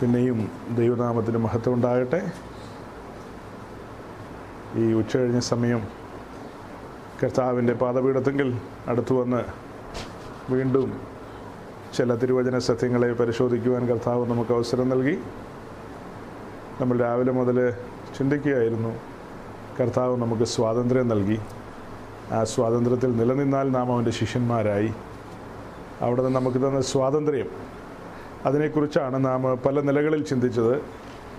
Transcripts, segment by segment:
പിന്നെയും ദൈവനാമത്തിന് മഹത്വം ഉണ്ടാകട്ടെ. ഈ ഉച്ച കഴിഞ്ഞ സമയം കർത്താവിന്റെ പാദപീഠത്തെങ്കിൽ അടുത്തു വന്ന് വീണ്ടും ചില തിരുവചന സത്യങ്ങളെ പരിശോധിക്കുവാൻ കർത്താവ് നമുക്ക് അവസരം നൽകി. നമ്മൾ രാവിലെ മുതൽ ചിന്തിക്കുകയായിരുന്നു കർത്താവ് നമുക്ക് സ്വാതന്ത്ര്യം നൽകി. ആ സ്വാതന്ത്ര്യത്തിൽ നിലനിന്നാൽ നാം അവന്റെ ശിഷ്യന്മാരായി. അവിടെ നിന്ന് നമുക്ക് തന്ന സ്വാതന്ത്ര്യം അതിനെക്കുറിച്ചാണ് നാം പല നിലകളിൽ ചിന്തിച്ചത്.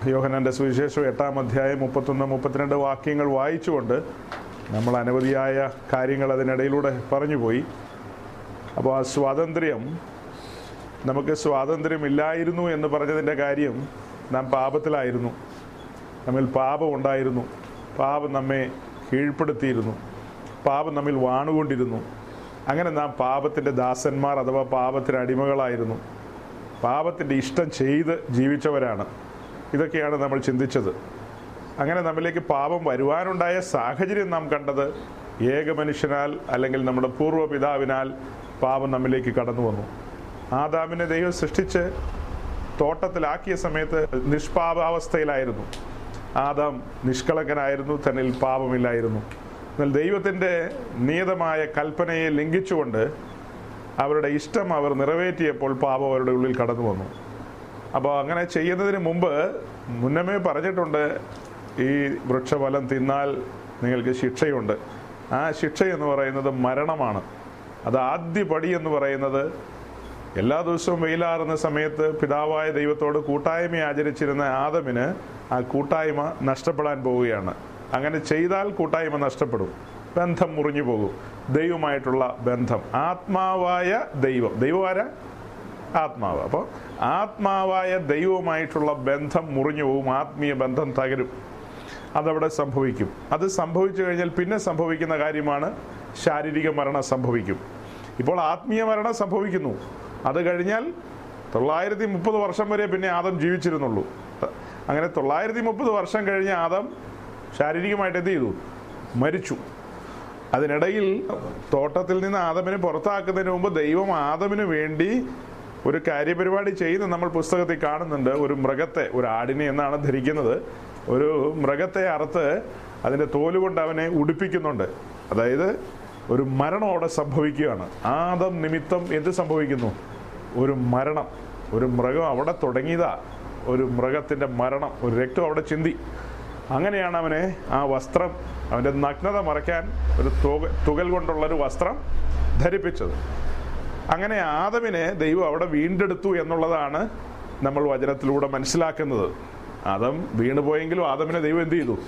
യോഹനാന്റെ സുവിശേഷം എട്ടാം അധ്യായം മുപ്പത്തൊന്ന് മുപ്പത്തിരണ്ട് വാക്യങ്ങൾ വായിച്ചുകൊണ്ട് നമ്മൾ അനവധിയായ കാര്യങ്ങൾ അതിനിടയിലൂടെ പറഞ്ഞുപോയി. അപ്പോൾ ആ സ്വാതന്ത്ര്യം നമുക്ക് സ്വാതന്ത്ര്യമില്ലായിരുന്നു എന്ന് പറഞ്ഞതിന്റെ കാര്യം നാം പാപത്തിലായിരുന്നു. നമ്മിൽ പാപം ഉണ്ടായിരുന്നു. പാപം നമ്മെ കീഴ്പ്പെടുത്തിയിരുന്നു. പാപം നമ്മിൽ വാണുകൊണ്ടിരുന്നു. അങ്ങനെ നാം പാപത്തിന്റെ ദാസന്മാർ അഥവാ പാപത്തിന്റെ അടിമകളായിരുന്നു. പാപത്തിന്റെ ഇഷ്ടം ചെയ്ത് ജീവിച്ചവരാണ്. ഇതൊക്കെയാണ് നമ്മൾ ചിന്തിച്ചത്. അങ്ങനെ നമ്മിലേക്ക് പാപം വരുവാനുണ്ടായ സാഹചര്യം നാം കണ്ടത് ഏക മനുഷ്യനാൽ അല്ലെങ്കിൽ നമ്മുടെ പൂർവ പിതാവിനാൽ പാപം നമ്മിലേക്ക് കടന്നു വന്നു. ആദാമിനെ ദൈവം സൃഷ്ടിച്ച് തോട്ടത്തിലാക്കിയ സമയത്ത് നിഷ്പാപാവസ്ഥയിലായിരുന്നു. ആദാം നിഷ്കളങ്കനായിരുന്നു തന്നിൽ പാപമില്ലായിരുന്നു. എന്നാൽ ദൈവത്തിന്റെ നിയതമായ കൽപ്പനയെ ലംഘിച്ചുകൊണ്ട് അവരുടെ ഇഷ്ടം അവർ നിറവേറ്റിയപ്പോൾ പാപം അവരുടെ ഉള്ളിൽ കടന്നു വന്നു. അപ്പോൾ അങ്ങനെ ചെയ്യുന്നതിന് മുമ്പ് മുന്നമേ പറഞ്ഞിട്ടുണ്ട് ഈ വൃക്ഷഫലം തിന്നാൽ നിങ്ങൾക്ക് ശിക്ഷയുണ്ട്. ആ ശിക്ഷ എന്ന് പറയുന്നത് മരണമാണ്. അത് ആദ്യ പടി എന്ന് പറയുന്നത് എല്ലാ ദിവസവും വെയിലാറുന്ന സമയത്ത് പിതാവായ ദൈവത്തോട് കൂട്ടായ്മ ആചരിച്ചിരുന്ന ആദമിന് ആ കൂട്ടായ്മ നഷ്ടപ്പെടാൻ പോവുകയാണ്. അങ്ങനെ ചെയ്താൽ കൂട്ടായ്മ നഷ്ടപ്പെടും. ബന്ധം മുറിഞ്ഞു പോകും. ദൈവമായിട്ടുള്ള ബന്ധം. ആത്മാവായ ദൈവം. ദൈവമാര ആത്മാവ്. അപ്പോൾ ആത്മാവായ ദൈവവുമായിട്ടുള്ള ബന്ധം മുറിഞ്ഞു പോകും ആത്മീയ ബന്ധം തകരും. അതവിടെ സംഭവിക്കും. അത് സംഭവിച്ചു കഴിഞ്ഞാൽ പിന്നെ സംഭവിക്കുന്ന കാര്യമാണ് ശാരീരിക മരണം സംഭവിക്കും. ഇപ്പോൾ ആത്മീയ മരണം സംഭവിക്കുന്നു. അത് കഴിഞ്ഞാൽ തൊള്ളായിരത്തി മുപ്പത് വർഷം വരെ പിന്നെ ആദം ജീവിച്ചിരുന്നുള്ളൂ. അങ്ങനെ തൊള്ളായിരത്തി മുപ്പത് വർഷം കഴിഞ്ഞ് ആദം ശാരീരികമായിട്ട് എന്ത് ചെയ്തു? മരിച്ചു. അതിനിടയിൽ തോട്ടത്തിൽ നിന്ന് ആദമിനെ പുറത്താക്കുന്നതിന് മുമ്പ് ദൈവം ആദമിന് വേണ്ടി ഒരു കാര്യപരിപാടി ചെയ്യുന്ന നമ്മൾ പുസ്തകത്തിൽ കാണുന്നുണ്ട്. ഒരു മൃഗത്തെ ഒരു ആടിനെ എന്നാണ് ധരിക്കുന്നത്. ഒരു മൃഗത്തെ അറുത്ത് അതിന്റെ തോലുകൊണ്ട് അവനെ ഉടുപ്പിക്കുന്നുണ്ട്. അതായത് ഒരു മരണം അവിടെ സംഭവിക്കുകയാണ്. ആദം നിമിത്തം എന്ത് സംഭവിക്കുന്നു? ഒരു മരണം. ഒരു മൃഗം അവിടെ തുടങ്ങിയതാ. ഒരു മൃഗത്തിന്റെ മരണം ഒരു രക്തം അവിടെ ചിന്തി. അങ്ങനെയാണ് അവനെ ആ വസ്ത്രം അവന്റെ നഗ്നത മറയ്ക്കാൻ ഒരു തുക തുകൽ കൊണ്ടുള്ള ഒരു വസ്ത്രം ധരിപ്പിച്ചത്. അങ്ങനെ ആദമിനെ ദൈവം അവിടെ വീണ്ടെടുത്തു എന്നുള്ളതാണ് നമ്മൾ വചനത്തിലൂടെ മനസ്സിലാക്കുന്നത്. ആദം വീണുപോയെങ്കിലും ആദമിനെ ദൈവം എന്ത് ചെയ്തു?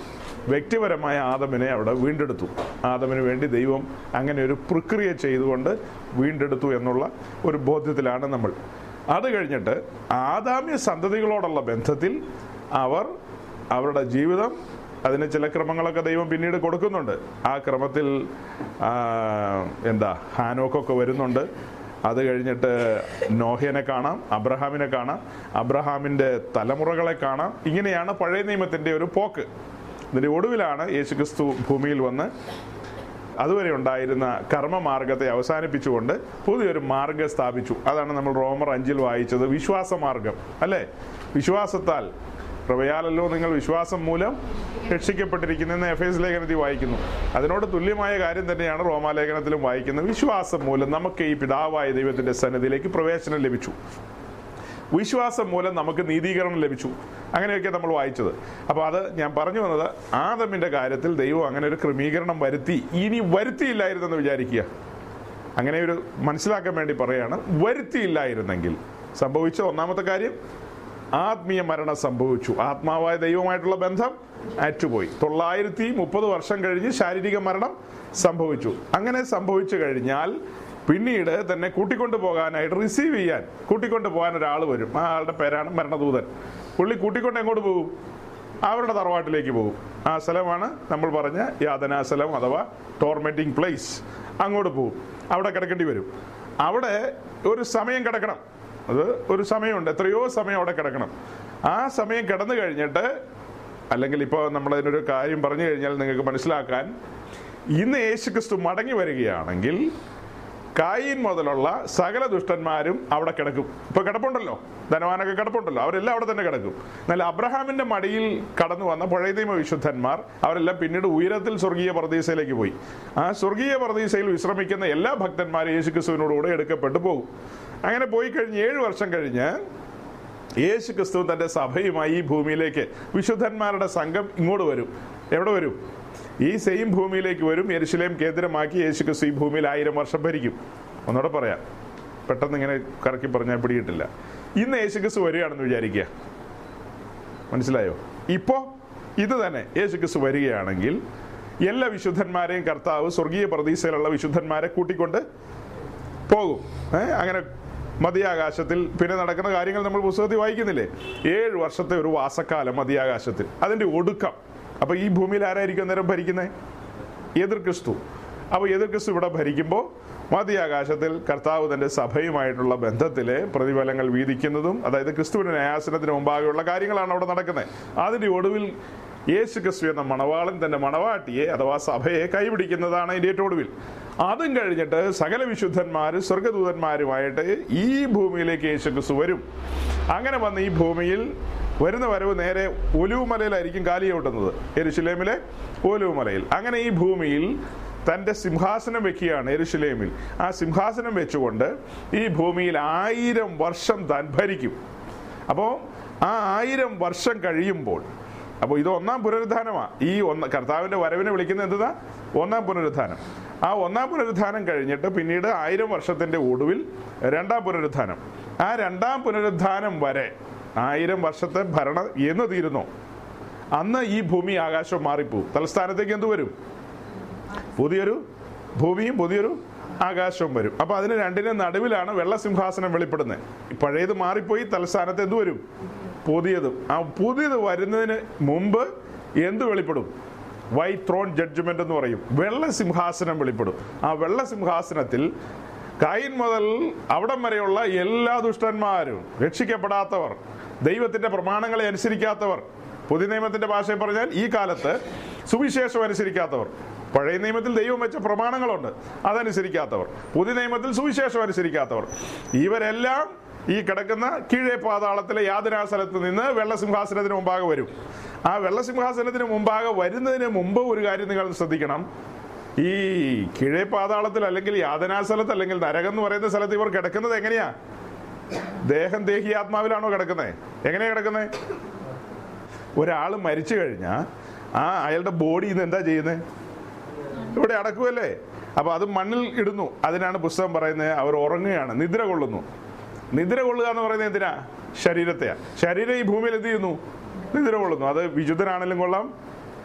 വ്യക്തിപരമായ ആദമിനെ അവിടെ വീണ്ടെടുത്തു. ആദമിന് വേണ്ടി ദൈവം അങ്ങനെ ഒരു പ്രക്രിയ ചെയ്തുകൊണ്ട് വീണ്ടെടുത്തു എന്നുള്ള ഒരു ബോധ്യത്തിലാണ് നമ്മൾ. അത് കഴിഞ്ഞിട്ട് ആദാമ്യ സന്തതികളോടുള്ള ബന്ധത്തിൽ അവർ അവരുടെ ജീവിതം അതിന് ചില ക്രമങ്ങളൊക്കെ ദൈവം പിന്നീട് കൊടുക്കുന്നുണ്ട്. ആ ക്രമത്തിൽ എന്താ ഹാനോക്കൊക്കെ വരുന്നുണ്ട്. അത് കഴിഞ്ഞിട്ട് നോഹേനെ കാണാം അബ്രഹാമിനെ കാണാം. അബ്രഹാമിന്റെ തലമുറകളെ കാണാം. ഇങ്ങനെയാണ് പഴയ നിയമത്തിന്റെ ഒരു പോക്ക്. ഇതിന്റെ ഒടുവിലാണ് യേശുക്രിസ്തു ഭൂമിയിൽ വന്ന് അതുവരെ ഉണ്ടായിരുന്ന കർമ്മമാർഗത്തെ അവസാനിപ്പിച്ചുകൊണ്ട് പുതിയൊരു മാർഗം സ്ഥാപിച്ചു. അതാണ് നമ്മൾ റോമർ അഞ്ചിൽ വായിച്ചത് വിശ്വാസമാർഗം. അല്ലേ? വിശ്വാസത്താൽ കൃപയാലല്ലോ നിങ്ങൾ വിശ്വാസം മൂലം രക്ഷിക്കപ്പെട്ടിരിക്കുന്നതെന്ന് എഫ് എസ് ലേഖനത്തിൽ വായിക്കുന്നു. അതിനോട് തുല്യമായ കാര്യം തന്നെയാണ് റോമാലേഖനത്തിലും വായിക്കുന്നത്. വിശ്വാസം മൂലം നമുക്ക് ഈ പിതാവായ ദൈവത്തിന്റെ സന്നിധിയിലേക്ക് പ്രവേശനം ലഭിച്ചു. വിശ്വാസം മൂലം നമുക്ക് നീതീകരണം ലഭിച്ചു. അങ്ങനെയൊക്കെ നമ്മൾ വായിച്ചത്. അപ്പോൾ അത് ഞാൻ പറഞ്ഞു വന്നത് ആദമിന്റെ കാര്യത്തിൽ ദൈവം അങ്ങനെ ഒരു ക്രമീകരണം വരുത്തി ഇനി വരുത്തിയില്ലായിരുന്നെന്ന് വിചാരിക്കുക. അങ്ങനെ ഒരു മനസ്സിലാക്കാൻ വേണ്ടി പറയാണ് വരുത്തിയില്ലായിരുന്നെങ്കിൽ. സംഭവിച്ച ഒന്നാമത്തെ കാര്യം ആത്മീയ മരണം സംഭവിച്ചു. ആത്മാവായ ദൈവമായിട്ടുള്ള ബന്ധം അറ്റുപോയി. തൊള്ളായിരത്തി മുപ്പത് വർഷം കഴിഞ്ഞ് ശാരീരിക മരണം സംഭവിച്ചു. അങ്ങനെ സംഭവിച്ചു കഴിഞ്ഞാൽ പിന്നീട് തന്നെ കൂട്ടിക്കൊണ്ടു പോകാനായിട്ട് റിസീവ് ചെയ്യാൻ കൂട്ടിക്കൊണ്ടു പോകാൻ ഒരാൾ വരും. ആ ആളുടെ പേരാണ് മരണദൂതൻ. പുള്ളി കൂട്ടിക്കൊണ്ട് എങ്ങോട്ട് പോകും അവരുടെ തറവാട്ടിലേക്ക് പോകും ആ സ്ഥലമാണ് നമ്മൾ പറഞ്ഞ യാതനാസ്ഥലം അഥവാ ടോർമെന്റിങ് പ്ലേസ് അങ്ങോട്ട് പോകും അവിടെ കിടക്കേണ്ടി വരും. അവിടെ ഒരു സമയം കിടക്കണം. അത് ഒരു സമയമുണ്ട്. എത്രയോ സമയം അവിടെ കിടക്കണം. ആ സമയം കിടന്നു കഴിഞ്ഞിട്ട് അല്ലെങ്കിൽ ഇപ്പോൾ നമ്മൾ അതിനൊരു കാര്യം പറഞ്ഞു കഴിഞ്ഞാൽ നിങ്ങൾക്ക് മനസ്സിലാക്കാൻ ഇന്ന് യേശു ക്രിസ്തു മടങ്ങി വരികയാണെങ്കിൽ കായിൻ മുതലുള്ള സകല ദുഷ്ടന്മാരും അവിടെ കിടക്കും. ഇപ്പൊ കിടപ്പുണ്ടല്ലോ. ധനവാനൊക്കെ കിടപ്പുണ്ടല്ലോ. അവരെല്ലാം അവിടെ തന്നെ കിടക്കും. എന്നാൽ അബ്രഹാമിന്റെ മടിയിൽ കടന്നു വന്ന പുഴയദൈമ നിയമ വിശുദ്ധന്മാർ അവരെല്ലാം പിന്നീട് ഉയരത്തിൽ സ്വർഗീയ പ്രതീസയിലേക്ക് പോയി. ആ സ്വർഗീയ പ്രതീസയിൽ വിശ്രമിക്കുന്ന എല്ലാ ഭക്തന്മാരും യേശുക്രിസ്തുവിനോടുകൂടെ എടുക്കപ്പെട്ടു പോകും. അങ്ങനെ പോയി കഴിഞ്ഞ് ഏഴ് വർഷം കഴിഞ്ഞ് യേശു ക്രിസ്തു തന്റെ സഭയുമായി ഈ ഭൂമിയിലേക്ക് വിശുദ്ധന്മാരുടെ സംഘം ഇങ്ങോട്ട് വരും. എവിടെ വരും? ഈ സെയിം ഭൂമിയിലേക്ക് വരും. യരിശിലേം കേന്ദ്രമാക്കി യേശു ക്രിസ്തു ഈ ഭൂമിയിൽ ആയിരം വർഷം ഭരിക്കും. ഒന്നുകൂടെ പറയാം. പെട്ടെന്ന് ഇങ്ങനെ കറക്കി പറഞ്ഞാൽ പിടിയിട്ടില്ല ഇന്ന് യേശു ക്രിസ്തു വരികയാണെന്ന് വിചാരിക്കുക. മനസ്സിലായോ? ഇപ്പോ ഇത് തന്നെ. യേശു ക്രിസ്തു വരികയാണെങ്കിൽ എല്ലാ വിശുദ്ധന്മാരെയും കർത്താവ് സ്വർഗീയ പ്രതീക്ഷയിലുള്ള വിശുദ്ധന്മാരെ കൂട്ടിക്കൊണ്ട് പോകും? അങ്ങനെ മധ്യാകാശത്തിൽ പിന്നെ നടക്കുന്ന കാര്യങ്ങൾ നമ്മൾ പുസ്തകത്തിൽ വായിക്കുന്നില്ലേ? ഏഴ് വർഷത്തെ ഒരു വാസക്കാലം മതിയാകാശത്തിൽ അതിന്റെ ഒടുക്കം. അപ്പൊ ഈ ഭൂമിയിൽ ആരായിരിക്കും അന്നേരം ഭരിക്കുന്നത് എതിർ ക്രിസ്തു. അപ്പോൾ എതിർ ക്രിസ്തു ഇവിടെ ഭരിക്കുമ്പോൾ മതിയാകാശത്തിൽ കർത്താവ് തന്റെ സഭയുമായിട്ടുള്ള ബന്ധത്തിലെ പ്രതിഫലങ്ങൾ വീതിക്കുന്നതും അതായത് ക്രിസ്തുവിന്റെ ന്യായാസനത്തിന് മുമ്പാകെയുള്ള കാര്യങ്ങളാണ് അവിടെ നടക്കുന്നത്. അതിന്റെ ഒടുവിൽ യേശു ക്രിസ്തു എന്ന മണവാളൻ തന്റെ മണവാട്ടിയെ അഥവാ സഭയെ കൈപിടിക്കുന്നതാണ് ഇതിന്റെ ഏറ്റവും ഒടുവിൽ. അതും കഴിഞ്ഞിട്ട് സകല വിശുദ്ധന്മാർ സ്വർഗദൂതന്മാരുമായിട്ട് ഈ ഭൂമിയിലേക്ക് യേശു ക്രിസ്തു വരും. അങ്ങനെ വന്ന് ഈ ഭൂമിയിൽ വരുന്ന വരവ് നേരെ ഒലുവുമലയിലായിരിക്കും കാലി ചവിട്ടുന്നത് എരുശിലേമിലെ ഒലുവുമലയിൽ. അങ്ങനെ ഈ ഭൂമിയിൽ തന്റെ സിംഹാസനം വെക്കുകയാണ് എരുശിലേമിൽ ആ സിംഹാസനം വെച്ചുകൊണ്ട് ഈ ഭൂമിയിൽ ആയിരം വർഷം താൻ ഭരിക്കും. അപ്പോൾ ആ ആയിരം വർഷം കഴിയുമ്പോൾ അപ്പോൾ ഇത് ഒന്നാം പുനരുദ്ധാനമാണ് ഈ ഒന്ന് കർത്താവിന്റെ വരവിനെ വിളിക്കുന്നത് എന്താ ഒന്നാം പുനരുദ്ധാനം ആ ഒന്നാം പുനരുദ്ധാനം കഴിഞ്ഞിട്ട് പിന്നീട് ആയിരം വർഷത്തിന്റെ ഒടുവിൽ രണ്ടാം പുനരുദ്ധാനം ആ രണ്ടാം പുനരുദ്ധാനം വരെ ആയിരം വർഷത്തെ ഭരണം എന്ന് തീരുന്നു. അന്ന് ഈ ഭൂമി ആകാശം മാറിപ്പോവും തലസ്ഥാനത്തേക്ക് എന്ത് വരും? പുതിയൊരു ഭൂമിയും പുതിയൊരു ആകാശവും വരും. അപ്പൊ അതിന് രണ്ടിനും നടുവിലാണ് വെള്ളസിംഹാസനം വെളിപ്പെടുന്നത്. പഴയത് മാറിപ്പോയി തലസ്ഥാനത്ത് എന്ത് വരും? പുതിയതും. ആ പുതിയത് വരുന്നതിന് മുമ്പ് എന്ത് വെളിപ്പെടും? വൈ ത്രോൺ ജഡ്ജ്മെന്റ് എന്ന് പറയും. വെള്ള സിംഹാസനം വെളിപ്പെടും. ആ വെള്ള സിംഹാസനത്തിൽ കായിൻ മുതൽ അവിടം വരെയുള്ള എല്ലാ ദുഷ്ടന്മാരും രക്ഷിക്കപ്പെടാത്തവർ ദൈവത്തിന്റെ പ്രമാണങ്ങളെ അനുസരിക്കാത്തവർ പുതിയ നിയമത്തിന്റെ ഭാഷയിൽ പറഞ്ഞാൽ ഈ കാലത്ത് സുവിശേഷം അനുസരിക്കാത്തവർ പഴയ നിയമത്തിൽ ദൈവം വെച്ച പ്രമാണങ്ങളുണ്ട് അതനുസരിക്കാത്തവർ പുതിയ നിയമത്തിൽ സുവിശേഷം അനുസരിക്കാത്തവർ. ഇവരെല്ലാം ഈ കിടക്കുന്ന കീഴേ പാതാളത്തിലെ യാതനാസ്ഥലത്ത് നിന്ന് വെള്ളസിംഹാസനത്തിന് മുമ്പാകെ വരും. ആ വെള്ളസിംഹാസനത്തിന് മുമ്പാകെ വരുന്നതിന് മുമ്പ് ഒരു കാര്യം നിങ്ങൾ ശ്രദ്ധിക്കണം. ഈ കീഴേ പാതാളത്തിൽ അല്ലെങ്കിൽ യാതനാസ്ഥലത്ത് അല്ലെങ്കിൽ നരകം എന്ന് പറയുന്ന സ്ഥലത്ത് ഇവർ കിടക്കുന്നത് എങ്ങനെയാ? ദേഹം ദേഹി ആത്മാവിലാണോ കിടക്കുന്നത് എങ്ങനെയാ കിടക്കുന്നത് ഒരാൾ മരിച്ചു കഴിഞ്ഞാൽ ആ അയാളുടെ ബോഡി ഇന്ന് എന്താ ചെയ്യുന്നത് ഇവിടെ അടക്കുമല്ലേ അപ്പൊ അത് മണ്ണിൽ ഇടുന്നു. അതിനാണ് പുസ്തകം പറയുന്നത് അവർ ഉറങ്ങുകയാണ് നിദ്ര കൊള്ളുന്നു. നിദ്ര കൊള്ളുക എന്ന് പറയുന്നത് എന്തിനാ? ശരീരത്തെയാ. ശരീരം ഈ ഭൂമിയിൽ എന്ത് ചെയ്യുന്നു? നിദ്ര കൊള്ളുന്നു. അത് വിശുദ്ധനാണെങ്കിലും കൊള്ളാം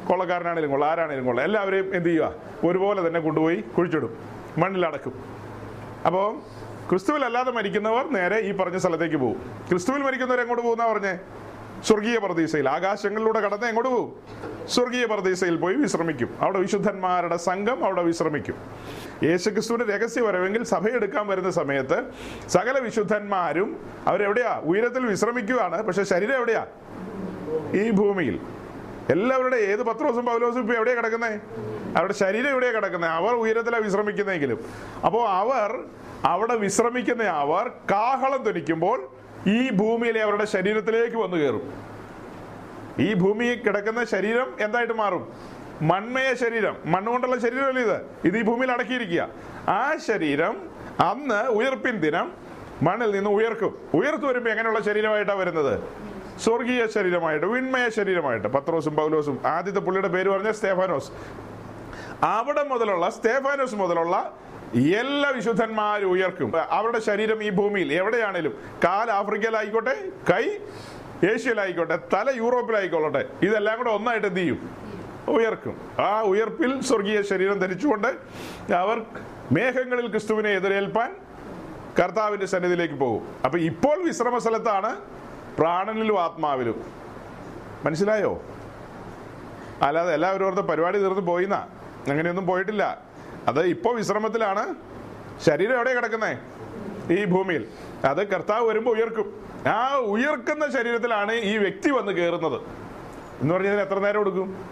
കൊള്ളക്കാരനാണെങ്കിലും കൊള്ളാം ആരാണെങ്കിലും കൊള്ളാം. എല്ലാവരെയും എന്ത് ചെയ്യുക? ഒരുപോലെ തന്നെ കൊണ്ടുപോയി കുഴിച്ചിടും. മണ്ണിലടക്കും അപ്പോൾ ക്രിസ്തുവിൽ അല്ലാതെ മരിക്കുന്നവർ നേരെ ഈ പറഞ്ഞ സ്ഥലത്തേക്ക് പോകും. ക്രിസ്തുവിൽ മരിക്കുന്നവർ എങ്ങോട്ട് പോകുന്ന പറഞ്ഞേ? സ്വർഗീയ പ്രതീക്ഷയിൽ ആകാശങ്ങളിലൂടെ കടന്ന് എങ്ങോട്ട് പോകും? സ്വർഗീയ പ്രതീക്ഷയിൽ പോയി വിശ്രമിക്കും. അവിടെ വിശുദ്ധന്മാരുടെ സംഘം അവിടെ വിശ്രമിക്കും. യേശുക്രിസ്തുവിന്റെ രഹസ്യ വരവെങ്കിൽ സഭയെടുക്കാൻ വരുന്ന സമയത്ത് സകല വിശുദ്ധന്മാരും അവരെവിടെയാ? ഉയരത്തിൽ വിശ്രമിക്കുകയാണ്. പക്ഷെ ശരീരം എവിടെയാ? ഈ ഭൂമിയിൽ. എല്ലാവരുടെ ഏത് പത്രോസും പൗലോസും ഇപ്പൊ എവിടെയാ കിടക്കുന്നത് അവരുടെ ശരീരം എവിടെയാ കിടക്കുന്നത് അവർ ഉയരത്തിലാണ് വിശ്രമിക്കുന്നെങ്കിലും അപ്പോൾ അവർ അവിടെ വിശ്രമിക്കുന്ന അവർ കാഹളം ധ്വനിക്കുമ്പോൾ ഈ ഭൂമിയിലെ അവരുടെ ശരീരത്തിലേക്ക് വന്നു കയറും. ഈ ഭൂമി കിടക്കുന്ന ശരീരം എന്തായിട്ട് മാറും? മൺമയ ശരീരം. മണ്ണുകൊണ്ടുള്ള ശരീരമല്ല ഇത്? ഇത് ഈ ഭൂമിയിൽ അടക്കിയിരിക്കുക. ആ ശരീരം അന്ന് ഉയർപ്പിൻ ദിനം മണ്ണിൽ നിന്ന് ഉയർക്കും. ഉയർത്തു വരുമ്പോൾ എങ്ങനെയുള്ള ശരീരമായിട്ടാണ് വരുന്നത്? സ്വർഗീയ ശരീരമായിട്ട് വിൺമയ ശരീരമായിട്ട്. പത്രോസും പൗലോസും ആദ്യത്തെ പുള്ളിയുടെ പേര് പറഞ്ഞ സ്തേഫാനോസ്. അവിടെ മുതലുള്ള സ്തേഫാനോസ് മുതലുള്ള എല്ലാ വിശുദ്ധന്മാരും ഉയർക്കും. അവരുടെ ശരീരം ഈ ഭൂമിയിൽ എവിടെയാണേലും. കാൽ ആഫ്രിക്കയിലായിക്കോട്ടെ കൈ ഏഷ്യയിലായിക്കോട്ടെ തല യൂറോപ്പിലായിക്കോളട്ടെ ഇതെല്ലാം കൂടെ ഒന്നായിട്ട് എന്ത് ചെയ്യും? ഉയർക്കും. ആ ഉയർപ്പിൽ സ്വർഗീയ ശരീരം ധരിച്ചുകൊണ്ട് അവർ മേഘങ്ങളിൽ ക്രിസ്തുവിനെ എതിരേൽപ്പാൻ കർത്താവിന്റെ സന്നിധിയിലേക്ക് പോകും. അപ്പൊ ഇപ്പോൾ വിശ്രമ സ്ഥലത്താണ് പ്രാണനിലും ആത്മാവിലും. മനസ്സിലായോ? അല്ലാതെ എല്ലാവരും ഓർത്ത് പരിപാടി തീർന്ന് പോയിന്നാ. അങ്ങനെയൊന്നും പോയിട്ടില്ല. അത് ഇപ്പോൾ വിശ്രമത്തിലാണ്. ശരീരം എവിടെ കിടക്കുന്നേ? ഈ ഭൂമിയിൽ. അത് കർത്താവ് വരുമ്പോൾ ഉയർക്കും. ആ ഉയർക്കുന്ന ശരീരത്തിലാണ് ഈ വ്യക്തി വന്ന് കയറുന്നത് എന്ന് പറഞ്ഞാൽ എത്ര നേരം എടുക്കും?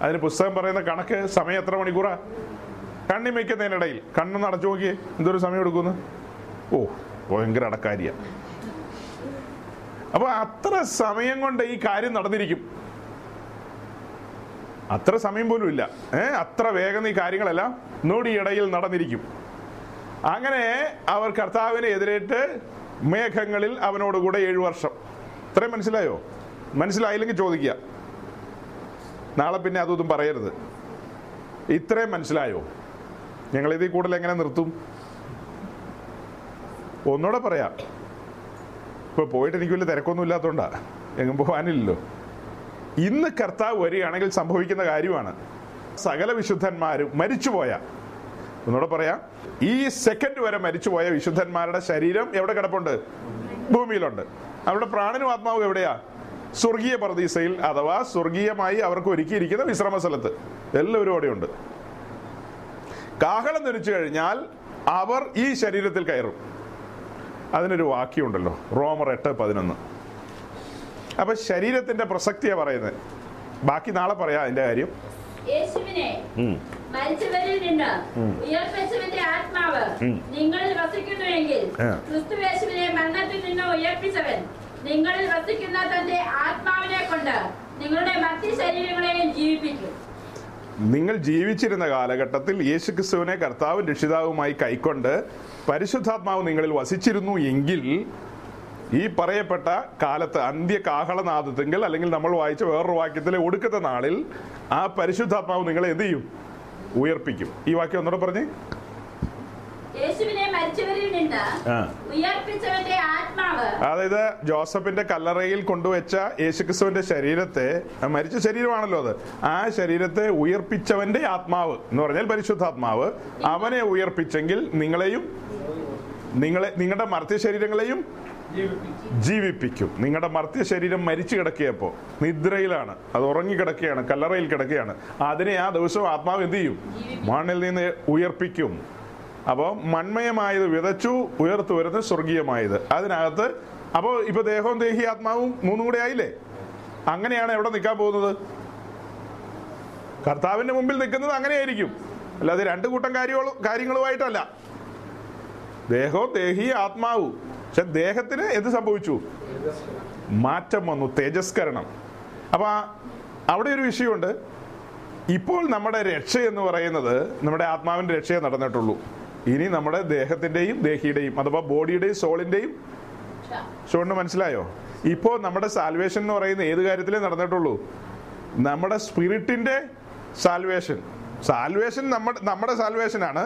അതിന് പുസ്തകം പറയുന്ന കണക്ക് സമയം എത്ര മണിക്കൂറാ? കണ്ണി വയ്ക്കുന്നതിനിടയിൽ കണ്ണൊന്ന് അടച്ചു നോക്കിയേ. എന്തൊരു സമയം എടുക്കുന്നു? ഓ ഭയങ്കര അടക്കാരിയ. അപ്പൊ അത്ര സമയം കൊണ്ട് ഈ കാര്യം നടന്നിരിക്കും. അത്ര സമയം പോലും ഇല്ല. ഏർ അത്ര വേഗം ഈ കാര്യങ്ങളെല്ലാം നൊടിയിടയിൽ നടന്നിരിക്കും. അങ്ങനെ അവർ കർത്താവിനെ എതിരേറ്റ് മേഘങ്ങളിൽ അവനോടുകൂടെ ഏഴു വർഷം. ഇത്രയും മനസ്സിലായോ? മനസ്സിലായില്ലെങ്കിൽ ചോദിക്കുക. നാളെ പിന്നെ അതൊന്നും പറയരുത്. ഇത്രയും മനസ്സിലായോ? ഞങ്ങൾ ഇതിൽ കൂടുതൽ എങ്ങനെ നിർത്തും? ഒന്നുകൂടെ പറയാം. ഇപ്പൊ പോയിട്ട് എനിക്ക് വലിയ തിരക്കൊന്നും ഇല്ലാത്തോണ്ടാ. എങ്ങും പോകാനില്ലല്ലോ ഇന്ന് കർത്താവ് വരികയാണെങ്കിൽ സംഭവിക്കുന്ന കാര്യമാണ്. സകല വിശുദ്ധന്മാരും മരിച്ചുപോയ. ഒന്നുകൂടെ പറയാം. ഈ സെക്കൻഡ് വരെ മരിച്ചുപോയ വിശുദ്ധന്മാരുടെ ശരീരം എവിടെ കിടപ്പുണ്ട്? ഭൂമിയിലുണ്ട്. അവരുടെ പ്രാണനും ആത്മാവും എവിടെയാ? സ്വർഗീയ പ്രതീസയിൽ അഥവാ സ്വർഗീയമായി അവർക്ക് ഒരുക്കിയിരിക്കുന്ന വിശ്രമ സ്ഥലത്ത് എല്ലാവരും അവിടെയുണ്ട്. കാഹളം ധരിച്ചു കഴിഞ്ഞാൽ അവർ ഈ ശരീരത്തിൽ കയറും. അതിനൊരു വാക്യമുണ്ടല്ലോ. റോമർ എട്ട് പതിനൊന്ന്. അപ്പൊ ശരീരത്തിന്റെ പ്രസക്തിയാ പറയുന്നത്. ബാക്കി നാളെ പറയാം അതിന്റെ കാര്യം. മരിച്ചവരിൽ നിന്ന് ഉയർപ്പിച്ചവന്റെ ആത്മാവ് നിങ്ങളിൽ വസിക്കുന്നുവെങ്കിൽ ആ. ക്രിസ്തുവേശുവിനെ മരണത്തിൽ നിന്ന് ഉയർപ്പിച്ചവൻ നിങ്ങളിൽ വസിക്കുന്ന തന്റെ ആത്മാവിനെ കൊണ്ട് നിങ്ങളുടെ മറ്റ് ശരീരങ്ങളെയും ജീവിപ്പിക്കും. നിങ്ങൾ ജീവിച്ചിരുന്ന കാലഘട്ടത്തിൽ യേശുക്രിസ്തുവിനെ കർത്താവും രക്ഷിതാവുമായി കൈക്കൊണ്ട് പരിശുദ്ധാത്മാവ് നിങ്ങളിൽ വസിച്ചിരുന്നു എങ്കിൽ ഈ പറയപ്പെട്ട കാലത്ത് അന്ത്യ കാഹളനാദത്തെങ്കിൽ അല്ലെങ്കിൽ നമ്മൾ വായിച്ച വേറൊരു വാക്യത്തിലെ ഒടുക്കത്തെ നാളിൽ ആ പരിശുദ്ധാത്മാവ് നിങ്ങളെ എന്ത് ചെയ്യും? ഉയർപ്പിക്കും. ഈ വാക്യം ഒന്നുകൂടെ പറഞ്ഞേ. അതായത് ജോസഫിന്റെ കല്ലറയിൽ കൊണ്ടുവച്ച യേശുക്രിസ്തുവിന്റെ ശരീരത്തെ മരിച്ച ശരീരമാണല്ലോ അത്. ആ ശരീരത്തെ ഉയർപ്പിച്ചവന്റെ ആത്മാവ് എന്ന് പറഞ്ഞാൽ പരിശുദ്ധാത്മാവ്. അവനെ ഉയർപ്പിച്ചെങ്കിൽ നിങ്ങളെയും നിങ്ങളെ നിങ്ങളുടെ മർത്യ ശരീരങ്ങളെയും ജീവിപ്പിക്കും. നിങ്ങളുടെ മർത്യ ശരീരം മരിച്ചു കിടക്കുകയപ്പോ നിദ്രയിലാണ്. അത് ഉറങ്ങിക്കിടക്കുകയാണ് കല്ലറയിൽ കിടക്കുകയാണ് അതിനെ ആ ദിവസം ആത്മാവ് എന്ത് ചെയ്യും? മണ്ണിൽ നിന്ന് ഉയർപ്പിക്കും. അപ്പോൾ മൺമയമായത് വിതച്ചു ഉയർത്തു വരുന്നത് സ്വർഗീയമായത്. അതിനകത്ത് അപ്പോൾ ഇപ്പൊ ദേഹവും ദേഹി ആത്മാവും മൂന്നും കൂടെ ആയില്ലേ? അങ്ങനെയാണ് എവിടെ നിൽക്കാൻ പോകുന്നത്? കർത്താവിന്റെ മുമ്പിൽ നിൽക്കുന്നത് അങ്ങനെയായിരിക്കും. അല്ലാതെ രണ്ട് കൂട്ടം കാര്യങ്ങളും കാര്യങ്ങളുമായിട്ടല്ല. ദേഹവും ദേഹി ആത്മാവ്. പക്ഷെ ദേഹത്തിന് എന്ത് സംഭവിച്ചു? മാറ്റം വന്നു തേജസ്കരണം. അപ്പൊ അവിടെ ഒരു വിഷയമുണ്ട്. ഇപ്പോൾ നമ്മുടെ രക്ഷ എന്ന് പറയുന്നത് നമ്മുടെ ആത്മാവിന്റെ രക്ഷയെ നടന്നിട്ടുള്ളൂ. ഇനി നമ്മുടെ ദേഹത്തിന്റെയും ദേഹിയുടെയും അഥവാ ബോഡിയുടെയും സോളിന്റെയും ഷോണിന് മനസ്സിലായോ? ഇപ്പോൾ നമ്മുടെ സാൽവേഷൻ എന്ന് പറയുന്ന ഏത് കാര്യത്തിലേ നടന്നിട്ടുള്ളൂ? നമ്മുടെ സ്പിരിറ്റിന്റെ സാൽവേഷൻ സാൽവേഷൻ നമ്മുടെ നമ്മുടെ സാൽവേഷൻ ആണ്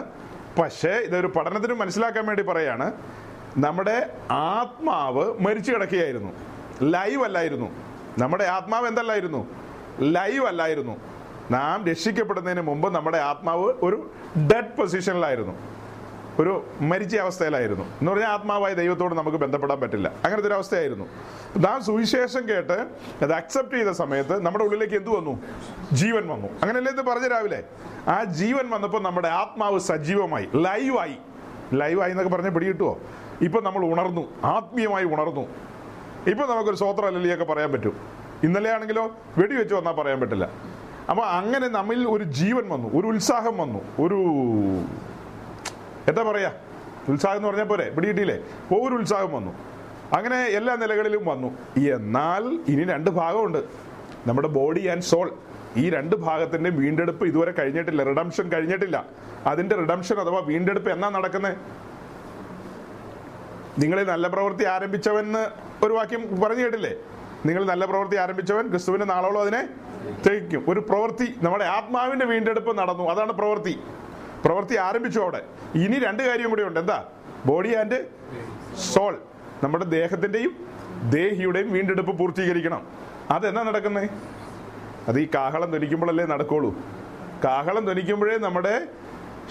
പക്ഷേ ഇതൊരു പഠനത്തിന് മനസ്സിലാക്കാൻ വേണ്ടി പറയാണ്. നമ്മുടെ ആത്മാവ് മരിച്ചു കിടക്കുകയായിരുന്നു. ലൈവ് അല്ലായിരുന്നു. നമ്മുടെ ആത്മാവ് എന്തല്ലായിരുന്നു? ലൈവ് അല്ലായിരുന്നു. നാം രക്ഷിക്കപ്പെടുന്നതിന് മുമ്പ് നമ്മുടെ ആത്മാവ് ഒരു ഡെഡ് പൊസിഷനിലായിരുന്നു ഒരു മരിച്ച അവസ്ഥയിലായിരുന്നു. എന്ന് പറഞ്ഞാൽ ആത്മാവായ ദൈവത്തോട് നമുക്ക് ബന്ധപ്പെടാൻ പറ്റില്ല. അങ്ങനത്തെ ഒരു അവസ്ഥയായിരുന്നു. നാം സുവിശേഷം കേട്ട് അത് അക്സെപ്റ്റ് ചെയ്ത സമയത്ത് നമ്മുടെ ഉള്ളിലേക്ക് എന്ത് വന്നു? ജീവൻ വന്നു. അങ്ങനെയല്ലേ ഇത് പറഞ്ഞ രാവിലെ? ആ ജീവൻ വന്നപ്പോൾ നമ്മുടെ ആത്മാവ് സജീവമായി ലൈവായി. ലൈവായി എന്നൊക്കെ പറഞ്ഞ് പിടികിട്ടുവോ? ഇപ്പൊ നമ്മൾ ഉണർന്നു ആത്മീയമായി ഉണർന്നു. ഇപ്പൊ നമുക്കൊരു സ്വോത്ര അല്ലലിയൊക്കെ പറയാൻ പറ്റും. ഇന്നലെ ആണെങ്കിലോ വെടിവെച്ച് വന്നാൽ പറയാൻ പറ്റില്ല. അപ്പോൾ അങ്ങനെ നമ്മിൽ ഒരു ജീവൻ വന്നു ഒരു ഉത്സാഹം വന്നു ഒരു എന്താ പറയാ? ഉത്സാഹം എന്ന് പറഞ്ഞാൽ പോരെ? പിടികിട്ടിയില്ലേ ഒരു ഉത്സാഹം വന്നു. അങ്ങനെ എല്ലാ നിലകളിലും വന്നു. എന്നാൽ ഇനി രണ്ട് ഭാഗമുണ്ട്. നമ്മുടെ ബോഡി ആൻഡ് സോൾ ഈ രണ്ട് ഭാഗത്തിന്റെ വീണ്ടെടുപ്പ് ഇതുവരെ കഴിഞ്ഞിട്ടില്ല. റിഡംഷൻ കഴിഞ്ഞിട്ടില്ല. അതിന്റെ റിഡംഷൻ അഥവാ വീണ്ടെടുപ്പ് എന്നാ നടക്കുന്നത് നിങ്ങൾ നല്ല പ്രവൃത്തി ആരംഭിച്ചവൻ ഒരു വാക്യം പറഞ്ഞു കേട്ടില്ലേ? നിങ്ങൾ നല്ല പ്രവൃത്തി ആരംഭിച്ചവൻ ക്രിസ്തുവിന്റെ നാളോളം അതിനെ തേക്കും ഒരു പ്രവൃത്തി നമ്മുടെ ആത്മാവിന്റെ വീണ്ടെടുപ്പ് നടന്നു. അതാണ് പ്രവൃത്തി. പ്രവൃത്തി ആരംഭിച്ചു അവിടെ. ഇനി രണ്ട് കാര്യം കൂടി ഉണ്ട്. എന്താ? ബോഡി ആൻഡ് സോൾ നമ്മുടെ ദേഹത്തിന്റെയും ദേഹിയുടെയും വീണ്ടെടുപ്പ് പൂർത്തീകരിക്കണം. അതെന്നാ നടക്കുന്നേ? അത് ഈ കാഹളം ധനിക്കുമ്പോഴല്ലേ നടക്കുള്ളൂ. കാഹളം ധനിക്കുമ്പോഴേ നമ്മുടെ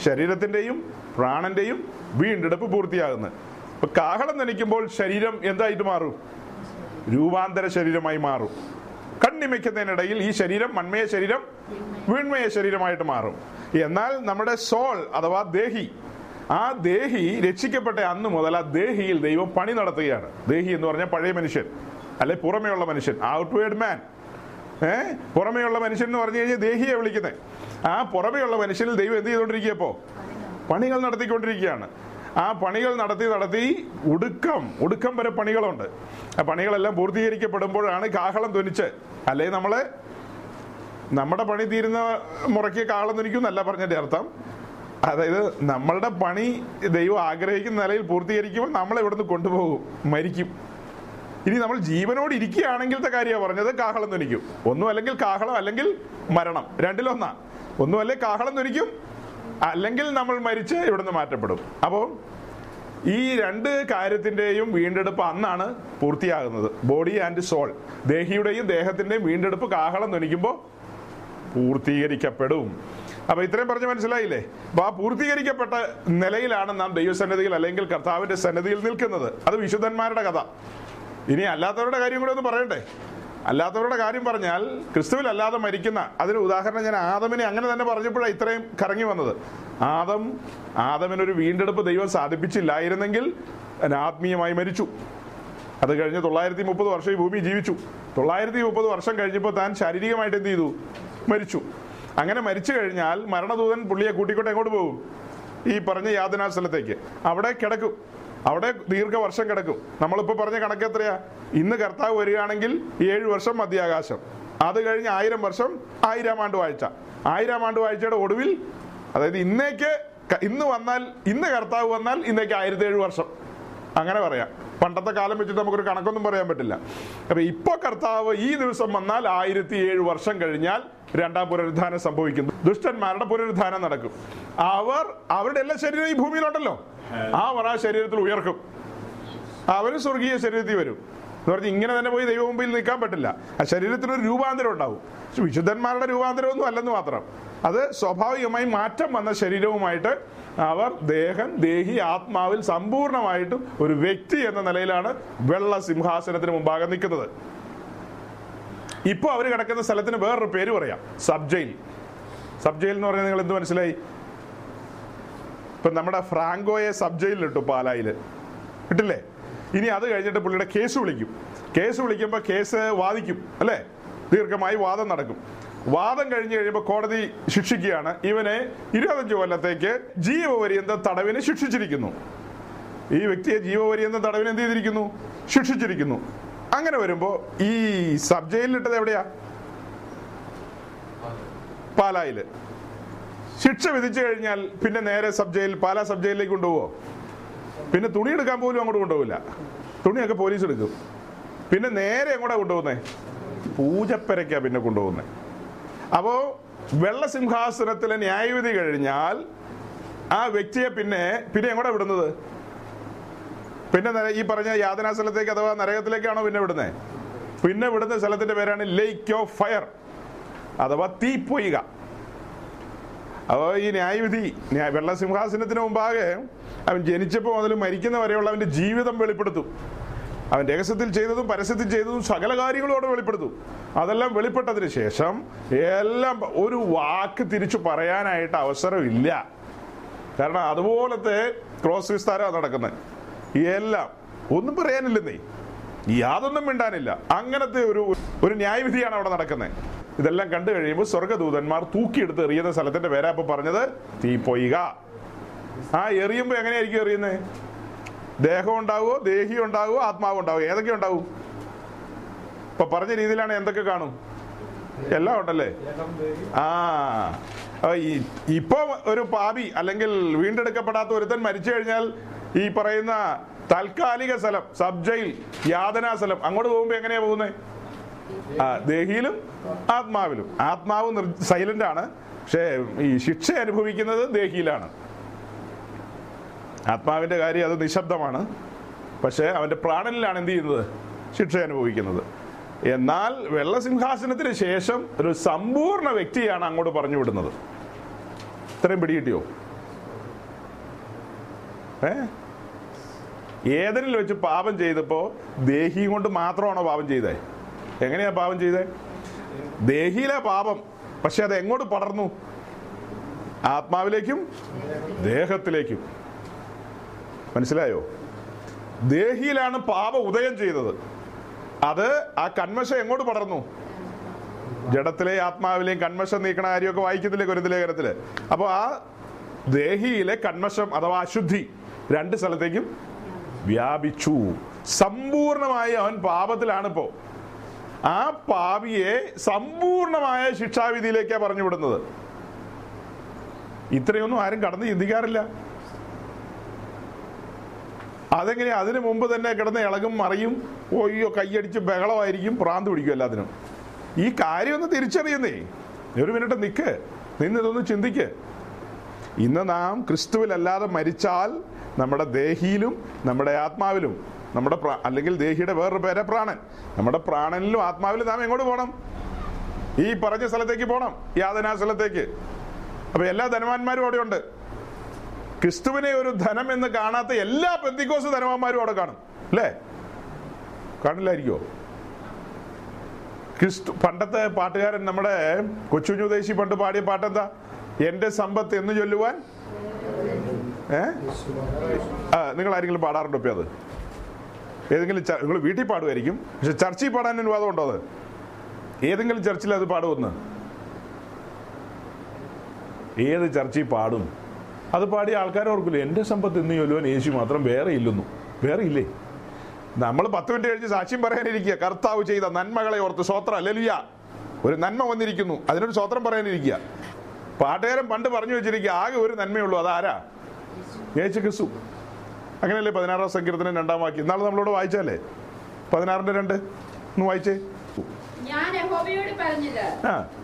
ശരീരത്തിന്റെയും പ്രാണന്റെയും വീണ്ടെടുപ്പ് പൂർത്തിയാകുന്നത് അപ്പൊ കാഹളം ധനിക്കുമ്പോൾ ശരീരം എന്തായിട്ട് മാറും? രൂപാന്തര ശരീരമായി മാറും. കണ്ണിമയ്ക്കുന്നതിനിടയിൽ ഈ ശരീരം മൺമയ ശരീരം വീൺമയ ശരീരമായിട്ട് മാറും. എന്നാൽ നമ്മുടെ സോൾ അഥവാ ദേഹി ആ ദേഹി രക്ഷിക്കപ്പെട്ട അന്ന് മുതൽ ആ ദേഹിയിൽ ദൈവം പണി നടത്തുകയാണ്. ദേഹി എന്ന് പറഞ്ഞാൽ പഴയ മനുഷ്യൻ അല്ലെ പുറമേയുള്ള മനുഷ്യൻ ഔട്ട്വേർഡ് മാൻ ഏ? പുറമേയുള്ള മനുഷ്യൻ എന്ന് പറഞ്ഞു കഴിഞ്ഞാൽ ദേഹിയെ വിളിക്കുന്നത്. ആ പുറമേയുള്ള മനുഷ്യനിൽ ദൈവം എന്ത് ചെയ്തുകൊണ്ടിരിക്കുകയപ്പോ പണികൾ നടത്തിക്കൊണ്ടിരിക്കുകയാണ്. ആ പണികൾ നടത്തി നടത്തി ഒടുക്കം ഒടുക്കം വരെ പണികളുണ്ട്. ആ പണികളെല്ലാം പൂർത്തീകരിക്കപ്പെടുമ്പോഴാണ് കാഹളം ധ്വനിച്ച് അല്ലെ നമ്മളെ നമ്മുടെ പണി തീരുന്ന മുറയ്ക്ക് കാഹളം ധ്വനിക്കുന്നല്ല പറഞ്ഞതിന്റെ അർത്ഥം. അതായത് നമ്മളുടെ പണി ദൈവം ആഗ്രഹിക്കുന്ന നിലയിൽ പൂർത്തീകരിക്കുമ്പോൾ നമ്മളെ ഇവിടുന്ന് കൊണ്ടുപോകും മരിക്കും. ഇനി നമ്മൾ ജീവനോട് ഇരിക്കുകയാണെങ്കിലത്തെ കാര്യമാണ് പറഞ്ഞത് കാഹളം ധനിക്കും ഒന്നും അല്ലെങ്കിൽ കാഹളം അല്ലെങ്കിൽ മരണം രണ്ടിലൊന്നാ. ഒന്നും അല്ലെ കാഹളം ധനിക്കും അല്ലെങ്കിൽ നമ്മൾ മരിച്ച് ഇവിടുന്ന് മാറ്റപ്പെടും. അപ്പോൾ ഈ രണ്ട് കാര്യത്തിന്റെയും വീണ്ടെടുപ്പ് അന്നാണ് പൂർത്തിയാകുന്നത്. Body and soul. ദേഹിയുടെയും ദേഹത്തിന്റെയും വീണ്ടെടുപ്പ് കാഹളം ധ്വനിക്കുമ്പോൾ പൂർത്തീകരിക്കപ്പെടും. അപ്പൊ ഇത്രയും പറഞ്ഞ് മനസ്സിലായില്ലേ? അപ്പൊ ആ പൂർത്തീകരിക്കപ്പെട്ട നിലയിലാണ് നാം ദൈവസന്നിധിയിൽ അല്ലെങ്കിൽ കർത്താവിന്റെ സന്നിധിയിൽ നിൽക്കുന്നത്. അത് വിശുദ്ധന്മാരുടെ കഥ. ഇനി അല്ലാത്തവരുടെ കാര്യം കൂടെ ഒന്ന് പറയണ്ടേ? അല്ലാത്തവരുടെ കാര്യം പറഞ്ഞാൽ ക്രിസ്തുവിൽ അല്ലാതെ മരിക്കുന്ന അതിന് ഉദാഹരണം ഞാൻ ആദമിനെ അങ്ങനെ തന്നെ പറഞ്ഞപ്പോഴാണ് ഇത്രയും കറങ്ങി വന്നത്. ആദം ആദമിനൊരു വീണ്ടെടുപ്പ് ദൈവം സാധിപ്പിച്ചില്ലായിരുന്നെങ്കിൽ ആത്മീയമായി മരിച്ചു. അത് കഴിഞ്ഞ് തൊള്ളായിരത്തി മുപ്പത് വർഷം ഈ ഭൂമി ജീവിച്ചു. തൊള്ളായിരത്തി മുപ്പത് വർഷം കഴിഞ്ഞപ്പോൾ താൻ ശാരീരികമായിട്ട് എന്ത് ചെയ്തു? മരിച്ചു. അങ്ങനെ മരിച്ചു കഴിഞ്ഞാൽ മരണദൂതൻ പുള്ളിയെ കൂട്ടിക്കൊണ്ട് എങ്ങോട്ട് പോകും? ഈ പറഞ്ഞ യാതനാ സ്ഥലത്തേക്ക് അവിടെ കിടക്കും. അവിടെ ദീർഘവർഷം കിടക്കും. നമ്മളിപ്പോൾ പറഞ്ഞ കണക്ക് എത്രയാ? ഇന്ന് കർത്താവ് വരികയാണെങ്കിൽ ഏഴ് വർഷം മധ്യാകാശം. അത് കഴിഞ്ഞ് ആയിരം വർഷം ആയിരം ആണ്ട് വാഴ്ച. ആയിരം ആണ്ട് വാഴ്ചയുടെ ഒടുവിൽ അതായത് ഇന്നേക്ക് ഇന്ന് വന്നാൽ ഇന്ന് കർത്താവ് വന്നാൽ ഇന്നേക്ക് ആയിരത്തി ഏഴ് വർഷം. അങ്ങനെ പറയാം. പണ്ടത്തെ കാലം വെച്ചിട്ട് നമുക്കൊരു കണക്കൊന്നും പറയാൻ പറ്റില്ല. അപ്പൊ ഇപ്പൊ കർത്താവ് ഈ ദിവസം വന്നാൽ ആയിരത്തി ഏഴ് വർഷം കഴിഞ്ഞാൽ രണ്ടാം പുനരുദ്ധാനം സംഭവിക്കുന്നു. ദുഷ്ടന്മാരുടെ പുനരുദ്ധാനം നടക്കും. അവർ അവരുടെ എല്ലാ ശരീരം ഈ ഭൂമിയിലുണ്ടല്ലോ. അവർ ആ ശരീരത്തിൽ ഉയർക്കും. അവർ സ്വർഗീയ ശരീരത്തിൽ വരും. എന്ന് പറഞ്ഞ് ഇങ്ങനെ തന്നെ പോയി ദൈവ മുമ്പിൽ നിൽക്കാൻ പറ്റില്ല. ആ ശരീരത്തിനൊരു രൂപാന്തരം ഉണ്ടാവും. വിശുദ്ധന്മാരുടെ രൂപാന്തരം ഒന്നും അല്ലെന്ന് മാത്രം. അത് സ്വാഭാവികമായി മാറ്റം വന്ന ശരീരവുമായിട്ട് അവർ ദേഹം ദേഹി ആത്മാവിൽ സമ്പൂർണമായിട്ടും ഒരു വ്യക്തി എന്ന നിലയിലാണ് വെള്ള സിംഹാസനത്തിന് മുമ്പാകെ നിൽക്കുന്നത്. ഇപ്പൊ അവർ കിടക്കുന്ന സ്ഥലത്തിന് വേറൊരു പേര് പറയാം. Sub jail. സബ് ജയിൽ എന്ന് പറഞ്ഞാൽ നിങ്ങൾ എന്ത് മനസ്സിലായി? ഇപ്പൊ നമ്മുടെ ഫ്രാങ്കോയെ സബ് ജയിലിലിട്ടു പാലായിൽ. ഇട്ടില്ലേ? ഇനി അത് കഴിഞ്ഞിട്ട് പുള്ളിയുടെ കേസ് വിളിക്കും. കേസ് വിളിക്കുമ്പോൾ കേസ് വാദിക്കും അല്ലേ? ദീർഘമായി വാദം നടക്കും. വാദം കഴിഞ്ഞു കഴിയുമ്പോൾ കോടതി ശിക്ഷിക്കുകയാണ്. ഇവനെ ഇരുപത്തഞ്ച് കൊല്ലത്തേക്ക് ജീവപര്യന്തം തടവിനെ ശിക്ഷിച്ചിരിക്കുന്നു. ഈ വ്യക്തിയെ ജീവപര്യന്തം തടവിന് എന്ത് ചെയ്തിരിക്കുന്നു? ശിക്ഷിച്ചിരിക്കുന്നു. അങ്ങനെ വരുമ്പോ ഈ സബ് ജയിലിലിട്ടത് എവിടെയാ? പാലായിൽ. ശിക്ഷ വിധിച്ചു കഴിഞ്ഞാൽ പിന്നെ നേരെ സബ് ജയിൽ പാലാ സബ് ജയിലിലേക്ക് കൊണ്ടുപോവോ? പിന്നെ തുണി എടുക്കാൻ പോലും അങ്ങോട്ട് കൊണ്ടുപോകില്ല തുണിയൊക്കെ പോലീസ് എടുക്കും. പിന്നെ നേരെ എങ്ങോട്ടാ കൊണ്ടുപോകുന്നേ? പൂജപ്പരയ്ക്കാ പിന്നെ കൊണ്ടുപോകുന്നത് അപ്പോ വെള്ളസിംഹാസനത്തിലെ ന്യായവിധി കഴിഞ്ഞാൽ ആ വ്യക്തിയെ പിന്നെ പിന്നെ എങ്ങോട്ടാ വിടുന്നത്? പിന്നെ ഈ പറഞ്ഞ യാതനാ സ്ഥലത്തേക്ക് അഥവാ നരകത്തിലേക്കാണോ പിന്നെ വിടുന്നത് പിന്നെ വിടുന്ന സ്ഥലത്തിന്റെ പേരാണ് ലേക്ക് ഓഫ് ഫയർ അഥവാ തീപ്പൊയ്ക അപ്പോൾ ഈ ന്യായവിധി വെള്ള വെള്ളസിംഹാസനത്തിന് മുമ്പാകെ അവൻ ജനിച്ചപ്പോൾ മുതൽ മരിക്കുന്ന വരെയുള്ള അവന്റെ ജീവിതം വെളിപ്പെടുത്തും. അവൻ രഹസ്യത്തിൽ ചെയ്തതും പരസ്യത്തിൽ ചെയ്തതും സകല കാര്യങ്ങളും അവിടെ വെളിപ്പെടുത്തും. അതെല്ലാം വെളിപ്പെട്ടതിന് ശേഷം എല്ലാം ഒരു വാക്ക് തിരിച്ചു പറയാനായിട്ട് അവസരമില്ല. കാരണം അതുപോലത്തെ ക്രോസ് വിസ്താരമാണ് നടക്കുന്നത്. എല്ലാം ഒന്നും പറയാനില്ലെന്നേ. യാതൊന്നും മിണ്ടാനില്ല. അങ്ങനത്തെ ഒരു ഒരു ന്യായവിധിയാണ് അവിടെ നടക്കുന്നത്. ഇതെല്ലാം കണ്ടു കഴിയുമ്പോൾ സ്വർഗദൂതന്മാർ തൂക്കിയെടുത്ത് എറിയുന്ന സ്ഥലത്തിന്റെ പേരാ ഇപ്പൊ പറഞ്ഞത് തീപ്പൊയ്ക. ആ എറിയുമ്പോൾ എങ്ങനെയായിരിക്കും എറിയുന്നത് ദേഹം ഉണ്ടാവുമോ ദേഹി ഉണ്ടാവുമോ ആത്മാവ് ഉണ്ടാവുമോ ഏതൊക്കെ ഉണ്ടാവും? ഇപ്പൊ പറഞ്ഞ രീതിയിലാണ് എന്തൊക്കെ കാണും? എല്ലാം ഉണ്ടല്ലേ? ആ. ഇപ്പൊ ഒരു പാപി അല്ലെങ്കിൽ വീണ്ടെടുക്കപ്പെടാത്ത ഒരുത്തൻ മരിച്ചു കഴിഞ്ഞാൽ ഈ പറയുന്ന താൽക്കാലിക സ്ഥലം സബ് ജയിൽ യാതനാ സ്ഥലം അങ്ങോട്ട് പോകുമ്പോ എങ്ങനെയാ പോകുന്നത് ആ ദേഹിയിലും ആത്മാവിലും. ആത്മാവ് സൈലന്റ് ആണ്. പക്ഷേ ഈ ശിക്ഷ അനുഭവിക്കുന്നത് ദേഹിയിലാണ്. ആത്മാവിന്റെ കാര്യം അത് നിശബ്ദമാണ്. പക്ഷേ അവന്റെ പ്രാണനിലാണ് എന്ത് ചെയ്യുന്നത്? ശിക്ഷ അനുഭവിക്കുന്നത്. എന്നാൽ വെള്ളസിംഹാസനത്തിന് ശേഷം ഒരു സമ്പൂർണ വ്യക്തിയാണ് അങ്ങോട്ട് പറഞ്ഞു വിടുന്നത്. ഇത്രയും പിടികിട്ടിയോ ഏ? ഏതനിൽ വെച്ച് പാപം ചെയ്തപ്പോ ദേഹിയും കൊണ്ട് മാത്രമാണോ പാപം ചെയ്തേ? എങ്ങനെയാ പാപം ചെയ്തേ? ദേഹിയിലെ പാപം പക്ഷെ അത് എങ്ങോട്ട് പടർന്നു? ആത്മാവിലേക്കും ദേഹത്തിലേക്കും. മനസ്സിലായോ? ദേഹിയിലാണ് പാപ ഉദയം ചെയ്തത്. അത് ആ കന്മശം എങ്ങോട്ട് പടർന്നു? ജഡത്തിലെ ആത്മാവിലെയും കൺമശം നീക്കണ കാര്യമൊക്കെ വായിക്കത്തില്ലേ കുരുന്തലേഖനത്തിൽ? അപ്പോൾ ആ ദേഹിയിലെ കൺമശം അഥവാ അശുദ്ധി രണ്ട് സ്ഥലത്തേക്കും വ്യാപിച്ചു. സമ്പൂർണമായി അവൻ പാപത്തിലാണ് ഇപ്പോ. ആ പാപിയെ സമ്പൂർണമായ ശിക്ഷാവിധിയിലേക്കാണ് പറഞ്ഞു വിടുന്നത് ഇത്രയൊന്നും ആരും കടന്ന് ചിന്തിക്കാറില്ല. അതെങ്ങനെ അതിനു മുമ്പ് തന്നെ കിടന്ന് ഇളകും മറിയും ഓയ്യോ കൈയടിച്ച് ബഹളമായിരിക്കും പ്രാന്ത് പിടിക്കും എല്ലാത്തിനും. ഈ കാര്യം ഒന്ന് തിരിച്ചറിയുന്നേ. ഒരു മിനിറ്റ് നിൽക്ക് നിന്ന് ഇതൊന്ന് ചിന്തിക്ക്. ഇന്ന് നാം ക്രിസ്തുവിലല്ലാതെ മരിച്ചാൽ നമ്മുടെ ദേഹിയിലും നമ്മുടെ ആത്മാവിലും നമ്മുടെ അല്ലെങ്കിൽ ദേഹിയുടെ വേറൊരു പേരെ പ്രാണൻ. നമ്മുടെ പ്രാണനിലും ആത്മാവിലും നാം എങ്ങോട്ട് പോകണം ഈ പറഞ്ഞ സ്ഥലത്തേക്ക് പോകണം യാതനാ സ്ഥലത്തേക്ക്. അപ്പൊ എല്ലാ ധനവാന്മാരും അവിടെ ഉണ്ട് ക്രിസ്തുവിനെ ഒരു ധനം എന്ന് കാണാത്ത എല്ലാ പെന്തിക്കോസ് ധനവാന്മാരും അവിടെ കാണും. അല്ലേ? കാണില്ലായിരിക്കോ ക്രിസ്തു പണ്ടത്തെ പാട്ടുകാരൻ നമ്മുടെ കൊച്ചുഞ്ഞുദേശി പണ്ട് പാടിയ പാട്ടെന്താ? എന്റെ സമ്പത്ത് എന്ന് ചൊല്ലുവാൻ? ഏ? നിങ്ങൾ ആരെങ്കിലും പാടാറുണ്ടോ ഇപ്പൊ അത്? ഏതെങ്കിലും നിങ്ങൾ വീട്ടിൽ പാടുമായിരിക്കും. പക്ഷെ ചർച്ചിൽ പാടാൻ അനുവാദം ഉണ്ടോ അത്? ഏതെങ്കിലും ചർച്ചിൽ അത് പാടുമെന്ന്? ഏത് ചർച്ചിൽ പാടും? അത് പാടിയ ആൾക്കാർ ഓർക്കില്ല? എന്റെ സമ്പത്ത് ഇന്ന് ചൊല്ലുവാൻ യേശു മാത്രം വേറെ ഇല്ലെന്നു. വേറെ ഇല്ലേ? നമ്മൾ പത്ത് മിനിറ്റ് കഴിഞ്ഞ് സാക്ഷ്യം പറയാനിരിക്കുക. കർത്താവ് ചെയ്ത നന്മകളെ ഓർത്ത് സ്വോത്ര അല്ലല്ല ഒരു നന്മ വന്നിരിക്കുന്നു. അതിനൊരു സ്വോത്രം പറയാനിരിക്കുക. പാട്ടുകാരൻ പണ്ട് പറഞ്ഞു വെച്ചിരിക്കുക ആകെ ഒരു നന്മയുള്ളൂ അതാരാ? യേശു ക്രിസ്തു. അങ്ങനെയല്ലേ പതിനാറാം സങ്കീർത്തനം രണ്ടാം വാക്യം? നാളെ നമ്മളോട് വായിച്ചാലേ പതിനാറിന്റെ രണ്ട്. ഒന്ന് വായിച്ചേ? ഞാൻ യഹോവയോട് പറഞ്ഞത്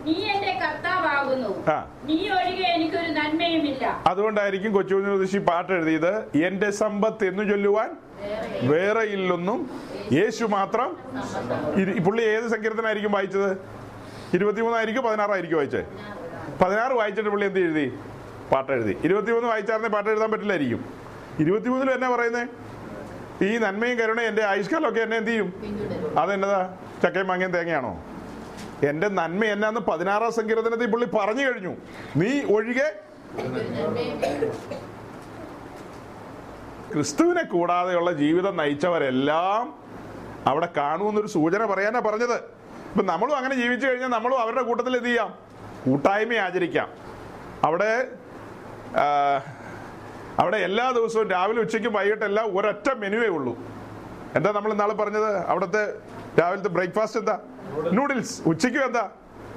നീ എന്റെ കർത്താവാകുന്നു. നീ ഒഴികെ എനിക്കൊരു നന്മയുമില്ല. അതുകൊണ്ടായിരിക്കും കൊച്ചുകുഞ്ഞുദശി പാട്ട് എഴുതിയത് എന്റെ സമ്പത്ത് എന്ന് ചൊല്ലുവാൻ വേറെ ഇല്ലൊന്നും യേശു മാത്രം പുള്ളി ഏത് സങ്കീർത്തനായിരിക്കും വായിച്ചത്? ഇരുപത്തിമൂന്നായിരിക്കും പതിനാറായിരിക്കും വായിച്ചത്? പതിനാറ് വായിച്ചിട്ട് പുള്ളി എന്ത് എഴുതി? പാട്ട് എഴുതി. ഇരുപത്തിമൂന്ന് വായിച്ചായിരുന്നേ പാട്ട് എഴുതാൻ പറ്റില്ലായിരിക്കും. ഇരുപത്തിമൂന്നിൽ എന്നാ പറയുന്നത് ഈ നന്മയും കരുണയും എന്റെ ആയുഷ്കാലമൊക്കെ എന്നെ എന്ത് ചെയ്യും? അതെന്നതാ? ചക്കയും മാങ്ങയും തേങ്ങയാണോ? എന്റെ നന്മ എന്നാന്ന് പതിനാറാം സങ്കീർത്തനത്തിൽ പുള്ളി പറഞ്ഞു കഴിഞ്ഞു. നീ ഒഴികെ ക്രിസ്തുവിനെ കൂടാതെയുള്ള ജീവിതം നയിച്ചവരെല്ലാം അവിടെ കാണുമെന്നൊരു സൂചന പറയാനാ പറഞ്ഞത്. ഇപ്പൊ നമ്മളും അങ്ങനെ ജീവിച്ചു കഴിഞ്ഞാൽ നമ്മളും അവരുടെ കൂട്ടത്തിൽ എന്ത് ചെയ്യാം? കൂട്ടായ്മ ആചരിക്കാം. അവിടെ അവിടെ എല്ലാ ദിവസവും രാവിലെ ഉച്ചയ്ക്കും വൈകിട്ടെല്ലാം ഒരൊറ്റ മെനുവേ ഉള്ളൂ. എന്താ നമ്മൾ ഇന്നാൾ പറഞ്ഞത്? അവിടുത്തെ രാവിലത്തെ ബ്രേക്ക്ഫാസ്റ്റ് എന്താ? നൂഡിൽസ്. ഉച്ചയ്ക്കും എന്താ?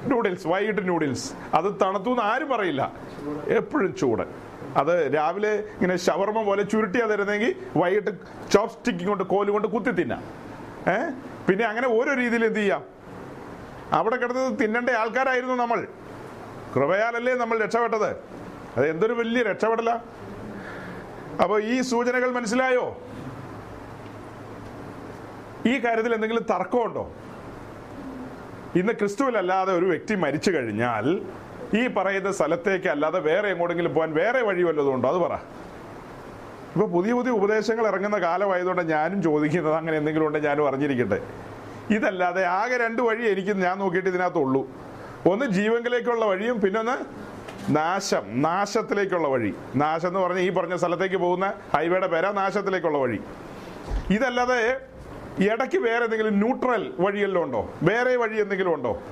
നൂഡിൽസ്. വൈകിട്ട് നൂഡിൽസ്. അത് തണുത്തു എന്ന് ആരും പറയില്ല. എപ്പോഴും ചൂട്. അത് രാവിലെ ഇങ്ങനെ ഷവർമ പോലെ ചുരുട്ടിയാ തരുന്നെങ്കിൽ വൈകിട്ട് ചോപ്പ് സ്റ്റിക്ക് കൊണ്ട് കോൽ കൊണ്ട് കുത്തി തിന്നാം. ഏ? പിന്നെ അങ്ങനെ ഓരോ രീതിയിൽ എന്ത് ചെയ്യാം? അവിടെ കിടന്നത് തിന്നേണ്ട ആൾക്കാരായിരുന്നു നമ്മൾ. കൃപയാലല്ലേ നമ്മൾ രക്ഷപ്പെട്ടത്. അത് എന്തൊരു വലിയ രക്ഷപ്പെടല. അപ്പോൾ ഈ സൂചനകൾ മനസ്സിലായോ? ഈ കാര്യത്തിൽ എന്തെങ്കിലും തർക്കമുണ്ടോ? ഇന്ന് ക്രിസ്തുവിലല്ലാതെ ഒരു വ്യക്തി മരിച്ചു കഴിഞ്ഞാൽ ഈ പറയുന്ന സ്ഥലത്തേക്ക് അല്ലാതെ വേറെ എങ്ങോട്ടെങ്കിലും പോകാൻ വേറെ വഴി വല്ലതും ഉണ്ടോ? അത് പറ. ഇപ്പൊ പുതിയ പുതിയ ഉപദേശങ്ങൾ ഇറങ്ങുന്ന കാലമായതുകൊണ്ട് ഞാനും ചോദിക്കുന്നത് അങ്ങനെ എന്തെങ്കിലും ഉണ്ടെങ്കിൽ ഞാനും അറിഞ്ഞിരിക്കട്ടെ. ഇതല്ലാതെ ആകെ രണ്ട് വഴി എനിക്ക് ഞാൻ നോക്കിയിട്ട് ഇതിനകത്തുള്ളൂ. ഒന്ന് ജീവങ്കിലേക്കുള്ള വഴിയും പിന്നൊന്ന് നാശം നാശത്തിലേക്കുള്ള വഴി. നാശം എന്ന് പറഞ്ഞ ഈ പറഞ്ഞ സ്ഥലത്തേക്ക് പോകുന്ന ഹൈവേയുടെ പേരാ നാശത്തിലേക്കുള്ള വഴി. ഇതല്ലാതെ ഇടയ്ക്ക് വേറെ എന്തെങ്കിലും ന്യൂട്രൽ വഴിയെല്ലാം ഉണ്ടോ? വേറെ വഴി എന്തെങ്കിലും ഉണ്ടോ?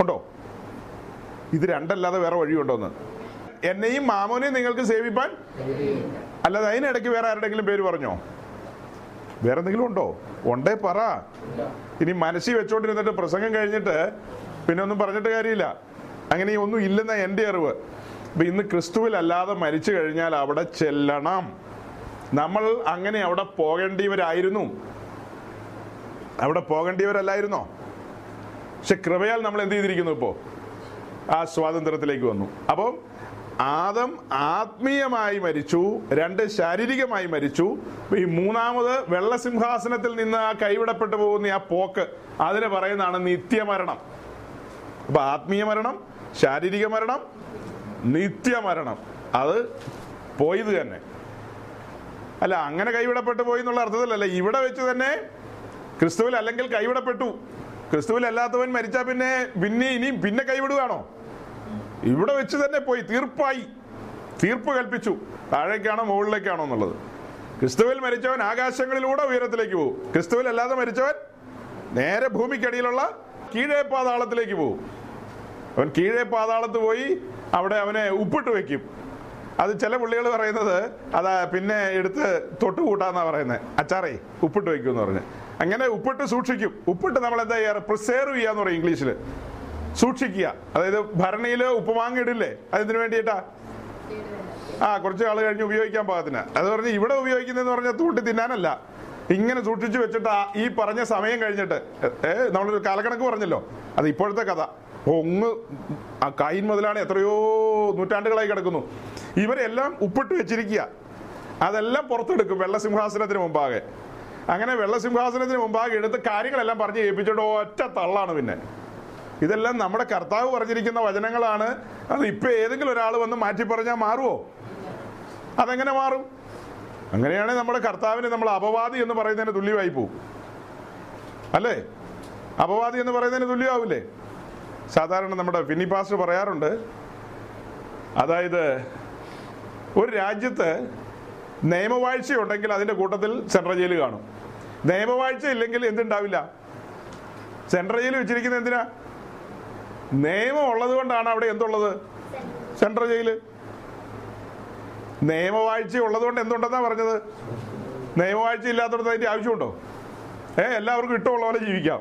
ഉണ്ടോ? ഇത് രണ്ടല്ലാതെ വേറെ വഴിയുണ്ടോന്ന് എന്നെയും മാമോനെയും നിങ്ങൾക്ക് സേവിപ്പാൻ അല്ലാതെ അതിനിടയ്ക്ക് വേറെ ആരുടെങ്കിലും പേര് പറഞ്ഞോ? വേറെ എന്തെങ്കിലും ഉണ്ടോ? ഉണ്ടേ പറ. ഇനി മനസ്സിൽ വെച്ചോണ്ടിരുന്നിട്ട് പ്രസംഗം കഴിഞ്ഞിട്ട് പിന്നെ ഒന്നും പറഞ്ഞിട്ട് കാര്യമില്ല. അങ്ങനെ ഒന്നും ഇല്ലെന്ന എന്റെ അറിവ്. അപ്പൊ ഇന്ന് ക്രിസ്തുവിൽ അല്ലാതെ മരിച്ചു കഴിഞ്ഞാൽ അവിടെ ചെല്ലണം. നമ്മൾ അങ്ങനെ അവിടെ പോകേണ്ടിയവരായിരുന്നു. അവിടെ പോകേണ്ടിയവരല്ലായിരുന്നോ? പക്ഷെ കൃപയാൽ നമ്മൾ എന്ത് ചെയ്തിരിക്കുന്നു ഇപ്പോ? ആ സ്വാതന്ത്ര്യത്തിലേക്ക് വന്നു. അപ്പം ആദം ആത്മീയമായി മരിച്ചു രണ്ട് ശാരീരികമായി മരിച്ചു. ഈ മൂന്നാമത് വെള്ളസിംഹാസനത്തിൽ നിന്ന് ആ കൈവിടപ്പെട്ടു പോകുന്ന ആ പോക്ക് അതിന് പറയുന്നതാണ് നിത്യമരണം. അപ്പൊ ആത്മീയ മരണം ശാരീരിക മരണം നിത്യമരണം. അത് പോയത് തന്നെ. അല്ല അങ്ങനെ കൈവിടപ്പെട്ടു പോയി എന്നുള്ള അർത്ഥത്തിലല്ല ഇവിടെ വെച്ച് തന്നെ ക്രിസ്തുവിൽ അല്ലെങ്കിൽ കൈവിടപ്പെട്ടു. ക്രിസ്തുവിൽ അല്ലാത്തവൻ മരിച്ചാൽ പിന്നെ പിന്നെ ഇനിയും പിന്നെ കൈവിടുകയാണോ? ഇവിടെ വെച്ച് തന്നെ പോയി തീർപ്പായി. തീർപ്പ് കൽപ്പിച്ചു. താഴേക്കാണോ മുകളിലേക്കാണോ എന്നുള്ളത്. ക്രിസ്തുവിൽ മരിച്ചവൻ ആകാശങ്ങളിലൂടെ ഉയരത്തിലേക്ക് പോകും. ക്രിസ്തുവിൽ അല്ലാതെ മരിച്ചവൻ നേരെ ഭൂമിക്കടിയിലുള്ള കീഴേ പാതാളത്തിലേക്ക് പോകും. അവൻ കീഴേ പാതാളത്ത് പോയി അവിടെ അവനെ ഉപ്പിട്ട് വെക്കും അത് ചില പുള്ളികൾ പറയുന്നത് അതാ പിന്നെ എടുത്ത് തൊട്ട് കൂട്ടാന്നാ പറയുന്നത് അച്ചാറേ ഉപ്പിട്ട് വയ്ക്കും എന്ന് പറഞ്ഞ്. അങ്ങനെ ഉപ്പിട്ട് സൂക്ഷിക്കും. ഉപ്പിട്ട് നമ്മൾ എന്താ ചെയ്യാറ് പ്രിസേർവ് ചെയ്യാന്ന് പറയും ഇംഗ്ലീഷിൽ സൂക്ഷിക്കുക. അതായത് ഭരണിയിൽ ഉപ്പുമാങ്ങ ഇടില്ലേ അതിന് വേണ്ടിയിട്ടാ? ആ കുറച്ച് ആൾ കഴിഞ്ഞ് ഉപയോഗിക്കാൻ പാകത്തിന്. അത് പറഞ്ഞ് ഇവിടെ ഉപയോഗിക്കുന്നതെന്ന് പറഞ്ഞാൽ തൂട്ടി തിന്നാനല്ല. ഇങ്ങനെ സൂക്ഷിച്ചു വെച്ചിട്ട് ഈ പറഞ്ഞ സമയം കഴിഞ്ഞിട്ട് ഏഹ് നമ്മളൊരു കാലക്കണക്ക് പറഞ്ഞല്ലോ. അത് ഇപ്പോഴത്തെ കഥ. ഒങ്ങ് ആ കൈൻ മുതലാണ് എത്രയോ നൂറ്റാണ്ടുകളായി കിടക്കുന്നു. ഇവരെല്ലാം ഉപ്പിട്ട് വെച്ചിരിക്കുക. അതെല്ലാം പുറത്തെടുക്കും വെള്ളസിംഹാസനത്തിന് മുമ്പാകെ. അങ്ങനെ വെള്ളസിംഹാസനത്തിന് മുമ്പാകെ എടുത്ത് കാര്യങ്ങളെല്ലാം പറഞ്ഞ് ഏൽപ്പിച്ചിട്ട് ഒറ്റ തള്ളാണ് പിന്നെ. ഇതെല്ലാം നമ്മുടെ കർത്താവ് പറഞ്ഞിരിക്കുന്ന വചനങ്ങളാണ്. അത് ഇപ്പൊ ഏതെങ്കിലും ഒരാൾ വന്ന് മാറ്റി പറഞ്ഞാൽ മാറുമോ അതെങ്ങനെ മാറും? അങ്ങനെയാണെങ്കിൽ നമ്മുടെ കർത്താവിനെ നമ്മൾ അപവാദി എന്ന് പറയുന്നതിന് തുല്യമായി പോവും. അല്ലേ? അപവാദി എന്ന് പറയുന്നതിന് തുല്യമാവില്ലേ? സാധാരണ നമ്മുടെ ഫിന്നി പാസ്റ്റർ പറയാറുണ്ട് അതായത് ഒരു രാജ്യത്ത് നിയമവാഴ്ച ഉണ്ടെങ്കിൽ അതിന്റെ കൂട്ടത്തിൽ സെൻട്രൽ ജയിൽ കാണും. നിയമവാഴ്ച ഇല്ലെങ്കിൽ എന്തുണ്ടാവില്ല? സെൻട്രൽ ജയിൽ വെച്ചിരിക്കുന്നത് എന്തിനാ? നിയമം ഉള്ളത് കൊണ്ടാണ് അവിടെ എന്തുള്ളത്? Central jail. നിയമവാഴ്ച ഉള്ളത് കൊണ്ട് എന്തുണ്ടെന്നാ പറഞ്ഞത്? നിയമവാഴ്ച ഇല്ലാത്തടത്ത് അതിന്റെ ആവശ്യമുണ്ടോ? ഏ എല്ലാവർക്കും ഇഷ്ടമുള്ള പോലെ ജീവിക്കാം.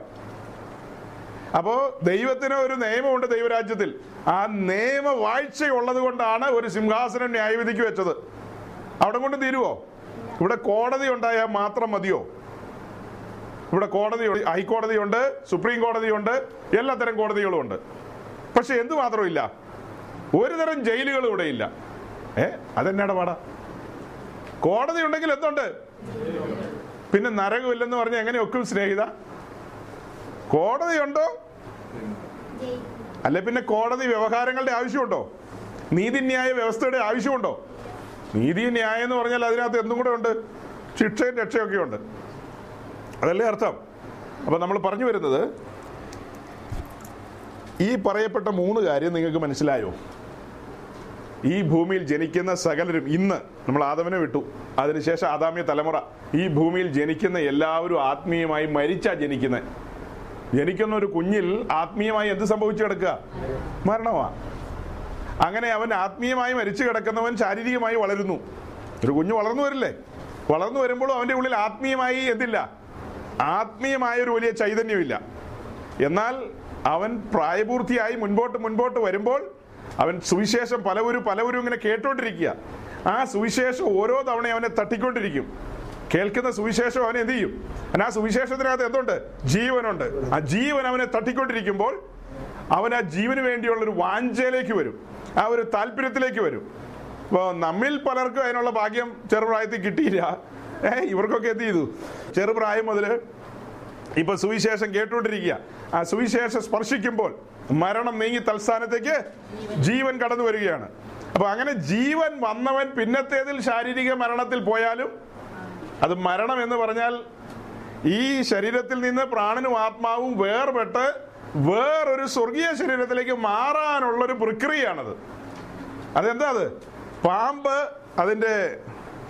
അപ്പോ ദൈവത്തിന് ഒരു നിയമമുണ്ട് ദൈവരാജ്യത്തിൽ. ആ നിയമവാഴ്ച ഉള്ളത് കൊണ്ടാണ് ഒരു സിംഹാസനം ന്യായവിധിക്ക് വെച്ചത്. അവിടെ കൊണ്ട് തീരുവോ? ഇവിടെ കോടതി ഉണ്ടായാൽ മാത്രം മതിയോ? ഇവിടെ കോടതി ഹൈക്കോടതിയുണ്ട് സുപ്രീം കോടതിയുണ്ട് എല്ലാത്തരം കോടതികളും ഉണ്ട്. പക്ഷെ എന്തു മാത്രമില്ല ഒരു തരം ജയിലുകളും ഇവിടെ ഇല്ല. ഏ? അതെന്നാടെ പാടാ കോടതി ഉണ്ടെങ്കിൽ എന്തുണ്ട്? പിന്നെ നരകമില്ലെന്ന് പറഞ്ഞ എങ്ങനെയൊക്കെ സ്നേഹിത? കോടതിയുണ്ടോ അല്ലെ പിന്നെ കോടതി വ്യവഹാരങ്ങളുടെ ആവശ്യമുണ്ടോ? നീതിന്യായ വ്യവസ്ഥയുടെ ആവശ്യമുണ്ടോ? നീതി ന്യായം എന്ന് പറഞ്ഞാൽ അതിനകത്ത് എന്തും കൂടെ ഉണ്ട്. ശിക്ഷയും രക്ഷയൊക്കെ ഉണ്ട്. അതല്ലേ അർത്ഥം? അപ്പൊ നമ്മൾ പറഞ്ഞു വരുന്നത് ഈ പറയപ്പെട്ട മൂന്ന് കാര്യം നിങ്ങൾക്ക് മനസ്സിലായോ? ഈ ഭൂമിയിൽ ജനിക്കുന്ന സകലരും ഇന്ന് നമ്മൾ ആദവനെ വിട്ടു. അതിനുശേഷം ആദാമ്യ തലമുറ ഈ ഭൂമിയിൽ ജനിക്കുന്ന എല്ലാവരും ആത്മീയമായി മരിച്ചാ ജനിക്കുന്നത് ജനിക്കുന്ന ഒരു കുഞ്ഞിൽ ആത്മീയമായി എന്ത് സംഭവിച്ചു കിടക്കുക? മരണമാ. അങ്ങനെ അവൻ ആത്മീയമായി മരിച്ചു കിടക്കുന്നവൻ ശാരീരികമായി വളരുന്നു. ഒരു കുഞ്ഞ് വളർന്നു വരില്ലേ? വളർന്നു വരുമ്പോഴും അവന്റെ ഉള്ളിൽ ആത്മീയമായി എന്തില്ല? ആത്മീയമായ ഒരു വലിയ ചൈതന്യമില്ല. എന്നാൽ അവൻ പ്രായപൂർത്തിയായി മുൻപോട്ട് മുൻപോട്ട് വരുമ്പോൾ അവൻ സുവിശേഷം പലവരും പലവരും ഇങ്ങനെ കേട്ടോണ്ടിരിക്കുക. ആ സുവിശേഷം ഓരോ തവണ അവനെ തട്ടിക്കൊണ്ടിരിക്കും. കേൾക്കുന്ന സുവിശേഷം അവനെ എന്ത് ചെയ്യും? അവൻ ആ സുവിശേഷത്തിനകത്ത് എന്തുണ്ട്? ജീവനുണ്ട്. ആ ജീവൻ അവനെ തട്ടിക്കൊണ്ടിരിക്കുമ്പോൾ അവൻ ആ ജീവന് വേണ്ടിയുള്ള ഒരു വാഞ്ചയിലേക്ക് വരും. ആ ഒരു താല്പര്യത്തിലേക്ക് വരും. അപ്പോൾ നമ്മിൽ പലർക്കും അതിനുള്ള ഭാഗ്യം ചെറുപ്രായത്തിൽ കിട്ടിയില്ല. ഏ ഇവർക്കൊക്കെ എന്ത് ചെയ്തു? ചെറുപ്രായം മുതൽ ഇപ്പൊ സുവിശേഷം കേട്ടുകൊണ്ടിരിക്കുക. ആ സുവിശേഷം സ്പർശിക്കുമ്പോൾ മരണം നീങ്ങി തൽസ്ഥാനത്തേക്ക് ജീവൻ കടന്നു വരികയാണ്. അപ്പൊ അങ്ങനെ ജീവൻ വന്നവൻ പിന്നത്തേതിൽ ശാരീരിക മരണത്തിൽ പോയാലും അത് മരണം എന്ന് പറഞ്ഞാൽ ഈ ശരീരത്തിൽ നിന്ന് പ്രാണനും ആത്മാവും വേർപെട്ട് വേറൊരു സ്വർഗീയ ശരീരത്തിലേക്ക് മാറാനുള്ള ഒരു പ്രക്രിയയാണത്. അതെന്താ അത്? പാമ്പ് അതിന്റെ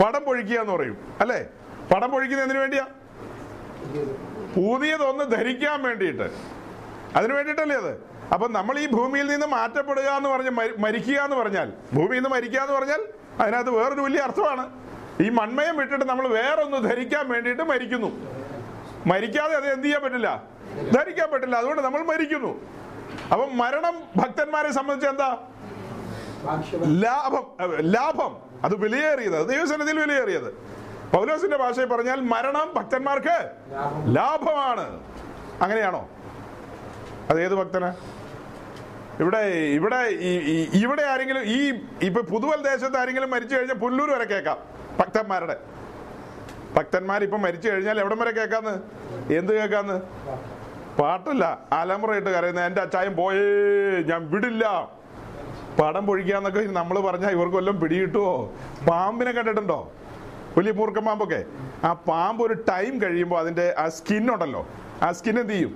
പടം പൊഴിക്കുക എന്ന് പറയും. അല്ലേ? പടം പൊഴിക്കുന്നതിന് വേണ്ടിയാ? പുതിയതൊന്ന് ധരിക്കാൻ വേണ്ടിയിട്ട്. അതിനു വേണ്ടിയിട്ടല്ലേ അത്? അപ്പൊ നമ്മൾ ഈ ഭൂമിയിൽ നിന്ന് മാറ്റപ്പെടുക എന്ന് പറഞ്ഞ മരിക്കുക എന്ന് പറഞ്ഞാൽ ഭൂമിയിൽ നിന്ന് മരിക്കുക എന്ന് പറഞ്ഞാൽ അതിനകത്ത് വേറൊരു വലിയ അർത്ഥമാണ്. ഈ മൺമയം വിട്ടിട്ട് നമ്മൾ വേറൊന്ന് ധരിക്കാൻ വേണ്ടിയിട്ട് മരിക്കുന്നു. മരിക്കാതെ അത് എന്ത് ചെയ്യാൻ പറ്റില്ല? ധരിക്കാൻ പറ്റില്ല. അതുകൊണ്ട് നമ്മൾ മരിക്കുന്നു. അപ്പം മരണം ഭക്തന്മാരെ സംബന്ധിച്ച് എന്താ? ലാഭം. ലാഭം. അത് വിലയേറിയത്. ദൈവസന്നിധിയിൽ വിലയേറിയത്. പൗലോസിന്റെ ഭാഷയിൽ പറഞ്ഞാൽ മരണം ഭക്തന്മാർക്ക് ലാഭമാണ്. അങ്ങനെയാണോ? അത് ഏത് ഭക്തന്? ഇവിടെ ഇവിടെ ഇവിടെ ആരെങ്കിലും ഈ ഇപ്പൊ പുതുവൽ ദേശത്ത് ആരെങ്കിലും മരിച്ചു കഴിഞ്ഞാൽ പുല്ലൂർ വരെ കേൾക്കാം. ഭക്തന്മാരുടെ. ഭക്തന്മാർ ഇപ്പൊ മരിച്ചു കഴിഞ്ഞാൽ എവിടം വരെ കേൾക്കാന്ന്? എന്ത് കേൾക്കാന്ന്? പാട്ടല്ല അലമുറയിട്ട് കരയുന്ന എന്റെ അച്ചായം പോയേ ഞാൻ വിടില്ല. പടം പൊഴിക്കാന്നൊക്കെ നമ്മൾ പറഞ്ഞാൽ ഇവർക്ക് വല്ലതും പിടികിട്ടുവോ? പാമ്പിനെ കണ്ടിട്ടുണ്ടോ? വലിയ മൂർഖൻ പാമ്പൊക്കെ. ആ പാമ്പ് ഒരു ടൈം കഴിയുമ്പോൾ അതിന്റെ ആ സ്കിന്നുണ്ടല്ലോ ആ സ്കിൻ എന്ത് ചെയ്യും?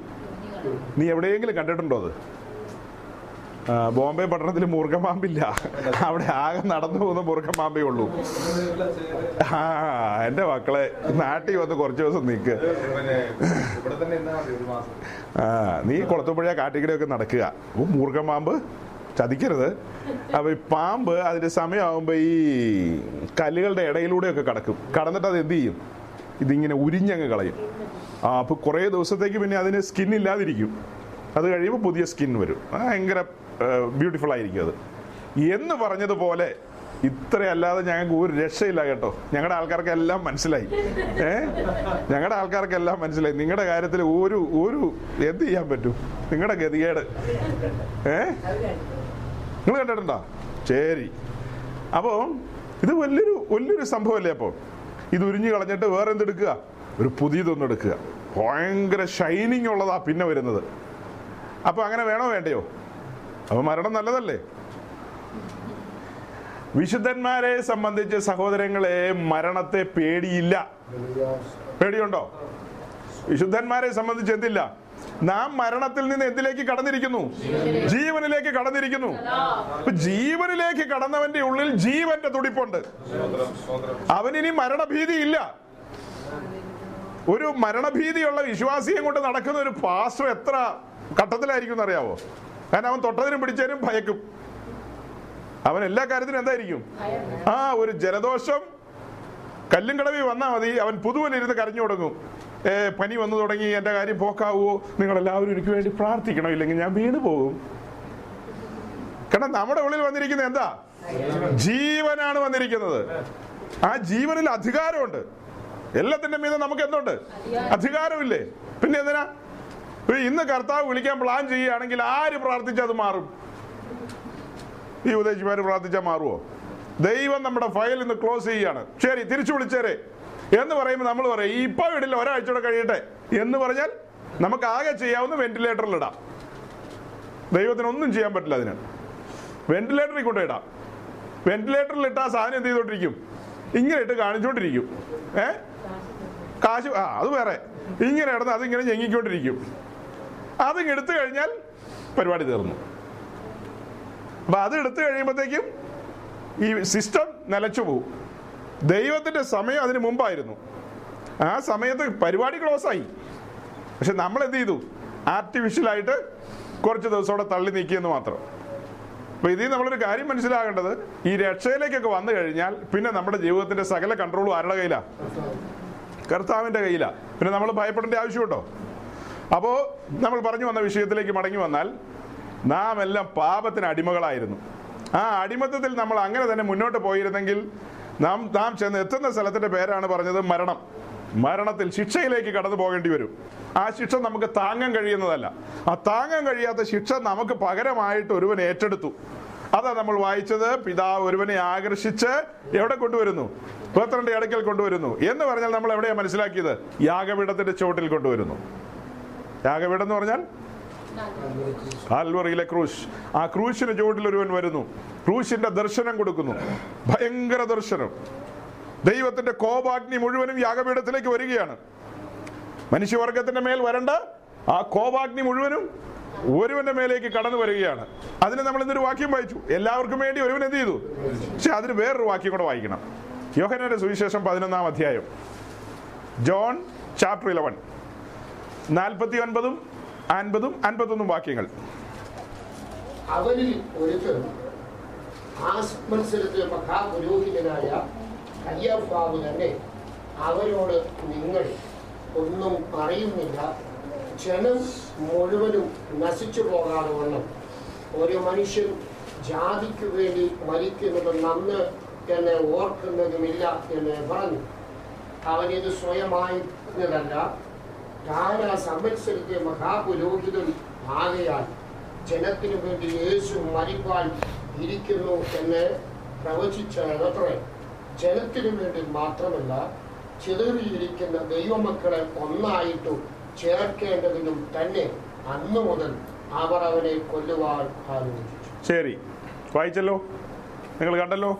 നീ എവിടെയെങ്കിലും കണ്ടിട്ടുണ്ടോ അത്? ബോംബെ പട്ടണത്തിൽ മുറുകമാമ്പില്ല അവിടെ ആകെ നടന്നു പോകുന്ന മുറുകമാമ്പേ ഉള്ളൂ. ആ എന്റെ മക്കളെ നാട്ടിൽ വന്ന് കുറച്ച് ദിവസം നിൽക്ക് ആ നീ കുളത്തുപുഴ കാട്ടിക്കടയൊക്കെ നടക്കുക. മൂർഖമാമ്പ് ചതിക്കരുത്. അപ്പൊ ഈ പാമ്പ് അതിന്റെ സമയമാകുമ്പോ ഈ കല്ലുകളുടെ ഇടയിലൂടെ ഒക്കെ കടക്കും. കടന്നിട്ട് അത് എന്ത് ചെയ്യും? ഇതിങ്ങനെ ഉരിഞ്ഞങ്ങ് കളയും. ആ അപ്പൊ കുറേ ദിവസത്തേക്ക് പിന്നെ അതിന് സ്കിൻ ഇല്ലാതിരിക്കും. അത് കഴിയുമ്പോൾ പുതിയ സ്കിൻ വരും. ഭയങ്കര ബ്യൂട്ടിഫുൾ ആയിരിക്കും അത്. എന്ന് പറഞ്ഞതുപോലെ ഇത്രയല്ലാതെ ഞങ്ങൾക്ക് ഒരു രക്ഷയില്ല കേട്ടോ. ഞങ്ങളുടെ ആൾക്കാർക്കെല്ലാം മനസ്സിലായി. ഏ? ഞങ്ങളുടെ ആൾക്കാർക്കെല്ലാം മനസ്സിലായി. നിങ്ങളുടെ കാര്യത്തിൽ ഒരു ഒരു എന്ത് ചെയ്യാൻ പറ്റും? നിങ്ങളുടെ ഗതികേട്. ഏ? നിങ്ങൾ കണ്ടിട്ടുണ്ടോ? ശരി. അപ്പോൾ ഇത് വലിയൊരു വലിയൊരു സംഭവമല്ലേ അപ്പോൾ ഇത് ഉരിഞ്ഞു കളഞ്ഞിട്ട് വേറെ എന്തെടുക്കുക ഒരു പുതിയതൊന്നും എടുക്കുക ഭയങ്കര ഷൈനിങ് ഉള്ളതാ പിന്നെ വരുന്നത്. അപ്പോൾ അങ്ങനെ വേണോ വേണ്ടയോ? അപ്പോൾ മരണം നല്ലതല്ലേ? വിശുദ്ധന്മാരെ സംബന്ധിച്ച് സഹോദരങ്ങളെ മരണത്തെ പേടിയില്ല. പേടിയുണ്ടോ? വിശുദ്ധന്മാരെ സംബന്ധിച്ച് എന്തില്ല? നാം മരണത്തിൽ നിന്ന് എന്തിലേക്ക് കടന്നിരിക്കുന്നു? ജീവനിലേക്ക് കടന്നിരിക്കുന്നു. അപ്പൊ ജീവനിലേക്ക് കടന്നവന്റെ ഉള്ളിൽ ജീവന്റെ തുടിപ്പുണ്ട്. അവനിനി മരണഭീതി ഇല്ല ഒരു മരണഭീതിയുള്ള വിശ്വാസിയെ കൊണ്ട് നടക്കുന്ന ഒരു പാസ്റ്റർ എത്ര ഘട്ടത്തിലായിരിക്കും അറിയാവോ? കാരണം അവൻ തൊട്ടതിനും പിടിച്ചതിനും ഭയക്കും. അവൻ എല്ലാ കാര്യത്തിനും എന്തായിരിക്കും? ആ ഒരു ജലദോഷം. കല്ലും കടവി വന്നാൽ മതി. അവൻ പുതുവലിരുന്ന് കരഞ്ഞു തുടങ്ങും. ഏ പനി വന്നു തുടങ്ങി എന്റെ കാര്യം പോക്കാവോ? നിങ്ങൾ എല്ലാവരും എനിക്ക് വേണ്ടി പ്രാർത്ഥിക്കണം ഇല്ലെങ്കിൽ ഞാൻ വീണ് പോകും. കാരണം നമ്മുടെ ഉള്ളിൽ വന്നിരിക്കുന്നത് എന്താ? ജീവനാണ് വന്നിരിക്കുന്നത്. ആ ജീവനിൽ അധികാരമുണ്ട്. എല്ലാത്തിന്റെ മീതെ നമുക്ക് എന്തുണ്ട്? അധികാരമില്ലേ? പിന്നെ എന്തിനാ? ഇന്ന് കർത്താവ് വിളിക്കാൻ പ്ലാൻ ചെയ്യുകയാണെങ്കിൽ ആര് പ്രാർത്ഥിച്ചാൽ അത് മാറും? ഈ ഉദ്ദേശിമാർ പ്രാർത്ഥിച്ചാൽ മാറുമോ ദൈവം നമ്മുടെ ഫയൽ ഇന്ന് ക്ലോസ് ചെയ്യുകയാണ്. ശരി തിരിച്ചു വിളിച്ചേരെ. എന്ന് പറയുമ്പോൾ നമ്മൾ പറയും ഇപ്പൊ വിടില്ല ഒരാഴ്ചയോടെ കഴിയട്ടെ. എന്ന് പറഞ്ഞാൽ നമുക്ക് ആകെ ചെയ്യാവുന്ന വെന്റിലേറ്ററിൽ ഇടാം. ദൈവത്തിന് ഒന്നും ചെയ്യാൻ പറ്റില്ല അതിന്. വെന്റിലേറ്ററിൽ കൊണ്ടിടാം വെന്റിലേറ്ററിൽ ഇട്ട് ആ സാധനം എന്ത് ചെയ്തോണ്ടിരിക്കും? ഇങ്ങനെ ഇട്ട് കാണിച്ചുകൊണ്ടിരിക്കും ഏ? കാശ് ആ അത് വേറെ. ഇങ്ങനെ ഇടന്ന് അതിങ്ങനെ ഞെങ്ങിക്കൊണ്ടിരിക്കും. അതിങ്ങ് എടുത്തു കഴിഞ്ഞാൽ പരിപാടി തീർന്നു. അപ്പൊ അത് എടുത്തു കഴിയുമ്പോഴത്തേക്കും ഈ സിസ്റ്റം നിലച്ചു പോകും ദൈവത്തിന്റെ സമയം അതിന് മുമ്പായിരുന്നു. ആ സമയത്ത് പരിപാടി ക്ലോസ് ആയി പക്ഷെ നമ്മൾ എന്ത് ചെയ്തു? ആർട്ടിഫിഷ്യലായിട്ട് കുറച്ച് ദിവസം അവിടെ തള്ളി നീക്കിയെന്ന് മാത്രം. അപ്പൊ ഇതിൽ നമ്മളൊരു കാര്യം മനസ്സിലാകേണ്ടത് ഈ രക്ഷയിലേക്കൊക്കെ വന്നു കഴിഞ്ഞാൽ പിന്നെ നമ്മുടെ ജീവിതത്തിന്റെ സകല കൺട്രോളും ആരുടെ കയ്യിലാ? കർത്താവിന്റെ കയ്യിലാ. പിന്നെ നമ്മൾ ഭയപ്പെടേണ്ട ആവശ്യമുണ്ടോ? അപ്പോ നമ്മൾ പറഞ്ഞു വന്ന വിഷയത്തിലേക്ക് മടങ്ങി വന്നാൽ നാം എല്ലാം പാപത്തിന് അടിമകളായിരുന്നു. ആ അടിമത്തത്തിൽ നമ്മൾ അങ്ങനെ തന്നെ മുന്നോട്ട് പോയിരുന്നെങ്കിൽ നാം നാം ചെന്ന് എത്തുന്ന സ്ഥലത്തിന്റെ പേരാണ് പറഞ്ഞത് മരണം. മരണത്തിൽ ശിക്ഷയിലേക്ക് കടന്നു പോകേണ്ടി വരും. ആ ശിക്ഷ നമുക്ക് താങ്ങാൻ കഴിയുന്നതല്ല. ആ താങ്ങാൻ കഴിയാത്ത ശിക്ഷ നമുക്ക് പകരമായിട്ട് ഒരുവൻ ഏറ്റെടുത്തു. അതാ നമ്മൾ വായിച്ചത് പിതാവ് ഒരുവനെ ആകർഷിച്ച് എവിടെ കൊണ്ടുവരുന്നു? പന്ത്രണ്ട് ഇടയ്ക്കൽ കൊണ്ടുവരുന്നു. എന്ന് പറഞ്ഞാൽ നമ്മൾ എവിടെയാണ് മനസ്സിലാക്കിയത്? യാഗപീഠത്തിന്റെ ചോട്ടിൽ കൊണ്ടുവരുന്നു. യാഗപീഠം എന്ന് പറഞ്ഞാൽ? കാൽവറിയിലെ ക്രൂശ്. ആ ക്രൂശിന് ചുവട്ടിൽ ഒരുവൻ വരുന്നു. ക്രൂശിന്റെ ദർശനം കൊടുക്കുന്നു. ഭയങ്കര ദർശനം. ദൈവത്തിന്റെ കോപാഗ്നി മുഴുവനും യാഗപീഠത്തിലേക്ക് വരികയാണ്. മനുഷ്യവർഗത്തിന്റെ മേൽ വരണ്ട ആ കോപാഗ്നി മുഴുവനും ഒരുവന്റെ മേലേക്ക് കടന്നു വരികയാണ്. അതിന് നമ്മൾ ഇന്നൊരു വാക്യം വായിച്ചു. എല്ലാവർക്കും വേണ്ടി ഒരുവൻ എന്ത് ചെയ്തു? പക്ഷെ അതിന് വേറൊരു വാക്യം കൂടെ വായിക്കണം. യോഹനന്റെ സുവിശേഷം പതിനൊന്നാം അധ്യായം. ജോൺ ചാപ്റ്റർ ഇലവൻ നാൽപ്പത്തി ഒൻപതും അൻപതും അൻപത്തൊന്നും വാക്യങ്ങൾ. അവരിൽ തന്നെ അവരോട് നിങ്ങൾ ഒന്നും പറയുന്നില്ല. ജനം മുഴുവനും നശിച്ചു പോകാതെ വണ്ണം ഒരു മനുഷ്യൻ ജാതിക്ക് വേണ്ടി മരിക്കുന്നത് നന്ന് എന്ന് ഓർക്കുന്നതുമില്ല എന്ന് പറഞ്ഞു. അവനിത് സ്വയമായിരുന്നതല്ല ആ സംവത്സരത്തെ മഹാപുരോഹിതൻ. ആകയാൽ ജനത്തിനു വേണ്ടി യേശു മരിപ്പാൻ ഇരിക്കുന്നു എന്ന് പ്രവചിച്ചതത്രേ ജനത്തിനു വേണ്ടി മാത്രമല്ല ചിതറിയിരിക്കുന്ന ദൈവമക്കളെ ഒന്നായിട്ടു ചേർക്കേണ്ടതിനും തന്നെ അന്നു മുതൽ അവർ അവനെ കൊല്ലുവാൻ ആലോചിച്ചു. ശരി. വായിച്ചല്ലോ? നിങ്ങൾ കണ്ടല്ലോ?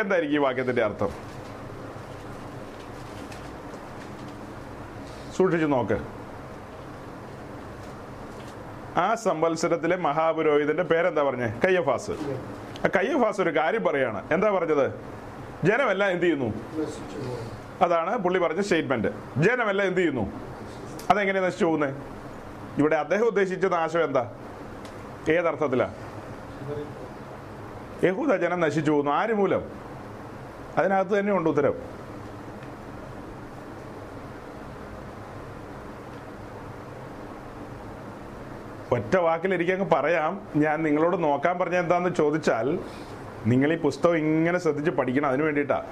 എന്തായിരിക്കും ഈ വാക്യത്തിന്റെ അർത്ഥം? സൂക്ഷിച്ചു നോക്ക്. ആ സംവത്സരത്തിലെ മഹാപുരോഹിതന്റെ പേരെന്താ പറഞ്ഞേ? കയ്യഫാസ്. ആ കയ്യഫാസ് ഒരു കാര്യം പറയാണ്. എന്താ പറഞ്ഞത്? ജനമെല്ലാം എന്ത് ചെയ്യുന്നു? അതാണ് പുള്ളി പറഞ്ഞ സ്റ്റേറ്റ്മെന്റ്. ജനമെല്ലാം എന്ത് ചെയ്യുന്നു? അതെങ്ങനെ നശിച്ചു പോകുന്നത് ഇവിടെ അദ്ദേഹം ഉദ്ദേശിച്ച നാശം എന്താ? ഏതർത്ഥത്തിലാ? യഹൂദ ജനം നശിച്ചു പോകുന്നു. ആര് മൂലം? അതിനകത്ത് തന്നെ ഉണ്ട് ഒറ്റ വാക്കിൽ എനിക്കങ്ങ് പറയാം. ഞാൻ നിങ്ങളോട് നോക്കാൻ പറഞ്ഞ എന്താന്ന് ചോദിച്ചാൽ നിങ്ങൾ ഈ പുസ്തകം ഇങ്ങനെ ശ്രദ്ധിച്ച് പഠിക്കണം. അതിനു വേണ്ടിയിട്ടാ.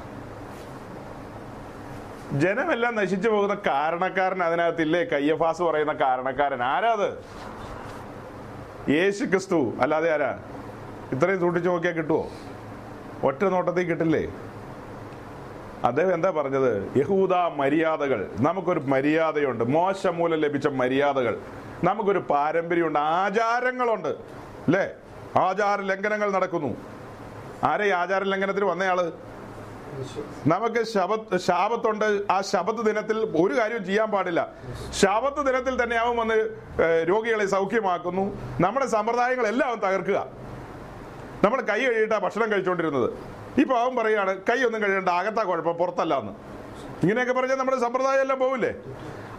ജനമെല്ലാം നശിച്ചു പോകുന്ന കാരണക്കാരൻ അതിനകത്തില്ലേ? കയ്യഫാസ് പറയുന്ന കാരണക്കാരൻ. ആരാ അത്? യേശു ക്രിസ്തു. അല്ലാതെ ആരാ? ഇത്രയും സൂക്ഷിച്ചു നോക്കിയാൽ കിട്ടുമോ ഒറ്റ നോട്ടത്തിൽ കിട്ടില്ലേ? അദ്ദേഹം എന്താ പറഞ്ഞത്? യഹൂദ മര്യാദകൾ. നമുക്കൊരു മര്യാദയുണ്ട്. മോശം മൂലം ലഭിച്ച മര്യാദകൾ. നമുക്കൊരു പാരമ്പര്യമുണ്ട്. ആചാരങ്ങളുണ്ട്. അല്ലേ ആചാര ലംഘനങ്ങൾ നടക്കുന്നു. ആരെ ആചാര ലംഘനത്തിന് വന്നയാൾ? നമുക്ക് ശബത്ത് ശാപത്തുണ്ട്. ആ ശബത്ത് ദിനത്തിൽ ഒരു കാര്യവും ചെയ്യാൻ പാടില്ല. ശബത്ത് ദിനത്തിൽ തന്നെ അവൻ വന്ന് രോഗികളെ സൗഖ്യമാക്കുന്നു. നമ്മുടെ സമ്പ്രദായങ്ങളെല്ലാം തകർക്കുക. നമ്മൾ കൈ കഴുകിയിട്ടാ ഭക്ഷണം കഴിച്ചുകൊണ്ടിരുന്നത് ഇപ്പൊ അവൻ പറയാണ് കൈ ഒന്നും കഴിയേണ്ട അകത്താ കുഴപ്പം പുറത്തല്ല എന്ന് ഇങ്ങനെയൊക്കെ പറഞ്ഞാൽ നമ്മുടെ സമ്പ്രദായം എല്ലാം പോവില്ലേ?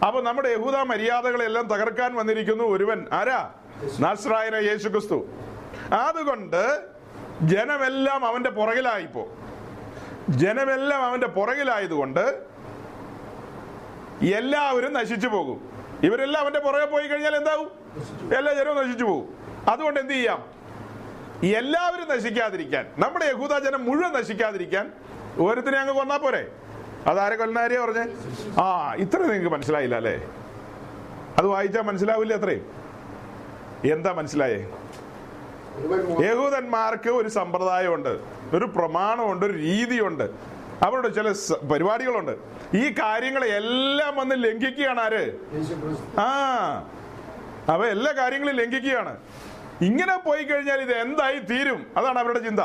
അപ്പൊ നമ്മുടെ യഹൂദ മര്യാദകളെല്ലാം തകർക്കാൻ വന്നിരിക്കുന്നു ഒരുവൻ. ആരാ? നസ്രായന യേശു ക്രിസ്തു അതുകൊണ്ട് ജനമെല്ലാം അവന്റെ പുറകിലായിപ്പോ. ജനമെല്ലാം അവന്റെ പുറകിലായതുകൊണ്ട് എല്ലാവരും നശിച്ചു പോകും. ഇവരെല്ലാം അവന്റെ പുറകെ പോയി കഴിഞ്ഞാൽ എന്താവും എല്ലാ ജനവും നശിച്ചു പോകും. അതുകൊണ്ട് എന്ത് ചെയ്യാം? എല്ലാവരും നശിക്കാതിരിക്കാൻ നമ്മുടെ യഹൂദ ജനം മുഴുവൻ നശിക്കാതിരിക്കാൻ ഓരോരുത്തരെ അങ്ങ് കൊന്നാ പോരെ? അതാരെ കൊല്ലനാരിയാ പറഞ്ഞേ? ആ ഇത്ര നിങ്ങൾക്ക് മനസ്സിലായില്ല അല്ലേ? അത് വായിച്ചാ മനസ്സിലാവില്ല അത്രയും. എന്താ മനസ്സിലായേ? യഹൂദന്മാർക്ക് ഒരു സമ്പ്രദായമുണ്ട് ഒരു പ്രമാണമുണ്ട് ഒരു രീതിയുണ്ട്. അവരുടെ ചില പരിപാടികളുണ്ട്. ഈ കാര്യങ്ങളെ എല്ലാം വന്ന് ലംഘിക്കുകയാണ് ആര്? ആ അവ എല്ലാ കാര്യങ്ങളും ലംഘിക്കുകയാണ്. ഇങ്ങനെ പോയി കഴിഞ്ഞാൽ ഇത് എന്തായി തീരും? അതാണ് അവരുടെ ചിന്ത.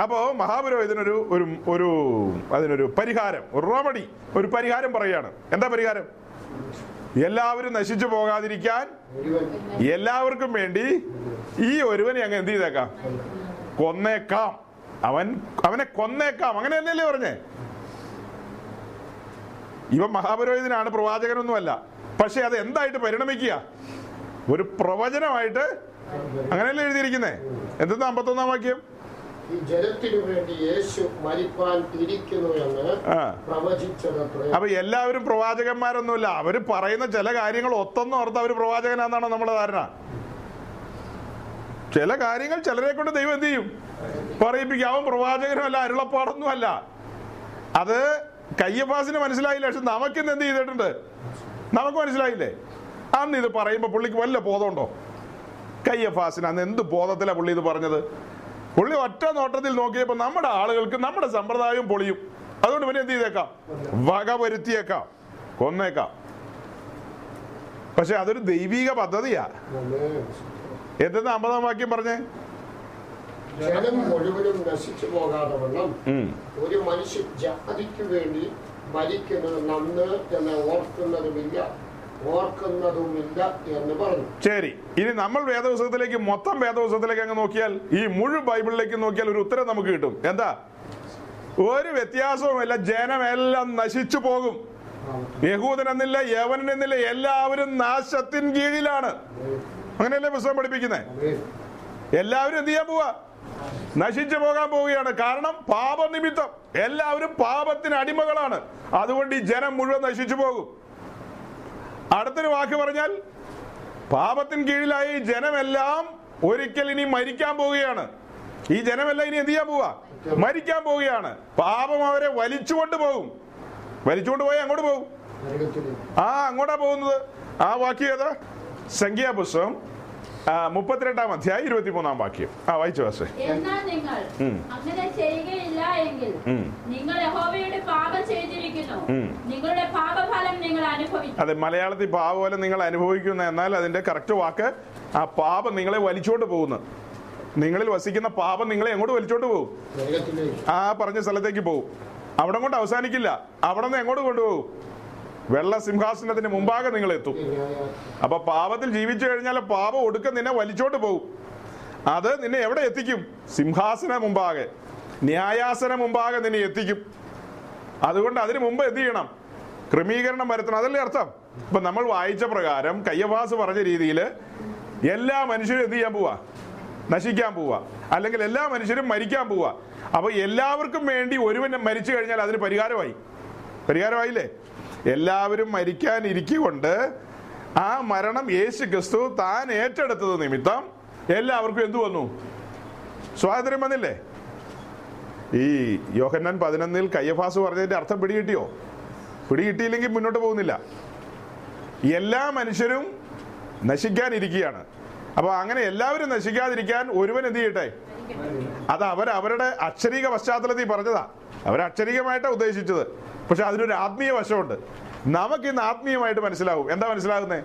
അപ്പോ ഇതിനൊരു ഒരു ഒരു അതിനൊരു പരിഹാരം ഒരു റോമഡി ഒരു പരിഹാരം പറയാണ് എന്താ പരിഹാരം? എല്ലാവരും നശിച്ചു പോകാതിരിക്കാൻ എല്ലാവർക്കും വേണ്ടി ഈ ഒരുവനെ അങ്ങ് എന്ത് ചെയ്തേക്കാം? കൊന്നേക്കാം. അവൻ അവനെ കൊന്നേക്കാം. അങ്ങനെ തന്നെയല്ലേ പറഞ്ഞേ? ഇവ മഹാപുരോഹിതനാണ് പ്രവാചകനൊന്നുമല്ല. പക്ഷെ അത് എന്തായിട്ട് പരിണമിക്കുക? ഒരു പ്രവചനമായിട്ട് അങ്ങനെയല്ലേ എഴുതിയിരിക്കുന്നേ? എന്തെന്നാ അമ്പത്തൊന്നാം വാക്യം? ഈ ജനത്തിനു വേണ്ടി യേശു മരിപ്പാൻ ഇരിക്കുന്നു എന്ന് ആ. പ്രവചിച്ചതത്രേ. അപ്പൊ എല്ലാവരും പ്രവാചകന്മാരൊന്നുമില്ല. അവർ പറയുന്ന ചില കാര്യങ്ങൾ ഒത്തൊന്നും ഓർത്ത് അവർ പ്രവാചകനാന്നാണോ നമ്മുടെ ധാരണ. ചില കാര്യങ്ങൾ ചിലരെ കൊണ്ട് ദൈവം എന്ത് ചെയ്യും? പറയിപ്പിക്കും. അവൻ പ്രവാചകനുമല്ല അരുളപ്പാടൊന്നുമല്ല അത് കയ്യപ്പാസിന് മനസ്സിലായില്ല. പക്ഷെ നമുക്കിന്ന് എന്ത് ചെയ്തിട്ടുണ്ട്? നമുക്ക് മനസ്സിലായില്ലേ? അന്ന് ഇത് പറയുമ്പോ പുള്ളിക്ക് വല്ല ബോധമുണ്ടോ? കയ്യഫാസിന് അന്ന് എന്ത് ബോധത്തിലാ പുള്ളി ഇത് പറഞ്ഞത്? പുള്ളി ഒറ്റ നോട്ടത്തിൽ നോക്കിയപ്പോ നമ്മുടെ ആളുകൾക്ക് നമ്മുടെ സമ്പ്രദായവും പൊളിയും. അതുകൊണ്ട് പിന്നെ എന്ത് ചെയ്തേക്കാം? വക വരുത്തിയേക്കാം. കൊന്നേക്കാം. പക്ഷെ അതൊരു ദൈവിക പദ്ധതിയാ. എന്തെന്ന് അമ്പതാം വാക്യം പറഞ്ഞേ? ജനം മുഴുവനും നശിച്ചു പോകാതെ വണ്ണം ഒരു മനുഷ്യൻ ജാതിക്ക് വേണ്ടി മരിക്കുന്നത് നന്ന് എന്ന് ഓർക്കുന്നതുമില്ല. എന്ന് പറഞ്ഞു. ശരി ഇനി നമ്മൾ വേദപുസ്തകത്തിലേക്ക് മൊത്തം വേദപുസ്തകത്തിലേക്ക് അങ്ങ് നോക്കിയാൽ ഈ മുഴുവൻ ബൈബിളിലേക്ക് നോക്കിയാൽ ഒരു ഉത്തരം നമുക്ക് കിട്ടും. എന്താ? ഒരു വ്യത്യാസവുമില്ല ജനമെല്ലാം നശിച്ചു പോകും. യഹൂദൻ എന്നില്ല യവനൻ എന്നില്ല എല്ലാവരും നാശത്തിൻ കീഴിലാണ്. അങ്ങനെയല്ലേ പുസ്തകം പഠിപ്പിക്കുന്നത് എല്ലാവരും എന്ത് ചെയ്യാൻ പോവാ? നശിച്ചു പോകാൻ പോവുകയാണ്. കാരണം പാപനിമിത്തം. എല്ലാവരും പാപത്തിന് അടിമകളാണ്. അതുകൊണ്ട് ഈ ജനം മുഴുവൻ നശിച്ചു പോകും. അടുത്തൊരു വാക്ക് പറഞ്ഞാൽ പാപത്തിൻ കീഴിലായി ജനമെല്ലാം ഒരിക്കൽ ഇനി മരിക്കാൻ പോവുകയാണ്. ഈ ജനമെല്ലാം ഇനി എന്ത് ചെയ്യാൻ പോവാ? മരിക്കാൻ പോവുകയാണ്. പാപം അവരെ വലിച്ചുകൊണ്ട് പോകും വലിച്ചുകൊണ്ട് പോയി അങ്ങോട്ട് പോകും ആ അങ്ങോട്ടാ പോകുന്നത്. ആ വാക്യം ഏതാ? സംഖ്യാപുസ്തകം മുപ്പത്തിരണ്ടാം അധ്യായം ഇരുപത്തിമൂന്നാം വാക്യം. ആ വായിച്ചു വാസേ. എന്നാൽ നിങ്ങൾ അങ്ങനെ ചെയ്യുകയില്ല എങ്കിൽ നിങ്ങൾ യഹോവയുടെ പാപം ചെയ്തിരിക്കുന്നു. നിങ്ങളുടെ പാപഫലം നിങ്ങൾ അനുഭവിക്കും. അതെ മലയാളത്തിൽ പാപപോലെ നിങ്ങൾ അനുഭവിക്കുന്ന എന്നാൽ അതിന്റെ കറക്റ്റ് വാക്ക് ആ പാപം നിങ്ങളെ വലിച്ചോണ്ട് പോകുന്നു. നിങ്ങളിൽ വസിക്കുന്ന പാപം നിങ്ങളെ എങ്ങോട്ട് വലിച്ചോണ്ട് പോകും. ആ പറഞ്ഞ സ്ഥലത്തേക്ക് പോകും. അവിടെ കൊണ്ട് അവസാനിക്കില്ല. അവിടെ നിന്ന് എങ്ങോട്ട് കൊണ്ടുപോകും? വെള്ള സിംഹാസനത്തിന് മുമ്പാകെ നിങ്ങൾ എത്തും അപ്പൊ പാപത്തിൽ ജീവിച്ചു കഴിഞ്ഞാൽ പാപം ഒടുക്കം നിന്നെ വലിച്ചോട്ട് പോകും. അത് നിന്നെ എവിടെ എത്തിക്കും? സിംഹാസന മുമ്പാകെ. ന്യായാസന മുമ്പാകെ നിന്നെ എത്തിക്കും. അതുകൊണ്ട് അതിനു മുമ്പ് എന്ത് ചെയ്യണം? ക്രമീകരണം വരുത്തണം. അതല്ലേ അർത്ഥം? ഇപ്പൊ നമ്മൾ വായിച്ച പ്രകാരം കയ്യവാസ് പറഞ്ഞ രീതിയിൽ എല്ലാ മനുഷ്യരും എന്ത് ചെയ്യാൻ പോവാ? നശിക്കാൻ പോവാ. അല്ലെങ്കിൽ എല്ലാ മനുഷ്യരും മരിക്കാൻ പോവാ. അപ്പൊ എല്ലാവർക്കും വേണ്ടി ഒരുവൻ മരിച്ചു കഴിഞ്ഞാൽ അതിന് പരിഹാരമായി. പരിഹാരമായില്ലേ? എല്ലാവരും മരിക്കാനിരിക്കൊണ്ട് ആ മരണം യേശു ക്രിസ്തു താൻ ഏറ്റെടുത്തത് നിമിത്തം എല്ലാവർക്കും എന്തു വന്നു? സ്വാതന്ത്ര്യം വന്നില്ലേ? ഈ യോഹന്നാൻ പതിനൊന്നിൽ കയ്യഫാസ് പറഞ്ഞതിന്റെ അർത്ഥം പിടികിട്ടിയോ? പിടികിട്ടിയില്ലെങ്കിൽ മുന്നോട്ട് പോകുന്നില്ല. എല്ലാ മനുഷ്യരും നശിക്കാനിരിക്കുകയാണ്. അപ്പൊ അങ്ങനെ എല്ലാവരും നശിക്കാതിരിക്കാൻ ഒരുവൻ എന്ത് ചെയ്യട്ടെ? അത് അവരുടെ അക്ഷരീക പശ്ചാത്തലത്തിൽ പറഞ്ഞതാ. അവർ അക്ഷരികമായിട്ടാണ് ഉദ്ദേശിച്ചത്. പക്ഷെ അതിനൊരു ആത്മീയ വശമുണ്ട്. നമുക്ക് ഇന്ന് ആത്മീയമായിട്ട് മനസ്സിലാവും. എന്താ മനസ്സിലാകുന്നേ?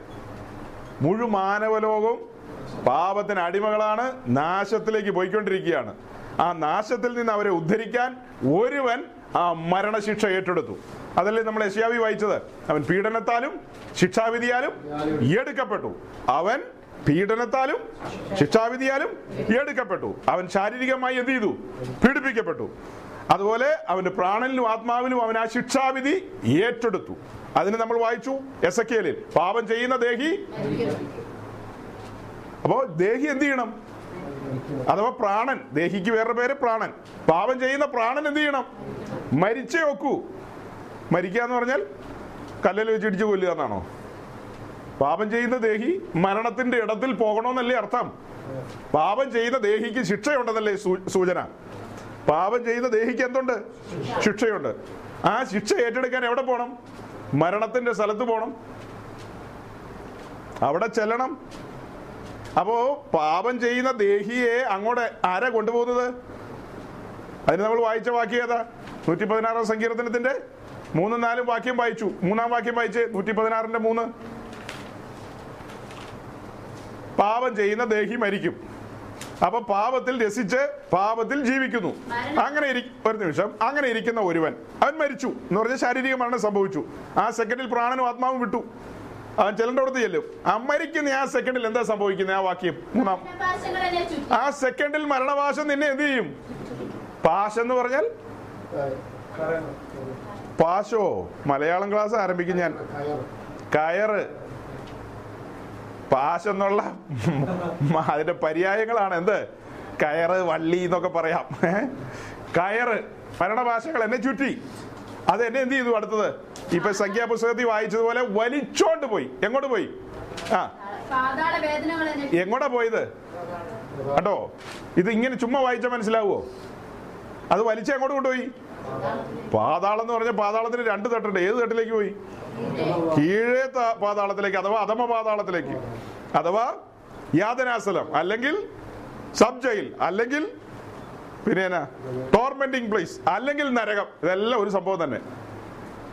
മുഴു മാനവലോകവും പാപത്തിന് അടിമകളാണ് നാശത്തിലേക്ക് പോയിക്കൊണ്ടിരിക്കുകയാണ്. ആ നാശത്തിൽ നിന്ന് അവരെ ഉദ്ധരിക്കാൻ ഒരുവൻ ആ മരണശിക്ഷ ഏറ്റെടുത്തു. അതല്ലേ നമ്മൾ യശ്യാവി വായിച്ചത്? അവൻ പീഡനത്താലും ശിക്ഷാവിധിയാലും എടുക്കപ്പെട്ടു. അവൻ പീഡനത്താലും ശിക്ഷാവിധിയാലും എടുക്കപ്പെട്ടു. അവൻ ശാരീരികമായി എന്ത് ചെയ്തു? പീഡിപ്പിക്കപ്പെട്ടു. അതുപോലെ അവന്റെ പ്രാണനിലും ആത്മാവിലും അവൻ ആ ശിക്ഷാവിധി ഏറ്റെടുത്തു. അതിന് നമ്മൾ വായിച്ചു. എസ് എസക്കേലിൽ പാപം ചെയ്യുന്ന ദേഹി അപ്പോ ദേഹി എന്ത് ചെയ്യണം? അഥവാ പ്രാണൻ ദേഹിക്ക് വേറെ പേര് പ്രാണൻ. പാപം ചെയ്യുന്ന പ്രാണൻ എന്ത് ചെയ്യണം? മരിച്ചേ ഒക്കൂ. മരിക്കുക എന്ന് പറഞ്ഞാൽ കല്ലിൽ വെച്ചിടിച്ച് കൊല്ലുക എന്നാണോ? പാപം ചെയ്യുന്ന ദേഹി മരണത്തിന്റെ ഇടത്തിൽ പോകണമെന്നല്ലേ അർത്ഥം? പാപം ചെയ്യുന്ന ദേഹിക്ക് ശിക്ഷയുണ്ടെന്നല്ലേ സൂചന. പാപം ചെയ്യുന്ന ദേഹിക്ക് എന്തുണ്ട് ശിക്ഷയുണ്ട്. ആ ശിക്ഷ ഏറ്റെടുക്കാൻ എവിടെ പോണം? മരണത്തിന്റെ സ്ഥലത്ത് പോണം. അവിടെ ചെല്ലണം. അപ്പോ പാപം ചെയ്യുന്ന ദേഹിയെ അങ്ങോട്ട് ആരാ കൊണ്ടുപോകുന്നത്? അതിന് നമ്മൾ വായിച്ച വാക്യം ഏതാ? നൂറ്റി പതിനാറാം സങ്കീർത്തനത്തിന്റെ മൂന്നും നാലും വാക്യം വായിച്ചു. മൂന്നാം വാക്യം വായിച്ച്. നൂറ്റി പതിനാറിന്റെ മൂന്ന്. പാപം ചെയ്യുന്ന ദേഹി മരിക്കും. അപ്പൊ പാപത്തിൽ രസിച്ച് പാപത്തിൽ ജീവിക്കുന്നു. അങ്ങനെ ഒരു നിമിഷം. അങ്ങനെ ഇരിക്കുന്ന ഒരുവൻ. അവൻ മരിച്ചു എന്ന് പറഞ്ഞാൽ ശാരീരിക മരണം സംഭവിച്ചു. ആ സെക്കൻഡിൽ പ്രാണനും ആത്മാവും വിട്ടു. അവൻ ചെല്ലേണ്ടടുത്ത് ചെല്ലും. ആ മരിക്കുന്ന ആ സെക്കൻഡിൽ എന്താ സംഭവിക്കുന്നത് ആ വാക്യം. മൂന്നാം. ആ സെക്കൻഡിൽ മരണവാശം നിന്നെ എന്ത് ചെയ്യും? പാശ എന്ന് പറഞ്ഞാൽ? പാശോ? മലയാളം ക്ലാസ് ആരംഭിക്കും ഞാൻ. കയറ്. പാശ് എന്നുള്ള മ- അതിന്റെ പര്യായങ്ങളാണ്. എന്ത്? കയറ് വള്ളി എന്നൊക്കെ പറയാം? കയറ് ഭരണഭാഷകൾ എന്നെ ചുറ്റി. അത് എന്നെ എന്ത് ചെയ്തു അടുത്തത്? ഇപ്പൊ സംഖ്യാപുസ്തകത്തിൽ വായിച്ചതുപോലെ വലിച്ചോണ്ട് പോയി. എങ്ങോട്ട് പോയി? ആ. എങ്ങോട്ടാ പോയത്? കേട്ടോ? ഇത് ഇങ്ങനെ ചുമ്മാ വായിച്ചാൽ മനസ്സിലാവുമോ അത് വലിച്ച എങ്ങോട്ട് കൊണ്ടുപോയി. പാതാളം എന്ന് പറഞ്ഞ പാതാളത്തിന് രണ്ട് തട്ടുണ്ട്. ഏത് തട്ടിലേക്ക് പോയി? കീഴേ പാതാളത്തിലേക്ക് അഥവാ അധമ പാതാളത്തിലേക്ക്. അഥവാ യാതനാസ്ഥലം അല്ലെങ്കിൽ സബ് ജയിൽ അല്ലെങ്കിൽ പിന്നെ ടോർമെന്റിങ് പ്ലേസ് അല്ലെങ്കിൽ നരകം. ഇതെല്ലാം ഒരു സംഭവം തന്നെ.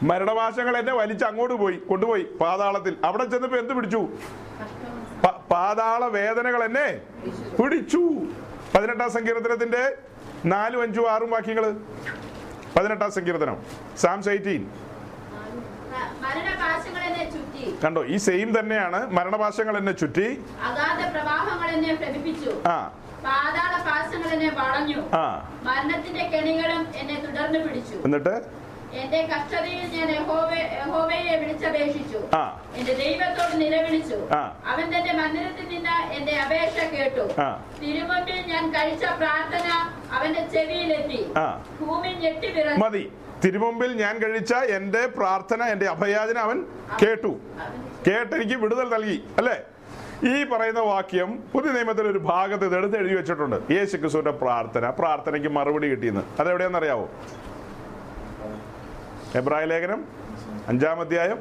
മരണവാശങ്ങൾ എന്നെ വലിച്ച് അങ്ങോട്ട് പോയി കൊണ്ടുപോയി പാതാളത്തിൽ. അവിടെ ചെന്നപ്പോ എന്ത് പിടിച്ചു? പാതാള വേദനകൾ എന്നെ പിടിച്ചു. പതിനെട്ടാം സങ്കീർത്തനത്തിന്റെ നാലും അഞ്ചും ആറും വാക്യങ്ങൾ. പതിനെട്ടാം സങ്കീർത്തനം സാംസ് എയ്റ്റീൻ കണ്ടോ ഈ സെയിം തന്നെയാണ് മരണപാശങ്ങൾ എന്നെ ചുറ്റി. ആ. എന്നിട്ട്? എന്റെ കഷ്ടതയിൽ ഞാൻ യഹോവേ- യഹോവയെ വിളിച്ചപേക്ഷിച്ചു. ആ. എന്റെ ദൈവത്തോട് നിലവിളിച്ചു. അവൻ തന്റെ മന്ദിരത്തിൽ നിന്ന് എന്റെ അപേക്ഷ കേട്ടു. തിരുമുമ്പിൽ ഞാൻ കഴിച്ച പ്രാർത്ഥന അവന്റെ ചെവിയിലെത്തി. ആ. ഭൂമി ഞെട്ടി മതി. തിരുമുമ്പിൽ ഞാൻ കഴിച്ച എന്റെ പ്രാർത്ഥന എന്റെ അഭയാചന അവൻ കേട്ടു. കേട്ടെനിക്ക് വിടുതൽ നൽകി അല്ലേ? ഈ പറയുന്ന വാക്യം പുതിയ നിയമത്തിൽ ഒരു ഭാഗത്ത് ഇത് എടുത്ത് എഴുതി വെച്ചിട്ടുണ്ട്. യേശു ക്രിസ്തുവിന്റെ പ്രാർത്ഥന പ്രാർത്ഥനയ്ക്ക് മറുപടി കിട്ടിയെന്ന്. അതെവിടെയാണെന്നറിയാവോ? എബ്രായ ലേഖനം അഞ്ചാം അധ്യായം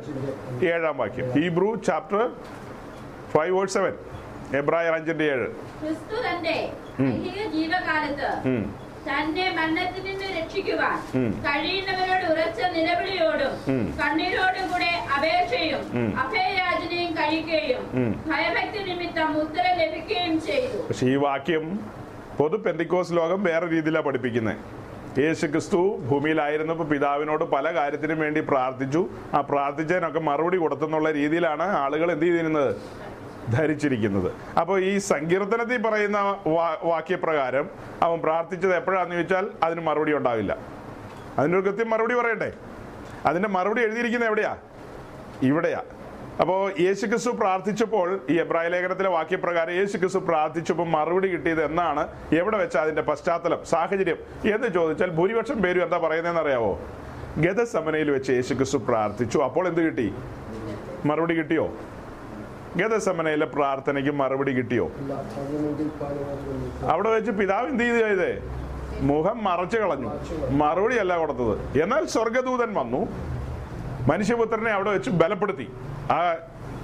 ഏഴാം വാക്യം. Hebrew chapter five word seven. എബ്രാഹിം അഞ്ചിന്റെ ഏഴ്. തന്റെ മരണത്തിൽ നിന്ന് രക്ഷിക്കുവാൻ കഴിയുന്നവരോട് ഉറച്ച നിലവിളിയോടും. കണ്ണീരോടും കൂടെ അപേക്ഷയും. അഭയയാചനയും കഴിക്കുകയും. ഭയഭക്തി നിമിത്തം ഉത്തരം ലഭിക്കുകയും ചെയ്തു പക്ഷെ ഈ വാക്യം പൊതു പെന്തിക്കോസ് ലോകം വേറെ രീതിയിലാണ് പഠിപ്പിക്കുന്നത് യേശു ക്രിസ്തു ഭൂമിയിലായിരുന്നപ്പോൾ പിതാവിനോട് പല കാര്യത്തിനും വേണ്ടി പ്രാർത്ഥിച്ചു ആ പ്രാർത്ഥിച്ചതിനൊക്കെ മറുപടി കൊടുത്തെന്നുള്ള രീതിയിലാണ് ആളുകൾ എന്ത് ചെയ്തിരുന്നത് ധരിച്ചിരിക്കുന്നത്. അപ്പോൾ ഈ സങ്കീർത്തനത്തിൽ പറയുന്ന വാക്യപ്രകാരം അവൻ പ്രാർത്ഥിച്ചത് എപ്പോഴാന്ന് ചോദിച്ചാൽ അതിന് മറുപടി ഉണ്ടാവില്ല. അതിനൊരു കൃത്യം മറുപടി പറയട്ടെ? അതിന്റെ മറുപടി എഴുതിയിരിക്കുന്നത് എവിടെയാ? ഇവിടെയാ. അപ്പോൾ യേശു ക്രിസ്തു പ്രാർത്ഥിച്ചപ്പോൾ ഈ എബ്രായ ലേഖനത്തിലെ വാക്യപ്രകാരം യേശു ക്രിസ്തു പ്രാർത്ഥിച്ചപ്പോൾ മറുപടി കിട്ടിയത് എന്നാണ് എവിടെ വെച്ചാൽ അതിന്റെ പശ്ചാത്തലം സാഹചര്യം എന്ന് ചോദിച്ചാൽ ഭൂരിപക്ഷം പേരും എന്താ പറയുന്നതെന്ന് അറിയാവോ? ഗതസമനയിൽ വെച്ച് യേശു ക്രിസ്തു പ്രാർത്ഥിച്ചു. അപ്പോൾ എന്ത് കിട്ടി? മറുപടി കിട്ടിയോ? ഗതസമനയിലെ പ്രാർത്ഥനയ്ക്ക് മറുപടി കിട്ടിയോ? അവിടെ വെച്ച് പിതാവ് എന്ത് ചെയ്തു ചെയ്തേ? മുഖം മറച്ചു കളഞ്ഞു. മറുപടി അല്ല കൊടുത്തത്. എന്നാൽ സ്വർഗദൂതൻ വന്നു. മനുഷ്യപുത്രനെ അവിടെ വെച്ച് ബലപ്പെടുത്തി. ആ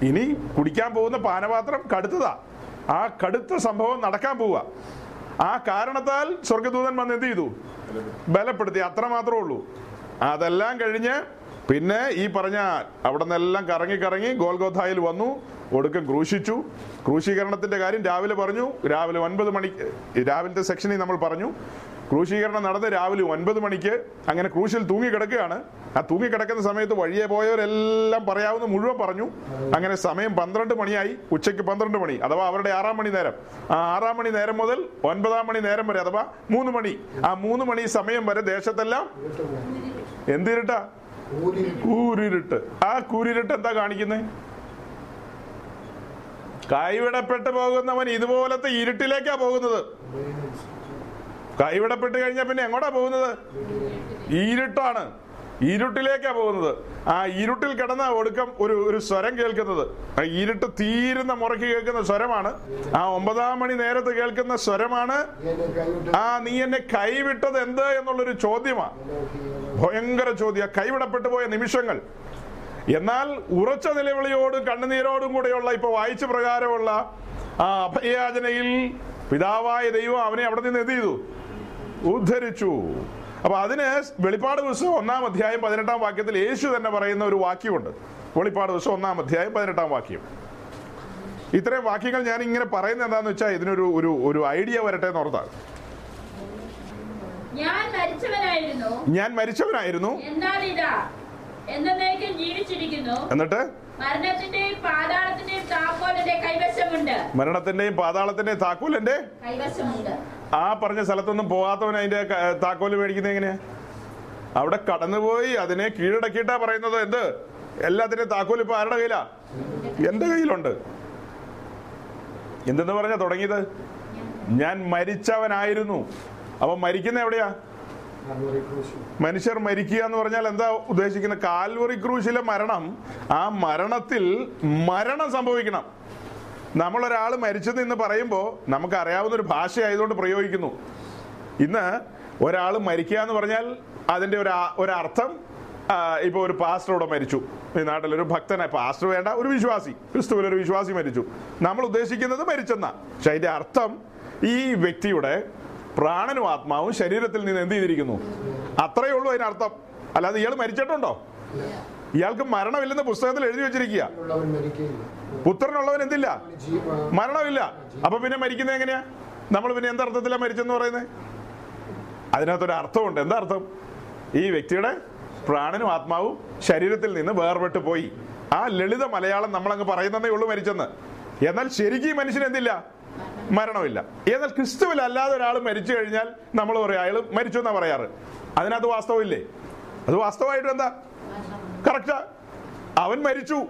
ഇനി കുടിക്കാൻ പോകുന്ന പാനപാത്രം കടുത്തതാ. ആ കടുത്ത സംഭവം നടക്കാൻ പോവുക ആ കാരണത്താൽ സ്വർഗദൂതൻ വന്ന് എന്ത് ചെയ്തു? ബലപ്പെടുത്തി. അത്ര മാത്രമേ ഉള്ളൂ. അതെല്ലാം കഴിഞ്ഞ് പിന്നെ ഈ പറഞ്ഞ അവിടെ നിന്നെല്ലാം കറങ്ങി കറങ്ങി ഗോൽഗോഥായിൽ വന്നു. ഒടുക്കം ക്രൂശിച്ചു. ക്രൂശീകരണത്തിന്റെ കാര്യം രാവിലെ പറഞ്ഞു. രാവിലെ ഒൻപത് മണി രാവിലത്തെ സെക്ഷനിൽ നമ്മൾ പറഞ്ഞു. ക്രൂശീകരണം നടന്ന് രാവിലെ ഒൻപത് മണിക്ക് അങ്ങനെ ക്രൂശിൽ തൂങ്ങിക്കിടക്കുകയാണ്. ആ തൂങ്ങിക്കിടക്കുന്ന സമയത്ത് വഴിയെ പോയവരെല്ലാം പറയാവുന്ന മുഴുവൻ പറഞ്ഞു. അങ്ങനെ സമയം പന്ത്രണ്ട് മണിയായി. ഉച്ചയ്ക്ക് പന്ത്രണ്ട് മണി അഥവാ അവരുടെ ആറാം മണി നേരം. ആ ആറാം മണി നേരം മുതൽ ഒൻപതാം മണി നേരം വരെ അഥവാ മൂന്ന് മണി. ആ മൂന്ന് മണി സമയം വരെ ദേശത്തെല്ലാം എന്തിരുട്ടാ? കൂരിരുട്ട് ആ കൂരിരുട്ട് എന്താ കാണിക്കുന്നത് കൈവിടപ്പെട്ട് പോകുന്നവൻ ഇതുപോലത്തെ ഇരുട്ടിലേക്കാ പോകുന്നത്. കൈവിടപ്പെട്ട് കഴിഞ്ഞാൽ പിന്നെ എങ്ങോട്ടാ പോകുന്നത്? ഇരുട്ടാണ്. ഇരുട്ടിലേക്കാ പോകുന്നത്. ആ ഇരുട്ടിൽ കിടന്ന ഒടുക്കം ഒരു ഒരു സ്വരം കേൾക്കുന്നത്. ആ ഇരുട്ട് തീരുന്ന മുറയ്ക്ക് കേൾക്കുന്ന സ്വരമാണ്. ആ ഒമ്പതാം മണി നേരത്ത് കേൾക്കുന്ന സ്വരമാണ്. ആ നീ എന്നെ കൈവിട്ടത് എന്ത് എന്നുള്ളൊരു ചോദ്യമാണ് ഭയങ്കര ചോദ്യം കൈവിടപ്പെട്ടു പോയ നിമിഷങ്ങൾ. എന്നാൽ ഉറച്ച നിലവിളിയോടും കണ്ണുനീരോടും കൂടെയുള്ള ഇപ്പൊ വായിച്ച പ്രകാരമുള്ള ആ അഭയാചനയിൽ പിതാവായ ദൈവം അവനെ അവിടെ നിന്ന് എന്ത് ചെയ്തു? ഉദ്ധരിച്ചു. അപ്പൊ അതിന് വെളിപ്പാട് പുസ്തകം ഒന്നാം അധ്യായം പതിനെട്ടാം വാക്യത്തിൽ യേശു തന്നെ പറയുന്ന ഒരു വാക്യമുണ്ട്. വെളിപ്പാട് പുസ്തകം ഒന്നാം അധ്യായം പതിനെട്ടാം വാക്യം. ഇത്രയും വാക്യങ്ങൾ ഞാൻ ഇങ്ങനെ പറയുന്നത് എന്താന്ന് വെച്ചാൽ ഇതിനൊരു ഒരു ഒരു ഐഡിയ വരട്ടെ എന്ന് ഓർത്താണ് ഞാൻ മരിച്ചവനായിരുന്നു. എന്നാൽ ഇതാ എന്നിട്ട്? മരണത്തിന്റെയും പാതാളത്തിന്റെയും താക്കോൽ എന്റെ ആ പറഞ്ഞ സ്ഥലത്തൊന്നും പോകാത്തവൻ അതിന്റെ താക്കോൽ മേടിക്കുന്നത് എങ്ങനെയാ? അവിടെ കടന്നുപോയി അതിനെ കീഴടക്കിയിട്ടാ പറയുന്നത് എന്ത്? എല്ലാത്തിന്റെയും താക്കോൽ ഇപ്പൊ ആരുടെ കയ്യിലാ? എന്റെ കയ്യിലുണ്ട്. എന്തെന്ന് പറഞ്ഞാ തുടങ്ങിയത്? ഞാൻ മരിച്ചവനായിരുന്നു. അപ്പൊ മരിക്കുന്ന എവിടെയാ? മനുഷ്യർ മരിക്കുക എന്ന് പറഞ്ഞാൽ എന്താ ഉദ്ദേശിക്കുന്നത് കാൽവറി ക്രൂശിലെ മരണം ആ മരണത്തിൽ മരണം സംഭവിക്കണം. നമ്മൾ ഒരാൾ മരിച്ചത് എന്ന് പറയുമ്പോൾ നമുക്ക് അറിയാവുന്ന ഒരു ഭാഷ ആയതുകൊണ്ട് പ്രയോഗിക്കുന്നു. ഇന്ന് ഒരാൾ മരിക്കുക എന്ന് പറഞ്ഞാൽ അതിന്റെ ഒരു ഒരർത്ഥം ഇപ്പോൾ ഒരു പാസ്റ്റർ ഇവിടെ മരിച്ചു. ഈ നാട്ടിലൊരു ഭക്തനെ. പാസ്റ്റർ വേണ്ട ഒരു വിശ്വാസി. ക്രിസ്തുവിൽ ഒരു വിശ്വാസി മരിച്ചു. നമ്മൾ ഉദ്ദേശിക്കുന്നത് മരിച്ചെന്ന. പക്ഷെ അതിന്റെ അർത്ഥം ഈ വ്യക്തിയുടെ പ്രാണനും ആത്മാവും ശരീരത്തിൽ നിന്ന് എന്ത് ചെയ്തിരിക്കുന്നു? അത്രയേ ഉള്ളൂ അതിനർത്ഥം. അല്ലാതെ ഇയാൾ മരിച്ചിട്ടുണ്ടോ? ഇയാൾക്ക് മരണമില്ലെന്ന് പുസ്തകത്തിൽ എഴുതി വെച്ചിരിക്കുക. പുത്രനുള്ളവൻ എന്തില്ല? മരണമില്ല. അപ്പൊ പിന്നെ മരിക്കുന്നത് എങ്ങനെയാ? നമ്മൾ പിന്നെ എന്തർത്ഥത്തിലാ മരിച്ചെന്ന് പറയുന്നത്? അതിനകത്തൊരു അർത്ഥമുണ്ട്. എന്താ അർത്ഥം? ഈ വ്യക്തിയുടെ പ്രാണനും ആത്മാവും ശരീരത്തിൽ നിന്ന് വേർപെട്ട് പോയി. ആ ലളിത മലയാളം നമ്മളങ്ങ് പറയുന്നതേ ഉള്ളൂ മരിച്ചെന്ന്. എന്നാൽ ശരിക്കും മനുഷ്യൻ എന്തില്ല? മരണമില്ല. എന്നാൽ ക്രിസ്തുവിൽ അല്ലാതെ ഒരാൾ മരിച്ചു കഴിഞ്ഞാൽ നമ്മൾ പറയും അയാൾ മരിച്ചു എന്നാ പറയാറ്? അതിനകത്ത് വാസ്തവമില്ലേ? അത് വാസ്തവമായിട്ട് എന്താ? കറക്റ്റാ അവൻ മരിച്ചു.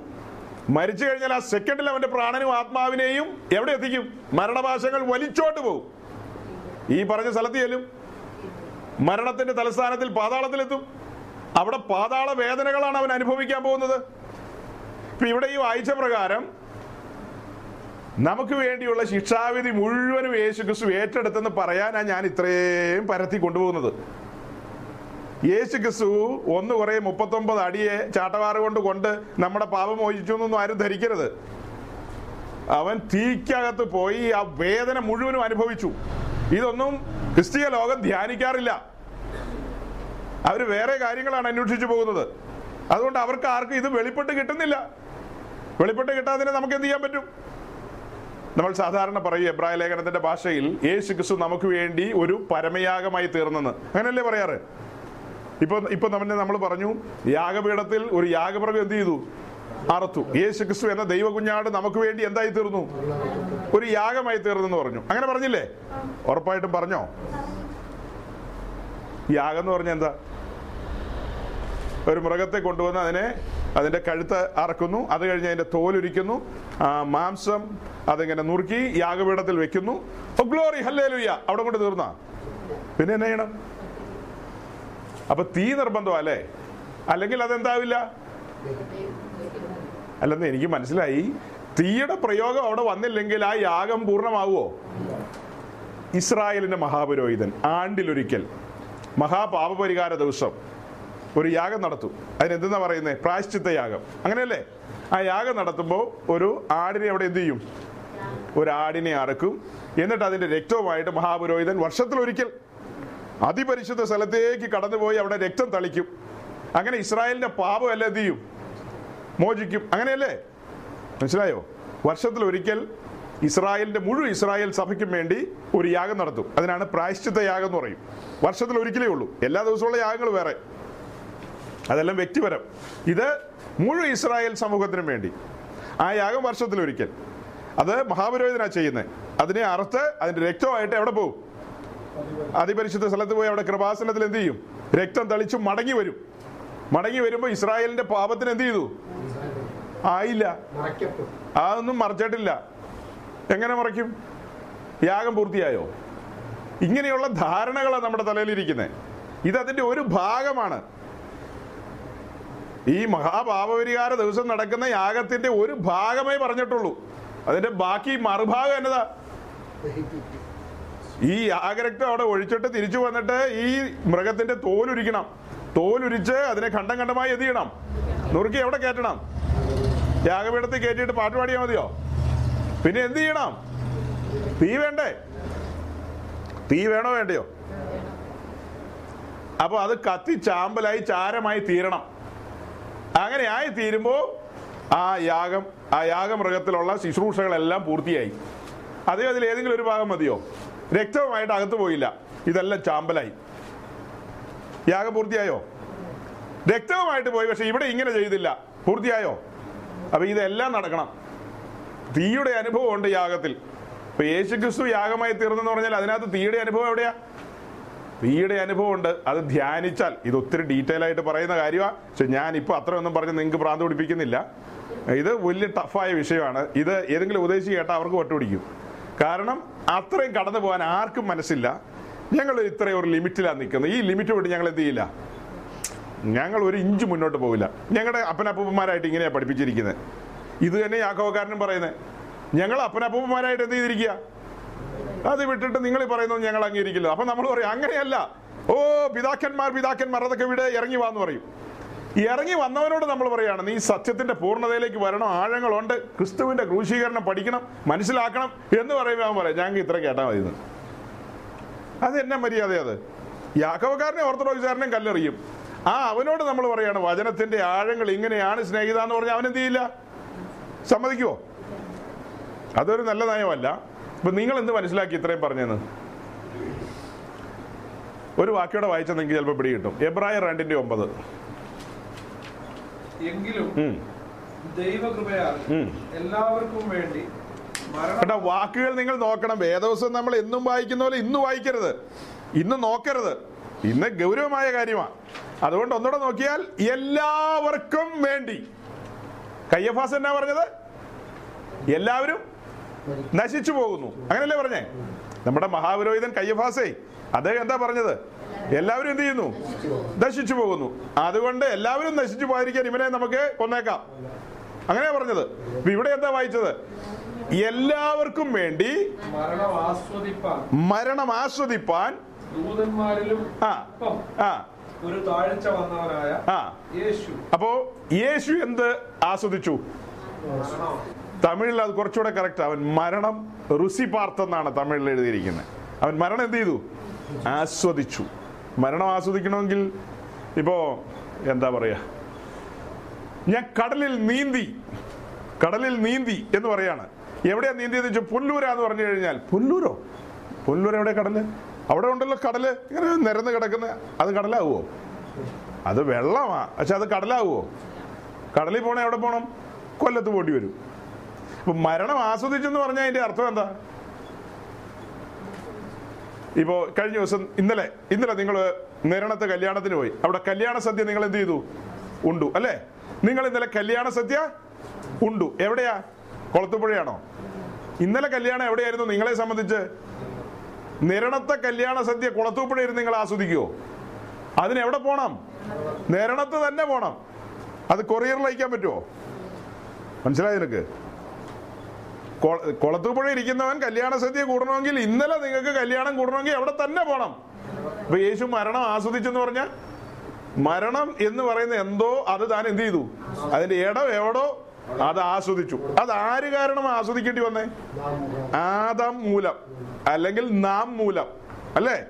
മരിച്ചു കഴിഞ്ഞാൽ ആ സെക്കൻഡിൽ അവന്റെ പ്രാണനും ആത്മാവിനെയും എവിടെ എത്തിക്കും? മരണപാശങ്ങൾ വലിച്ചോട്ട് പോകും ഈ പറഞ്ഞ സ്ഥലത്ത് ചെല്ലും. മരണത്തിന്റെ തലസ്ഥാനത്തിൽ പാതാളത്തിലെത്തും. അവിടെ പാതാള വേദനകളാണ് അവൻ അനുഭവിക്കാൻ പോകുന്നത്. ഇപ്പൊ ഇവിടെ ഈ വായിച്ച പ്രകാരം നമുക്ക് വേണ്ടിയുള്ള ശിക്ഷാവിധി മുഴുവനും യേശു ക്രിസ്തു ഏറ്റെടുത്തെന്ന് പറയാനാണ് ഞാൻ ഇത്രയും പരത്തി കൊണ്ടുപോകുന്നത്. യേശു ക്രിസ്തു ഒന്ന് കുറെ മുപ്പത്തൊമ്പത് അടിയെ ചാട്ടവാറ് കൊണ്ട് കൊണ്ട് നമ്മുടെ പാപം മോചിച്ചു എന്നൊന്നും ആരും ധരിക്കരുത്. അവൻ തീക്കകത്ത് പോയി ആ വേദന മുഴുവനും അനുഭവിച്ചു. ഇതൊന്നും ക്രിസ്തീയ ലോകം ധ്യാനിക്കാറില്ല. അവർ വേറെ കാര്യങ്ങളാണ് അന്വേഷിച്ചു പോകുന്നത്. അതുകൊണ്ട് അവർക്ക് ആർക്കും ഇത് വെളിപ്പെട്ട് കിട്ടുന്നില്ല. വെളിപ്പെട്ട് കിട്ടാതിനെ നമുക്ക് എന്ത് ചെയ്യാൻ പറ്റും? നമ്മൾ സാധാരണ പറയും എബ്രായ ലേഖനത്തിന്റെ ഭാഷയിൽ യേശു ക്രിസ്തു നമുക്ക് വേണ്ടി ഒരു പരമയാഗമായി തീർന്നെന്ന്. അങ്ങനെയല്ലേ പറയാറ്? ഇപ്പൊ ഇപ്പൊ നമ്മൾ നമ്മൾ പറഞ്ഞു യാഗപീഠത്തിൽ ഒരു യാഗമൃഗം എന്ത് ചെയ്തു? അറുത്തു. യേശു ക്രിസ്തു എന്ന ദൈവ കുഞ്ഞാട് നമുക്ക് വേണ്ടി എന്തായി തീർന്നു? ഒരു യാഗമായി തീർന്നെന്ന് പറഞ്ഞു. അങ്ങനെ പറഞ്ഞില്ലേ? ഉറപ്പായിട്ടും പറഞ്ഞോ? യാഗം എന്ന് പറഞ്ഞ എന്താ? ഒരു മൃഗത്തെ കൊണ്ടുവന്ന് അതിനെ അതിന്റെ കഴുത്ത് അറക്കുന്നു. അത് കഴിഞ്ഞ് അതിന്റെ തോലൊരിക്കുന്നു. മാംസം അതിങ്ങനെ നുറുക്കി യാഗപീഠത്തിൽ വെക്കുന്നു. ഗ്ലോറി ഹല്ലേ ലുയ്യ അവിടെ കൊണ്ട് തീർന്ന? പിന്നെ എന്നെ ചെയ്യണം? അപ്പൊ തീ നിർബന്ധം അല്ലേ? അല്ലെങ്കിൽ അതെന്താവില്ല? അല്ലെന്ന് എനിക്ക് മനസ്സിലായി. തീയുടെ പ്രയോഗം അവിടെ വന്നില്ലെങ്കിൽ ആ യാഗം പൂർണമാവുമോ ഇസ്രായേലിന്റെ മഹാപുരോഹിതൻ ആണ്ടിലൊരിക്കൽ മഹാപാപപരിഹാര ദിവസം ഒരു യാഗം നടത്തും. അതിനെന്തെന്നാ പറയുന്നത് പ്രായശ്ചിത്ത യാഗം. അങ്ങനെയല്ലേ? ആ യാഗം നടത്തുമ്പോൾ ഒരു ആടിനെ അവിടെ എന്ത് ചെയ്യും? ഒരു ആടിനെ അറക്കും. എന്നിട്ട് അതിന്റെ രക്തവുമായിട്ട് മഹാപുരോഹിതൻ വർഷത്തിൽ ഒരിക്കൽ അതിപരിശുദ്ധ സ്ഥലത്തേക്ക് കടന്നുപോയി അവിടെ രക്തം തളിക്കും. അങ്ങനെ ഇസ്രായേലിന്റെ പാപം എല്ലാം എന്ത് ചെയ്യും? മോചിക്കും. അങ്ങനെയല്ലേ? മനസ്സിലായോ? വർഷത്തിൽ ഒരിക്കൽ ഇസ്രായേലിന്റെ മുഴുവൻ ഇസ്രായേൽ സഭയ്ക്കും വേണ്ടി ഒരു യാഗം നടത്തും. അതിനാണ് പ്രായശ്ചിത്ത യാഗം എന്ന് പറയും. വർഷത്തിൽ ഒരിക്കലേ ഉള്ളൂ. എല്ലാ ദിവസമുള്ള യാഗങ്ങൾ വേറെ. അതെല്ലാം വ്യക്തിപരം. ഇത് മുഴുവൻ ഇസ്രായേൽ സമൂഹത്തിനും വേണ്ടി. ആ യാഗം വർഷത്തിൽ ഒരിക്കൽ. അത് മഹാപുരോഹിതനാ ചെയ്യുന്നത് അതിനെ അറുത്ത് അതിന്റെ രക്തമായിട്ട് എവിടെ പോകും അതിപരിശുദ്ധ സ്ഥലത്ത് പോയി അവിടെ കൃപാസനത്തിൽ എന്ത് ചെയ്യും? രക്തം തളിച്ചു മടങ്ങി വരും. മടങ്ങി വരുമ്പോൾ ഇസ്രായേലിന്റെ പാപത്തിന് എന്ത് ചെയ്തു? ആയില്ല. അതൊന്നും മറച്ചിട്ടില്ല. എങ്ങനെ മറയ്ക്കും? യാഗം പൂർത്തിയായോ? ഇങ്ങനെയുള്ള ധാരണകളാണ് നമ്മുടെ തലയിലിരിക്കുന്നത് അതിന്റെ ഒരു ഭാഗമാണ്. ഈ മഹാപാപപരിഹാര ദിവസം നടക്കുന്ന യാഗത്തിന്റെ ഒരു ഭാഗമേ പറഞ്ഞിട്ടുള്ളൂ. അതിന്റെ ബാക്കി മറുഭാഗം എന്നതാ? ഈ യാഗരക്തം അവിടെ ഒഴിച്ചിട്ട് തിരിച്ചു വന്നിട്ട് ഈ മൃഗത്തിന്റെ തോലുരിക്കണം. തോലുരിച്ച് അതിനെ ഖണ്ഡം ഖണ്ഡമായി എന്ത് ചെയ്യണം? നുറുക്കി എവിടെ കയറ്റണം? യാഗപീഠത്തിൽ കയറ്റിയിട്ട് പാട്ട് പാടിയാൽ മതിയോ? പിന്നെ എന്ത് ചെയ്യണം? തീ വേണ്ടേ? തീ വേണോ വേണ്ടയോ? അപ്പൊ അത് കത്തി ചാമ്പലായി ചാരമായി തീരണം. അങ്ങനെ ആയി തീരുമ്പോ ആ യാഗം ആ യാഗമൃഗത്തിലുള്ള ശുശ്രൂഷകളെല്ലാം പൂർത്തിയായി. അതേ അതിൽ ഏതെങ്കിലും ഒരു ഭാഗം മതിയോ? രക്തവുമായിട്ട് അകത്ത് പോയില്ല. ഇതെല്ലാം ചാമ്പലായി. യാഗം പൂർത്തിയായോ? രക്തവുമായിട്ട് പോയി പക്ഷെ ഇവിടെ ഇങ്ങനെ ചെയ്തില്ല. പൂർത്തിയായോ? അപ്പൊ ഇതെല്ലാം നടക്കണം. തീയുടെ അനുഭവം ഉണ്ട് യാഗത്തിൽ. ഇപ്പൊ യേശുക്രിസ്തു യാഗമായി തീർന്നെന്ന് പറഞ്ഞാൽ അതിനകത്ത് തീയുടെ അനുഭവം എവിടെയാ? തീയുടെ അനുഭവം ഉണ്ട് അത് ധ്യാനിച്ചാൽ. ഇത് ഒത്തിരി ഡീറ്റെയിൽ ആയിട്ട് പറയുന്ന കാര്യമാണ് പക്ഷെ ഞാൻ ഇപ്പൊ അത്രയൊന്നും പറഞ്ഞ് നിങ്ങൾക്ക് ഭ്രാന്ത് പിടിപ്പിക്കുന്നില്ല. ഇത് വലിയ ടഫായ വിഷയമാണ്. ഇത് ഏതെങ്കിലും ഉദ്ദേശിച്ച് കേട്ടാൽ അവർക്ക് വട്ടുപിടിക്കും. കാരണം അത്രയും കടന്നു പോകാൻ ആർക്കും മനസ്സില്ല. ഞങ്ങൾ ഇത്രയും ഒരു ലിമിറ്റിലാണ് നിൽക്കുന്നത്. ഈ ലിമിറ്റ് വിട്ട് ഞങ്ങൾ എന്ത് ചെയ്യില്ല? ഞങ്ങൾ ഒരു ഇഞ്ച് മുന്നോട്ട് പോകില്ല ഞങ്ങളുടെ അപ്പനപ്പൂപ്പന്മാരായിട്ട് ഇങ്ങനെയാണ് പഠിപ്പിച്ചിരിക്കുന്നത് ഇത് തന്നെ യാക്കോക്കാരനും പറയുന്നത് ഞങ്ങൾ അപ്പനപ്പൂപ്പന്മാരായിട്ട് എന്ത് ചെയ്തിരിക്കുക അത് വിട്ടിട്ട് നിങ്ങൾ പറയുന്നത് ഞങ്ങൾ അംഗീകരിക്കില്ല. അപ്പൊ നമ്മൾ പറയും അങ്ങനെയല്ല. ഓ പിതാക്കന്മാർ പിതാക്കന്മാർ അതൊക്കെ ഇവിടെ ഇറങ്ങി വാന്ന് പറയും. ഇറങ്ങി വന്നവനോട് നമ്മൾ പറയാണ് നീ സത്യത്തിന്റെ പൂർണതയിലേക്ക് വരണം ആഴങ്ങളുണ്ട്. ക്രിസ്തുവിന്റെ ക്രൂശീകരണം പഠിക്കണം മനസ്സിലാക്കണം എന്ന് പറയുമ്പോൾ പറയാം ഞങ്ങൾക്ക് ഇത്ര കേട്ടാൽ മതി. അത് എന്നെ മര്യാദ അത്? യാക്കവക്കാരനെ ഓർത്തഡോക്സുകാരനെയും കല്ലെറിയും. ആ അവനോട് നമ്മൾ പറയാണ് വചനത്തിന്റെ ആഴങ്ങൾ ഇങ്ങനെയാണ് സ്നേഹിത എന്ന് പറഞ്ഞാൽ അവൻ എന്ത് ചെയ്യില്ല? സമ്മതിക്കുവോ? അതൊരു നല്ല നയമല്ല. ഇപ്പൊ നിങ്ങൾ എന്ത് മനസ്സിലാക്കി ഇത്രയും പറഞ്ഞെന്ന്? ഒരു വാക്കിയോടെ വായിച്ചാൽ നിങ്ങൾക്ക് ചിലപ്പോൾ പിടി കിട്ടും. എബ്രായ രണ്ടിന്റെ ഒമ്പത്. എങ്കിലും ദൈവകൃപയാൽ എല്ലാവർക്കും വേണ്ടി കേട്ടോ വാക്കുകൾ നിങ്ങൾ നോക്കണം. വേദവസം നമ്മൾ എന്നും വായിക്കുന്ന പോലെ ഇന്ന് വായിക്കരുത്. ഇന്ന് നോക്കരുത്. ഇന്ന് ഗൗരവമായ കാര്യമാണ് അതുകൊണ്ട് ഒന്നുകൂടെ നോക്കിയാൽ എല്ലാവർക്കും വേണ്ടി. കയ്യഫാസ് എന്നാ പറഞ്ഞത്? എല്ലാവരും നശിച്ചു പോകുന്നു. അങ്ങനല്ലേ പറഞ്ഞേ? നമ്മുടെ മഹാപുരോഹിതൻ കയ്യഫാസേ അദ്ദേഹം എന്താ പറഞ്ഞത്? എല്ലാവരും എന്ത് ചെയ്യുന്നു? നശിച്ചു പോകുന്നു. അതുകൊണ്ട് എല്ലാവരും നശിച്ചു പോയിരിക്കാൻ ഇവനെ നമുക്ക് കൊന്നേക്കാം. അങ്ങനെയാ പറഞ്ഞത്. ഇവിടെ എന്താ വായിച്ചത്? എല്ലാവർക്കും വേണ്ടി മരണം ആസ്വദിപ്പാൻ ആ ഒരു താഴ്ച വന്നവനായ യേശു. അപ്പോ യേശു എന്ത് ആസ്വദിച്ചു? തമിഴിൽ അത് കുറച്ചുകൂടെ കറക്റ്റ് അവൻ മരണം ഋസി പാർത്തെന്നാണ് തമിഴിൽ എഴുതിയിരിക്കുന്നത്. അവൻ മരണം എന്ത് ചെയ്തു? ആസ്വദിച്ചു. മരണം ആസ്വദിക്കണമെങ്കിൽ ഇപ്പോ എന്താ പറയാ? ഞാൻ കടലിൽ നീന്തി കടലിൽ നീന്തി എന്ന് പറയാണ്. എവിടെയാ നീന്തിയെന്ന് വെച്ചാൽ പുല്ലൂരാന്ന് പറഞ്ഞു കഴിഞ്ഞാൽ. പുല്ലൂരോ? പുല്ലൂർ എവിടെ കടൽ? അവിടെ ഉണ്ടല്ലോ കടൽ. ഇങ്ങനെ നിരന്ന് കിടക്കുന്ന അത് കടലാവുമോ അത് വെള്ളമാ. പക്ഷെ അത് കടലാവുമോ കടലിൽ പോണേ എവിടെ പോണം? കൊല്ലത്ത് പോണ്ടി വരും. മരണം ആസ്വദിച്ചെന്ന് പറഞ്ഞാൽ അതിന്റെ അർത്ഥം എന്താ? ഇപ്പോ കഴിഞ്ഞ ദിവസം ഇന്നലെ ഇന്നലെ നിങ്ങൾ നിരണത്തെ കല്യാണത്തിന് പോയി. അവിടെ കല്യാണ സദ്യ നിങ്ങൾ എന്ത് ചെയ്തു? ഉണ്ടു അല്ലേ? നിങ്ങൾ ഇന്നലെ കല്യാണ സദ്യ ഉണ്ടു. എവിടെയാ? കൊളത്തുപുഴയാണോ? ഇന്നലെ കല്യാണം എവിടെയായിരുന്നു നിങ്ങളെ സംബന്ധിച്ച്? നിരണത്തെ കല്യാണ സദ്യ കുളത്തൂപ്പുഴ ഇരുന്ന് നിങ്ങൾ ആസ്വദിക്കുവോ? അതിനെവിടെ പോണം? നിരണത്ത് തന്നെ പോണം. അത് കൊറിയറിൽ അയക്കാൻ പറ്റുമോ മനസ്സിലായി നിനക്ക്? കൊ- കൊളത്തൂപ്പുഴ ഇരിക്കുന്നവൻ കല്യാണ സദ്യ കൂടണമെങ്കിൽ ഇന്നലെ നിങ്ങൾക്ക് കല്യാണം കൂടണമെങ്കിൽ അവിടെ തന്നെ പോണം. അപ്പൊ യേശു മരണം ആസ്വദിച്ചെന്ന് പറഞ്ഞ മരണം എന്ന് പറയുന്ന എന്തോ അത് താൻ എന്ത് ചെയ്തു? അതിന്റെ ഇടം എവിടോ അത് ആസ്വദിച്ചു. അത് ആര് കാരണം ആസ്വദിക്കേണ്ടി വന്നേ? ആദാം മൂലം അല്ലെങ്കിൽ നാം മൂലം അല്ലേ?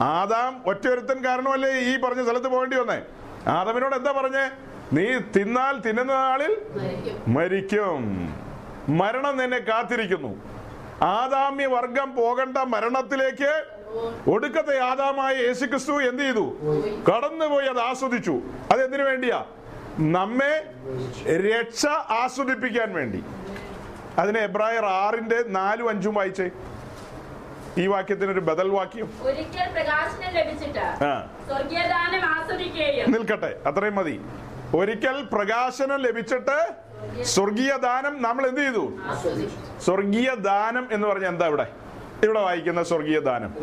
ആദാം ഒറ്റയൊരുത്തൻ കാരണമല്ലേ ഈ പറഞ്ഞ സ്ഥലത്ത് പോകേണ്ടി വന്നേ? ആദമിനോട് എന്താ പറഞ്ഞേ? നീ തിന്നാൽ തിന്നുന്ന നാളിൽ മരിക്കും. മരണം നിന്നെ കാത്തിരിക്കുന്നു. ആദാമ്യ വർഗം പോകേണ്ട മരണത്തിലേക്ക് ഒടുക്കത്തെ ആദാമായ യേശുക്രിസ്തു എന്ത് ചെയ്തു? കടന്നുപോയി അത് ആസ്വദിച്ചു. അത് എന്തിനു വേണ്ടിയാ? നമ്മെ രക്ഷ ആസ്വദിപ്പിക്കാൻ വേണ്ടി. അതിന് എബ്രായർ ആറിന്റെ നാലും അഞ്ചും വായിച്ചേ. ഈ വാക്യത്തിന് ഒരു ബദൽ വാക്യം. നിൽക്കട്ടെ അത്രയും മതി. ഒരിക്കൽ പ്രകാശനം ലഭിച്ചിട്ട് സ്വർഗീയ ദാനം നമ്മൾ എന്ത് ചെയ്തു? സ്വർഗീയ ദാനം എന്ന് പറഞ്ഞ എന്താ ഇവിടെ? ഇവിടെ വായിക്കുന്ന സ്വർഗീയ ദാനം.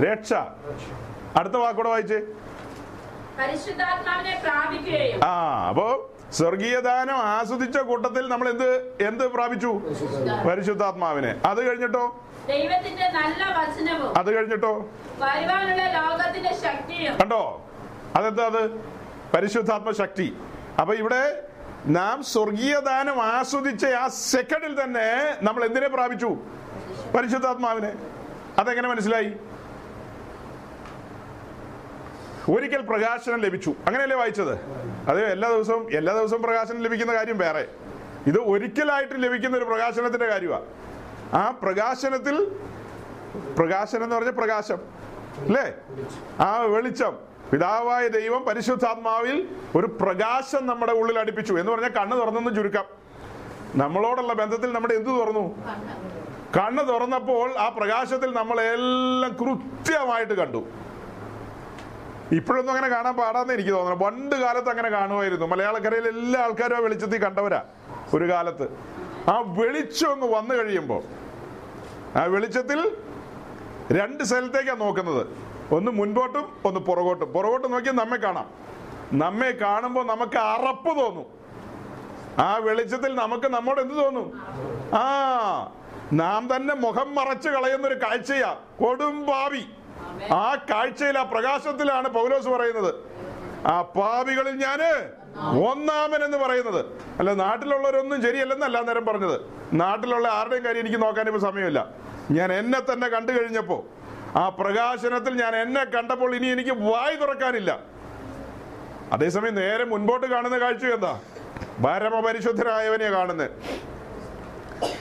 രക്ഷ. അടുത്ത വാക്കൂടെ വായിച്ചേ. ആ അപ്പോ സ്വർഗീയ ദാനം ആസ്വദിച്ച കൂട്ടത്തിൽ നമ്മൾ എന്ത് എന്ത് പ്രാപിച്ചു? പരിശുദ്ധാത്മാവിനെ. അത് കഴിഞ്ഞിട്ടോ? അത് കഴിഞ്ഞിട്ടോ? കണ്ടോ? അതെന്താ അത്? പരിശുദ്ധാത്മ ശക്തി. അപ്പൊ ഇവിടെ നാം സ്വർഗീയ ദാനം ആസ്വദിച്ച ആ സെക്കൻഡിൽ തന്നെ നമ്മൾ എന്തിനെ പ്രാപിച്ചു? പരിശുദ്ധാത്മാവിനെ. അതെങ്ങനെ മനസ്സിലായി? ഒരിക്കൽ പ്രകാശനം ലഭിച്ചു. അങ്ങനെയല്ലേ വായിച്ചത്? അത് എല്ലാ ദിവസവും എല്ലാ ദിവസവും പ്രകാശനം ലഭിക്കുന്ന കാര്യം വേറെ. ഇത് ഒരിക്കലായിട്ട് ലഭിക്കുന്ന ഒരു പ്രകാശനത്തിന്റെ കാര്യമാണ് ആ പ്രകാശനത്തിൽ പ്രകാശനം എന്ന് പറഞ്ഞ പ്രകാശം അല്ലേ? ആ വെളിച്ചം. പിതാവായ ദൈവം പരിശുദ്ധാത്മാവിൽ ഒരു പ്രകാശം നമ്മുടെ ഉള്ളിൽ അടുപ്പിച്ചു. എന്ന് പറഞ്ഞാൽ കണ്ണ് തുറന്നെന്ന് ചുരുക്കാം. നമ്മളോടുള്ള ബന്ധത്തിൽ നമ്മുടെ എന്തു തുറന്നു? കണ്ണ് തുറന്നപ്പോൾ ആ പ്രകാശത്തിൽ നമ്മളെല്ലാം കൃത്യമായിട്ട് കണ്ടു. ഇപ്പോഴൊന്നും അങ്ങനെ കാണാൻ പാടാന്ന് എനിക്ക് തോന്നുന്നു. പണ്ട് കാലത്ത് അങ്ങനെ കാണുമായിരുന്നു. മലയാളക്കരയിൽ എല്ലാ ആൾക്കാരും ആ കണ്ടവരാ ഒരു കാലത്ത്. ആ വെളിച്ചം അങ്ങ് വന്നു കഴിയുമ്പോൾ. ആ വെളിച്ചത്തിൽ രണ്ട് സ്ഥലത്തേക്കാണ് നോക്കുന്നത്. ഒന്ന് മുൻപോട്ടും ഒന്ന് പുറകോട്ടും. പുറകോട്ട് നോക്കിയാൽ നമ്മെ കാണാം. നമ്മെ കാണുമ്പോൾ നമുക്ക് അറപ്പ് തോന്നും. ആ വെളിച്ചത്തിൽ നമുക്ക് നമ്മോട് എന്ത് തോന്നും? ആ നാം തന്നെ മുഖം മറച്ചു കളയുന്ന ഒരു കാഴ്ചയാ. കൊടും പാവി ആ കാഴ്ചയിൽ ആ പ്രകാശത്തിലാണ് പൗലോസ് പറയുന്നത്. ആ പാപികളിൽ ഞാൻ ഒന്നാമൻ എന്ന് പറയുന്നത്. അല്ല നാട്ടിലുള്ളവരൊന്നും ശരിയല്ലെന്നല്ല നേരം പറഞ്ഞത്. നാട്ടിലുള്ള ആരുടെയും കാര്യം എനിക്ക് നോക്കാൻ ഇപ്പൊ സമയമില്ല. ഞാൻ എന്നെ തന്നെ കണ്ടു കഴിഞ്ഞപ്പോ ആ പ്രകാശനത്തിൽ ഞാൻ എന്നെ കണ്ടപ്പോൾ ഇനി എനിക്ക് വായി തുറക്കാനില്ല. അതേസമയം നേരെ മുൻപോട്ട് കാണുന്ന കാഴ്ച എന്താ? പരമപരിശുദ്ധനായവനെ കാണുന്നത്.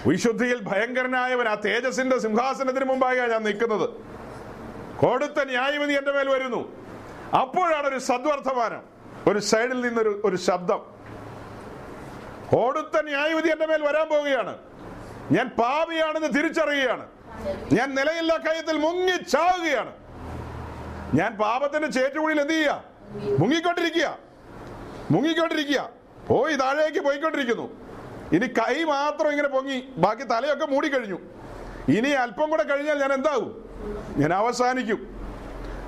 വിശുദ്ധിയിൽ ഭയങ്കരനായവൻ ആ തേജസിന്റെ സിംഹാസനത്തിന് മുമ്പായാണ് ഞാൻ നിൽക്കുന്നത്. കൊടുത്ത ന്യായവിധി എന്റെ മേൽ വരുന്നു. അപ്പോഴാണ് ഒരു സദ്വർത്തമാനം ഒരു സൈഡിൽ നിന്നൊരു ഒരു ശബ്ദം. കൊടുത്ത ന്യായവിധി എന്റെ മേൽ വരാൻ പോവുകയാണ്. ഞാൻ പാപിയാണെന്ന് തിരിച്ചറിയുകയാണ്. ഞാൻ നിലയില്ല കയ്യത്തിൽ മുങ്ങി ചാവുകയാണ് ഞാൻ പാപത്തിന്റെ ചേറ്റുകുഴിയിൽ എന്ത് ചെയ്യുക മുങ്ങിക്കൊണ്ടിരിക്കുക. മുങ്ങിക്കൊണ്ടിരിക്കുക. പോയി താഴേക്ക് പോയിക്കൊണ്ടിരിക്കുന്നു. ഇനി കൈ മാത്രം ഇങ്ങനെ പൊങ്ങി ബാക്കി തലയൊക്കെ മൂടിക്കഴിഞ്ഞു. ഇനി അല്പം കൂടെ കഴിഞ്ഞാൽ ഞാൻ എന്താകും ഞാൻ അവസാനിക്കും.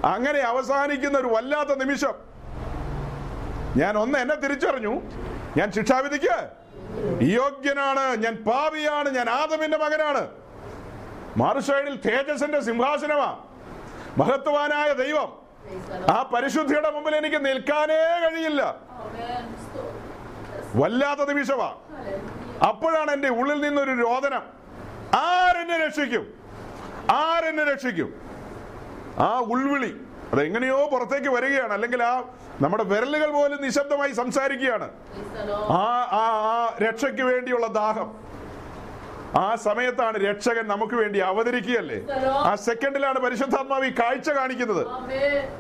അങ്ങനെ അവസാനിക്കുന്ന ഒരു വല്ലാത്ത നിമിഷം. ഞാൻ ഒന്ന് എന്നെ തിരിച്ചറിഞ്ഞു. ഞാൻ ശിക്ഷാവിധിക്ക് യോഗ്യനാണ്. ഞാൻ പാവിയാണ് ഞാൻ ആദമിന്റെ മകനാണ്. മറുസൈഡിൽ തേജസിന്റെ സിംഹാസനമാ മഹത്വാനായ ദൈവം. ആ പരിശുദ്ധിയുടെ മുമ്പിൽ എനിക്ക് നിൽക്കാനേ കഴിയില്ല. വല്ലാത്ത നിമിഷമാ അപ്പോഴാണ് എന്റെ ഉള്ളിൽ നിന്നൊരു രോദനം. ആരെന്നെ രക്ഷിക്കും? ആരെന്നെ രക്ഷിക്കും? ആ ഉൾവിളി. അതെങ്ങനെയോ പുറത്തേക്ക് വരികയാണ്. അല്ലെങ്കിൽ ആ നമ്മുടെ വിരലുകൾ പോലും നിശബ്ദമായി സംസാരിക്കുകയാണ്. ആ ആ ആ രക്ഷയ്ക്ക് വേണ്ടിയുള്ള ദാഹം. ആ സമയത്താണ് രക്ഷകൻ നമുക്ക് വേണ്ടി അവതരിക്കുകയല്ലേ? ആ സെക്കൻഡിലാണ് പരിശുദ്ധാത്മാവ് ഈ കാഴ്ച കാണിക്കുന്നത്.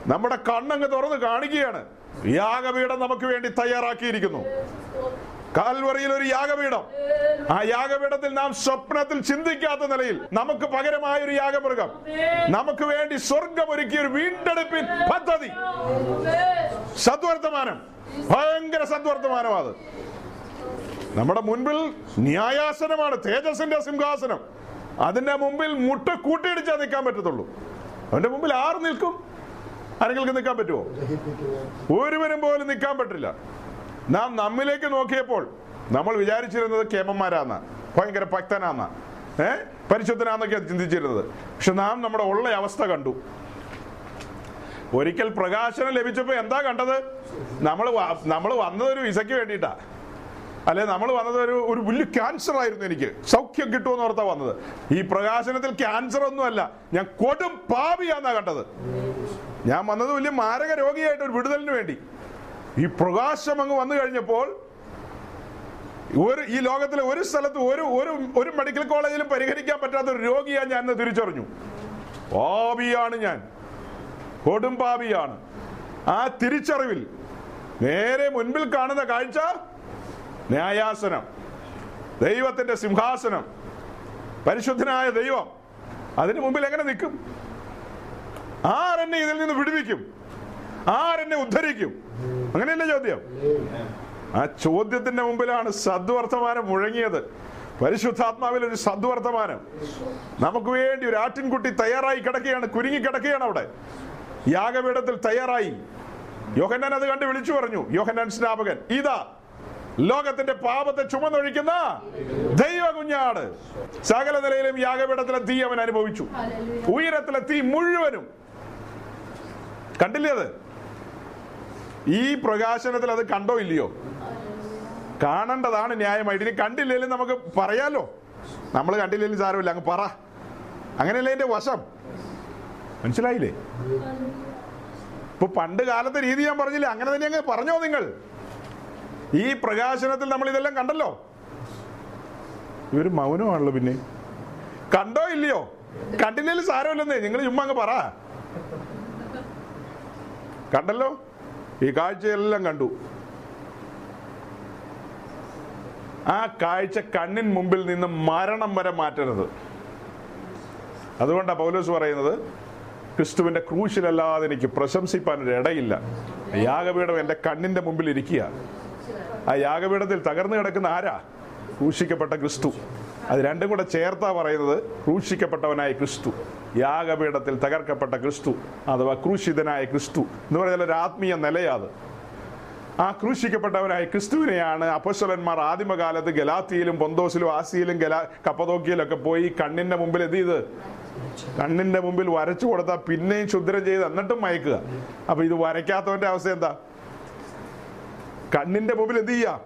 നമ്മുടെ കണ്ണങ്ങ് തുറന്ന് കാണിക്കുകയാണ്. യാഗപീഠം നമുക്ക് വേണ്ടി തയ്യാറാക്കിയിരിക്കുന്നു. കാൽവറിയിൽ ഒരു യാഗപീഠം. ആ യാഗപീഠത്തിൽ നാം സ്വപ്നത്തിൽ ചിന്തിക്കാത്ത നിലയിൽ നമുക്ക് പകരമായ ഒരു യാഗമൃഗം. നമുക്ക് വേണ്ടി സ്വർഗം ഒരുക്കിയ ഒരു വീണ്ടെടുപ്പിൻ പദ്ധതി. സദ്വർത്തമാനം. ഭയങ്കര സദ്വർത്തമാനം അത്. നമ്മുടെ മുൻപിൽ ന്യായാസനമാണ് തേജസിന്റെ സിംഹാസനം. അതിന്റെ മുമ്പിൽ മുട്ട കൂട്ടിയിടിച്ചാൽ നിൽക്കാൻ പറ്റത്തുള്ളൂ. അവന്റെ മുമ്പിൽ ആറ് നിൽക്കും? ആരെങ്കിലും നിൽക്കാൻ പറ്റുമോ ഒരുവനും പോലും നിൽക്കാൻ പറ്റില്ല. നാം നമ്മിലേക്ക് നോക്കിയപ്പോൾ നമ്മൾ വിചാരിച്ചിരുന്നത് കേമന്മാരാന്ന ഭയങ്കര ഭക്തനാന്ന ഏ? പരിശുദ്ധനാന്നൊക്കെയാണ് ചിന്തിച്ചിരുന്നത്. പക്ഷെ നാം നമ്മുടെ ഉള്ള അവസ്ഥ കണ്ടു. ഒരിക്കൽ പ്രകാശനം ലഭിച്ചപ്പോ എന്താ കണ്ടത്? നമ്മൾ നമ്മൾ വന്നത് ഒരു വിസയ്ക്ക് വേണ്ടിയിട്ടാ. അല്ലെ നമ്മൾ വന്നത് ഒരു ഒരു വലിയ ക്യാൻസർ ആയിരുന്നു എനിക്ക്. സൗഖ്യം കിട്ടുമെന്ന് ഓർത്താ വന്നത്. ഈ പ്രകാശനത്തിൽ ക്യാൻസർ ഒന്നുമല്ല ഞാൻ കൊടും പാപിയാന്നാ കണ്ടത്. ഞാൻ വന്നത് വലിയ മാരക രോഗിയായിട്ട് ഒരു വിടുതലിന് വേണ്ടി. ഈ പ്രകാശം അങ്ങ് വന്നു കഴിഞ്ഞപ്പോൾ ഒരു ഈ ലോകത്തിലെ ഒരു സ്ഥലത്ത് ഒരു ഒരു ഒരു മെഡിക്കൽ കോളേജിലും പരിഹരിക്കാൻ പറ്റാത്ത ഒരു രോഗിയാണ് ഞാൻ തിരിച്ചറിഞ്ഞു. പാപിയാണ് ഞാൻ. കൊടും പാപിയാണ്. ആ തിരിച്ചറിവിൽ നേരെ മുൻപിൽ കാണുന്ന കാഴ്ച ന്യായാസനം ദൈവത്തിന്റെ സിംഹാസനം പരിശുദ്ധനായ ദൈവം അതിന് മുമ്പിൽ എങ്ങനെ നിൽക്കും? ആരെന്നെ ഇതിൽ നിന്ന് വിടുവിക്കും? ആരെന്നെ ഉദ്ധരിക്കും? അങ്ങനെയല്ലേ ചോദ്യം? ആ ചോദ്യത്തിന്റെ മുമ്പിലാണ് സദ്വർത്തമാനം മുഴങ്ങിയത്. പരിശുദ്ധാത്മാവിൽ ഒരു സദ്വർത്തമാനം. നമുക്ക് വേണ്ടി ഒരു ആട്ടിൻകുട്ടി തയ്യാറായി കിടക്കുകയാണ് കുരുങ്ങി കിടക്കുകയാണ് അവിടെ. യാഗപീഠത്തിൽ തയ്യാറായി. യോഹന്നാൻ അത് കണ്ട് വിളിച്ചു പറഞ്ഞു യോഹന്നാൻ സ്നാപകൻ ഇതാ ലോകത്തിന്റെ പാപത്തെ ചുമന്നൊഴിക്കുന്ന ദൈവ കുഞ്ഞാട് സകല നിലയിലും യാഗപീഠത്തിലെ തീ അവൻ അനുഭവിച്ചു. ഉയരത്തിലെ തീ മുഴുവനും. കണ്ടില്ലേ അത്? ഈ പ്രകാശനത്തിൽ അത് കണ്ടോ ഇല്ലയോ? കാണേണ്ടതാണ് ന്യായമായിട്ട് ഇനി കണ്ടില്ലെങ്കിലും നമുക്ക് പറയാലോ. നമ്മൾ കണ്ടില്ലെങ്കിലും സാരമില്ല. അങ്ങ് പറ. അങ്ങനെയല്ലേ എന്റെ വശം? മനസ്സിലായില്ലേ? ഇപ്പൊ പണ്ട് കാലത്തെ രീതി ഞാൻ പറഞ്ഞില്ല? അങ്ങനെ തന്നെ അങ്ങ് പറഞ്ഞോ നിങ്ങൾ. ഈ പ്രകാശനത്തിൽ നമ്മൾ ഇതെല്ലാം കണ്ടല്ലോ. ഇവർ മൗനമാണല്ലോ പിന്നെ. കണ്ടോ ഇല്ലയോ? കണ്ടില്ലെങ്കിൽ സാരമില്ലെന്നേ. നിങ്ങൾ ചുമ്മാ അങ്ങ് പറ. കണ്ടല്ലോ? ഈ കാഴ്ചയെല്ലാം കണ്ടു. ആ കാഴ്ച കണ്ണിൻ മുമ്പിൽ നിന്ന് മരണം വരെ മാറ്റരുത്. അതുകൊണ്ടാണ് പൗലോസ് പറയുന്നത് ക്രിസ്തുവിന്റെ ക്രൂശിലല്ലാതെ എനിക്ക് പ്രശംസിപ്പാൻ ഒരു ഇടയില്ല യാഗപീഠം എന്റെ കണ്ണിന്റെ മുമ്പിൽ ഇരിക്കുക ആ യാഗപീഠത്തിൽ തകർന്നു കിടക്കുന്ന ആരാ? ക്രൂശിക്കപ്പെട്ട ക്രിസ്തു. അത് രണ്ടും കൂടെ ചേർത്താ പറയുന്നത് ക്രൂശിക്കപ്പെട്ടവനായ ക്രിസ്തു. യാഗപീഠത്തിൽ തകർക്കപ്പെട്ട ക്രിസ്തു അഥവാ ക്രൂശിതനായ ക്രിസ്തു എന്ന് പറഞ്ഞാൽ ഒരു ആത്മീയ നിലയാത് ആ ക്രൂശിക്കപ്പെട്ടവനായ ക്രിസ്തുവിനെയാണ് അപ്പസ്വലന്മാർ ആദിമകാലത്ത് ഗലാത്തിയിലും പൊന്തോസിലും ആസിയിലും ഗലാ കപ്പതോക്കിയിലും ഒക്കെ പോയി കണ്ണിന്റെ മുമ്പിൽ എന്ത് ചെയ്ത്? കണ്ണിന്റെ മുമ്പിൽ വരച്ചു കൊടുത്താൽ പിന്നെയും ക്ഷുദ്രം ചെയ്ത് എന്നിട്ടും മയക്കുക. അപ്പൊ ഇത് വരയ്ക്കാത്തവന്റെ അവസ്ഥ എന്താ? കണ്ണിന്റെ മുമ്പിൽ എന്ത് ചെയ്യ?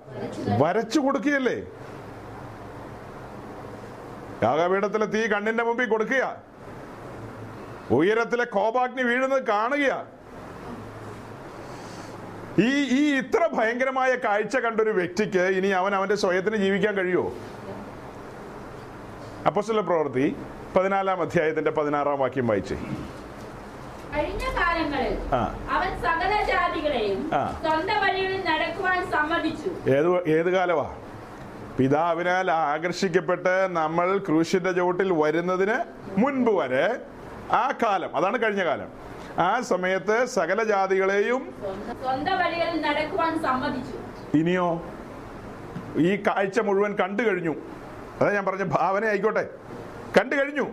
വരച്ചു കൊടുക്കുകയല്ലേ? യാഗപീഠത്തിലെ തീ കണ്ണിന്റെ മുമ്പിൽ കൊടുക്കുക ഉയരത്തിലെ കോപാഗ്നി വീഴുന്നത് കാണുക ഈ ഈ ഇത്ര ഭയങ്കരമായ കാഴ്ച കണ്ടൊരു വ്യക്തിക്ക് ഇനി അവൻ അവന്റെ സ്വയത്തിന് ജീവിക്കാൻ കഴിയുമോ? അപ്പോസ്തല പ്രവൃത്തി പതിനാലാം അധ്യായത്തിന്റെ പതിനാറാം വാക്യം വായിച്ചേ. കഴിഞ്ഞ കാലങ്ങളിൽ അവൻ സകല ജാതികളെയും ആ. സ്വന്തം വഴികളിൽ നടക്കുവാൻ സമ്മതിച്ചു. ഏത് ഏത് കാലമാ പിതാവിനാൽ ആകർഷിക്കപ്പെട്ട് നമ്മൾ ക്രൂശിന്റെ ചുവട്ടിൽ വരുന്നതിന് മുൻപ് വരെ ആ കാലം അതാണ് കഴിഞ്ഞ കാലം. ആ സമയത്ത് സകല ജാതികളെയും ഇനിയോ? ഈ കാഴ്ച മുഴുവൻ കണ്ടു കഴിഞ്ഞു. അതാ ഞാൻ പറഞ്ഞ ഭാവന ആയിക്കോട്ടെ. കണ്ടു കഴിഞ്ഞു.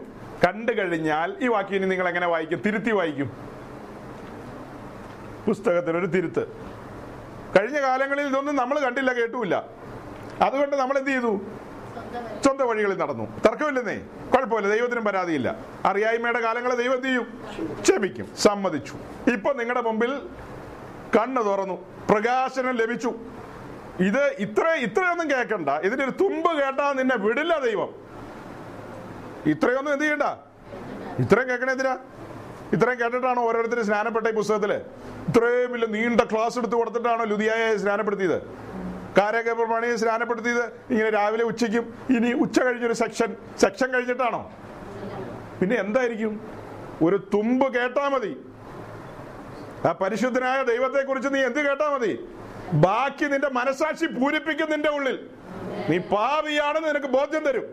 കണ്ടു കഴിഞ്ഞാൽ ഈ വാക്യം ഇനി നിങ്ങൾ എങ്ങനെ വായിക്കും? തിരുത്തി വായിക്കും. പുസ്തകത്തിനൊരു തിരുത്ത്. കഴിഞ്ഞ കാലങ്ങളിൽ ഇതൊന്നും നമ്മൾ കണ്ടില്ല കേട്ടുമില്ല. അതുകൊണ്ട് നമ്മൾ എന്ത് ചെയ്തു? സ്വന്തം വഴികളിൽ നടന്നു. തർക്കമില്ലെന്നേ. കുഴപ്പമില്ല ദൈവത്തിനും പരാതിയില്ല. അറിയായ്മയുടെ കാലങ്ങളെ ദൈവം എന്ത് ചെയ്യും? ക്ഷമിക്കും സമ്മതിച്ചു. ഇപ്പൊ നിങ്ങളുടെ മുമ്പിൽ കണ്ണ് തുറന്നു പ്രകാശനം ലഭിച്ചു. ഇത് ഇത്ര ഇത്രയൊന്നും കേൾക്കണ്ട. ഇതിന്റെ ഒരു തുമ്പ് കേട്ടാ നിന്നെ വിടില്ല ദൈവം. ഇത്രയൊന്നും എന്ത് ചെയ്യണ്ട? ഇത്രയും കേൾക്കണ എന്തിനാ? ഇത്രയും കേട്ടിട്ടാണോ ഓരോരുത്തരും സ്നാനപ്പെട്ട ഈ പുസ്തകത്തിൽ? ഇത്രയും വലിയ നീണ്ട ക്ലാസ് എടുത്ത് കൊടുത്തിട്ടാണോ ലുതിയായ സ്നാനപ്പെടുത്തിയത്? കാരക പ്രമാണിയെ സ്നാനപ്പെടുത്തിയത്? ഇങ്ങനെ രാവിലെ ഉച്ചയ്ക്കും ഇനി ഉച്ച കഴിഞ്ഞൊരു സെക്ഷൻ സെക്ഷൻ കഴിഞ്ഞിട്ടാണോ? പിന്നെ എന്തായിരിക്കും? ഒരു തുമ്പ് കേട്ടാ മതി. ആ പരിശുദ്ധനായ ദൈവത്തെ കുറിച്ച് നീ എന്ത് കേട്ടാ മതി? ബാക്കി നിന്റെ മനസാക്ഷി പൂരിപ്പിക്കും നിന്റെ ഉള്ളിൽ. നീ പാവിയാണെന്ന് നിനക്ക് ബോധ്യം തരും.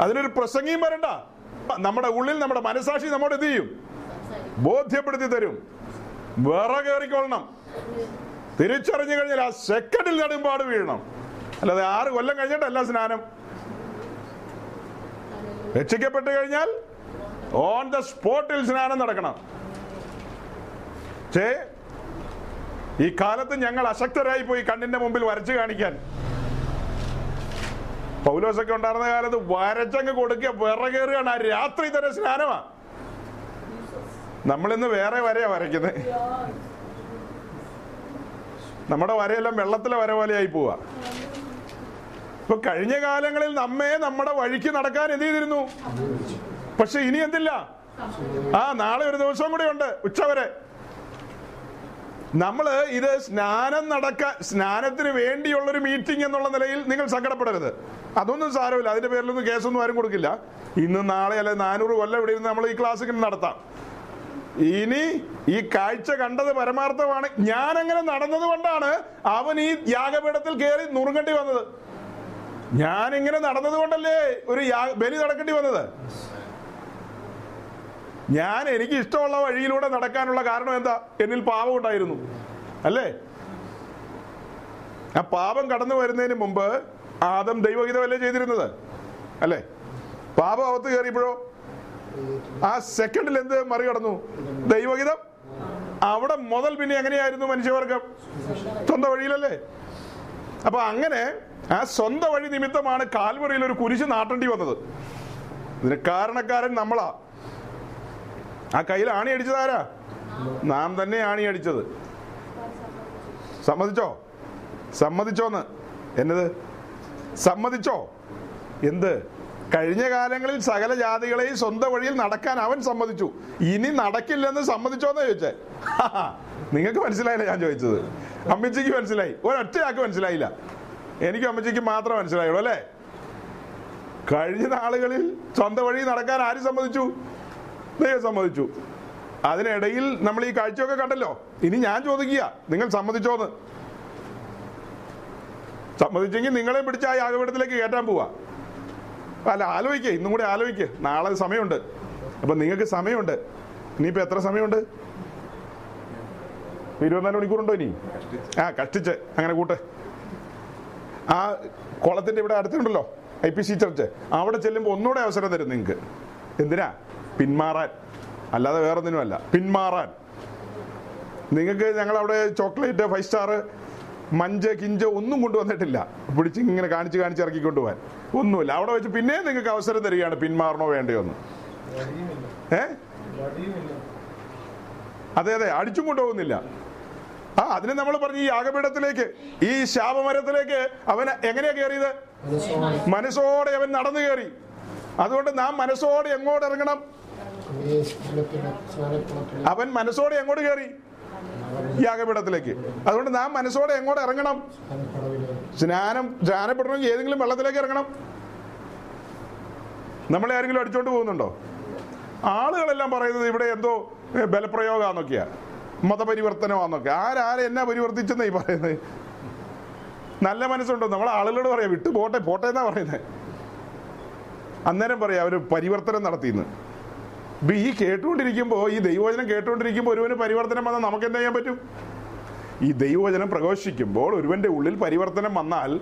അതിനൊരു പ്രസംഗിയും വരണ്ട. നമ്മുടെ ഉള്ളിൽ നമ്മുടെ മനസാക്ഷി നമ്മോട് എന്ത് ചെയ്യും? ബോധ്യപ്പെടുത്തി തരും. വേറെ കയറിക്കൊള്ളണം. തിരിച്ചറിഞ്ഞു കഴിഞ്ഞാൽ ആ സെക്കൻഡിൽ നെടുമ്പാട് വീഴണം. അല്ലാതെ ആറ് കൊല്ലം കഴിഞ്ഞിട്ടല്ല സ്നാനം. രക്ഷിക്കപ്പെട്ട് കഴിഞ്ഞാൽ ഓൺ ദ സ്പോട്ടിൽ സ്നാനം നടക്കണം. ചേ ഈ കാലത്ത് ഞങ്ങൾ അശക്തരായി പോയി കണ്ണിന്റെ മുമ്പിൽ വരച്ചു കാണിക്കാൻ. പൗലോസൊക്കെ ഉണ്ടായിരുന്ന കാലത്ത് വരച്ചങ്ങ് കൊടുക്കുക വിറകേറുകയാണ്. ആ രാത്രി തന്നെ സ്നാനമാ. നമ്മളിന്ന് വേറെ വരയാ വരയ്ക്കുന്നത് നമ്മുടെ വരയെല്ലാം വെള്ളത്തിലെ വര പോലെയായി പോവാ. ഇപ്പൊ കഴിഞ്ഞ കാലങ്ങളിൽ നമ്മെ നമ്മുടെ വഴിക്ക് നടക്കാൻ എന്ത് ചെയ്തിരുന്നു? പക്ഷെ ഇനി എന്തില്ല? ആ നാളെ ഒരു ദിവസം കൂടി ഉണ്ട് ഉച്ചവരെ നമ്മൾ ഇത് സ്നാനം നടക്കാൻ സ്നാനത്തിന് വേണ്ടിയുള്ള ഒരു മീറ്റിംഗ് എന്നുള്ള നിലയിൽ നിങ്ങൾ സങ്കടപ്പെടരുത്. അതൊന്നും സാരമില്ല. അതിന്റെ പേരിലൊന്നും കേസൊന്നും ആരും കൊടുക്കില്ല. ഇന്ന് നാളെ അല്ലെ നാനൂറ് കൊല്ലം ഇവിടെ ഇരുന്ന് നമ്മൾ ഈ ക്ലാസ് നടത്താം. ഇനി ഈ കാഴ്ച കണ്ടത് പരമാർത്ഥമാണ്. ഞാൻ അങ്ങനെ നടന്നത് കൊണ്ടാണ് അവൻ ഈ യാഗപീഠത്തിൽ കയറി നുറുങ്ങേണ്ടി വന്നത്. ഞാൻ ഇങ്ങനെ നടന്നത് കൊണ്ടല്ലേ ഒരു ബലി നടക്കേണ്ടി വന്നത്? ഞാൻ എനിക്ക് ഇഷ്ടമുള്ള വഴിയിലൂടെ നടക്കാനുള്ള കാരണം എന്താ? എന്നിൽ പാപം ഉണ്ടായിരുന്നു. അല്ലേ? ആ പാപം കടന്നു വരുന്നതിന് മുമ്പ് ആദം ദൈവഹിതമല്ലേ ചെയ്തിരുന്നത്? അല്ലേ? പാപം അകത്ത് കയറിയപ്പോഴോ? ആ സെക്കൻഡിൽ എന്ത് മറികടന്നു? ദൈവഹിതം. അവിടെ മുതൽ പിന്നെ എങ്ങനെയായിരുന്നു മനുഷ്യവർഗം? സ്വന്തം വഴിയിലല്ലേ? അപ്പൊ അങ്ങനെ ആ സ്വന്തം വഴി നിമിത്തമാണ് കാൽവറിയിൽ ഒരു കുരിശ് നാട്ടേണ്ടി വന്നത്. ഇതിന് കാരണക്കാരൻ നമ്മളാ. ആ കയ്യിൽ ആണി അടിച്ചത് ആരാ? നാം തന്നെ ആണി അടിച്ചത്. സമ്മതിച്ചോ? സമ്മതിച്ചോന്ന്. എന്നത്? സമ്മതിച്ചോ? എന്ത്? കഴിഞ്ഞ കാലങ്ങളിൽ സകല ജാതികളെയും സ്വന്തം വഴിയിൽ നടക്കാൻ അവൻ സമ്മതിച്ചു. ഇനി നടക്കില്ലെന്ന് സമ്മതിച്ചോന്ന് ചോദിച്ചേ? നിങ്ങൾക്ക് മനസ്സിലായില്ല ഞാൻ ചോദിച്ചത്? അമ്മച്ചിക്ക് മനസ്സിലായി. ഒരൊറ്റയാൾക്ക് മനസ്സിലായില്ല. എനിക്ക് അമ്മച്ചിക്ക് മാത്രം മനസ്സിലായുള്ളൂ അല്ലേ? കഴിഞ്ഞ നാളുകളിൽ സ്വന്തം വഴി നടക്കാൻ ആര് സമ്മതിച്ചു? ദൈവം സമ്മതിച്ചു. അതിനിടയിൽ നമ്മൾ ഈ കാഴ്ചയൊക്കെ കണ്ടല്ലോ. ഇനി ഞാൻ ചോദിക്കുക നിങ്ങൾ സമ്മതിച്ചോന്ന് സമ്മതിച്ചെങ്കിൽ നിങ്ങളെ പിടിച്ച ആ യാഗപീഠത്തിലേക്ക് കയറ്റാൻ പോവാ. അല്ല ആലോചിക്കേ ഇന്നും കൂടെ ആലോചിക്ക്. നാളെ സമയമുണ്ട്. അപ്പൊ നിങ്ങൾക്ക് സമയമുണ്ട്. ഇനിയിപ്പോ എത്ര സമയമുണ്ട്? ഇരുപത്തിനാല് മണിക്കൂറുണ്ടോ ഇനി? ആ കഷ്ടിച്ച്. അങ്ങനെ കൂട്ട്. ആ കുളത്തിന്റെ ഇവിടെ അടുത്തുണ്ടല്ലോ ഐ പി സി ചർച്ച്. അവിടെ ചെല്ലുമ്പോൾ ഒന്നുകൂടെ അവസരം തരും നിങ്ങൾക്ക്. എന്തിനാ? പിന്മാറാൻ. അല്ലാതെ വേറെ വേറൊന്നിനുമല്ല. പിന്മാറാൻ. നിങ്ങൾക്ക് ഞങ്ങൾ അവിടെ ചോക്ലേറ്റ് ഫൈവ് സ്റ്റാർ മഞ്ച് കിഞ്ച് ഒന്നും കൊണ്ടുവന്നിട്ടില്ല. പിടിച്ച് ഇങ്ങനെ കാണിച്ച് കാണിച്ച് ഇറക്കി കൊണ്ടുപോകാൻ ഒന്നുമില്ല. അവിടെ വെച്ച് പിന്നെ നിങ്ങൾക്ക് അവസരം തരികയാണ് പിന്മാറണോ വേണ്ടയോ എന്ന് ഏ? അതെ അതെ. അടിച്ചും കൊണ്ടുപോകുന്നില്ല. ആ അതിന് നമ്മൾ പറഞ്ഞു ഈ യാഗപീഠത്തിലേക്ക് ഈ ശാപമരത്തിലേക്ക് അവൻ എങ്ങനെയാ കയറിയത്? മനസ്സോടെ അവൻ നടന്നു കയറി. അതുകൊണ്ട് നാം മനസ്സോടെ എങ്ങോട്ട് ഇറങ്ങണം? അവൻ മനസ്സോടെ എങ്ങോട്ട് കയറി യാഗപീഠത്തിലേക്ക് അതുകൊണ്ട് നാം മനസ്സോടെ എങ്ങോട്ട് ഇറങ്ങണം? സ്നാനം സ്നാനപ്പെടണമെങ്കിൽ ഏതെങ്കിലും വെള്ളത്തിലേക്ക് ഇറങ്ങണം. നമ്മളെ ആരെങ്കിലും അടിച്ചോണ്ട് പോകുന്നുണ്ടോ? ആളുകളെല്ലാം പറയുന്നത് ഇവിടെ എന്തോ ബലപ്രയോഗാന്നൊക്കെയാ. മതപരിവർത്തനമാന്നൊക്കെ. ആരാരെ എന്നാ പരിവർത്തിച്ചെന്ന ഈ പറയുന്നത്? നല്ല മനസ്സുണ്ടോ? നമ്മൾ ആളുകളോട് പറയാം വിട്ടു പോട്ടെ പോട്ടെ എന്നാ പറയുന്നത്. അന്നേരം പറയാം അവർ പരിവർത്തനം നടത്തിയെന്ന്. ഇപ്പൊ ഈ കേട്ടുകൊണ്ടിരിക്കുമ്പോ ഈ ദൈവവചനം കേട്ടുകൊണ്ടിരിക്കുമ്പോൾ ഒരുവന് പരിവർത്തനം വന്നാൽ നമുക്ക് എന്താ ചെയ്യാൻ പറ്റും? ഈ ദൈവവചനം പ്രഘോഷിക്കുമ്പോൾ ഒരുവന്റെ ഉള്ളിൽ പരിവർത്തനം വന്നാൽ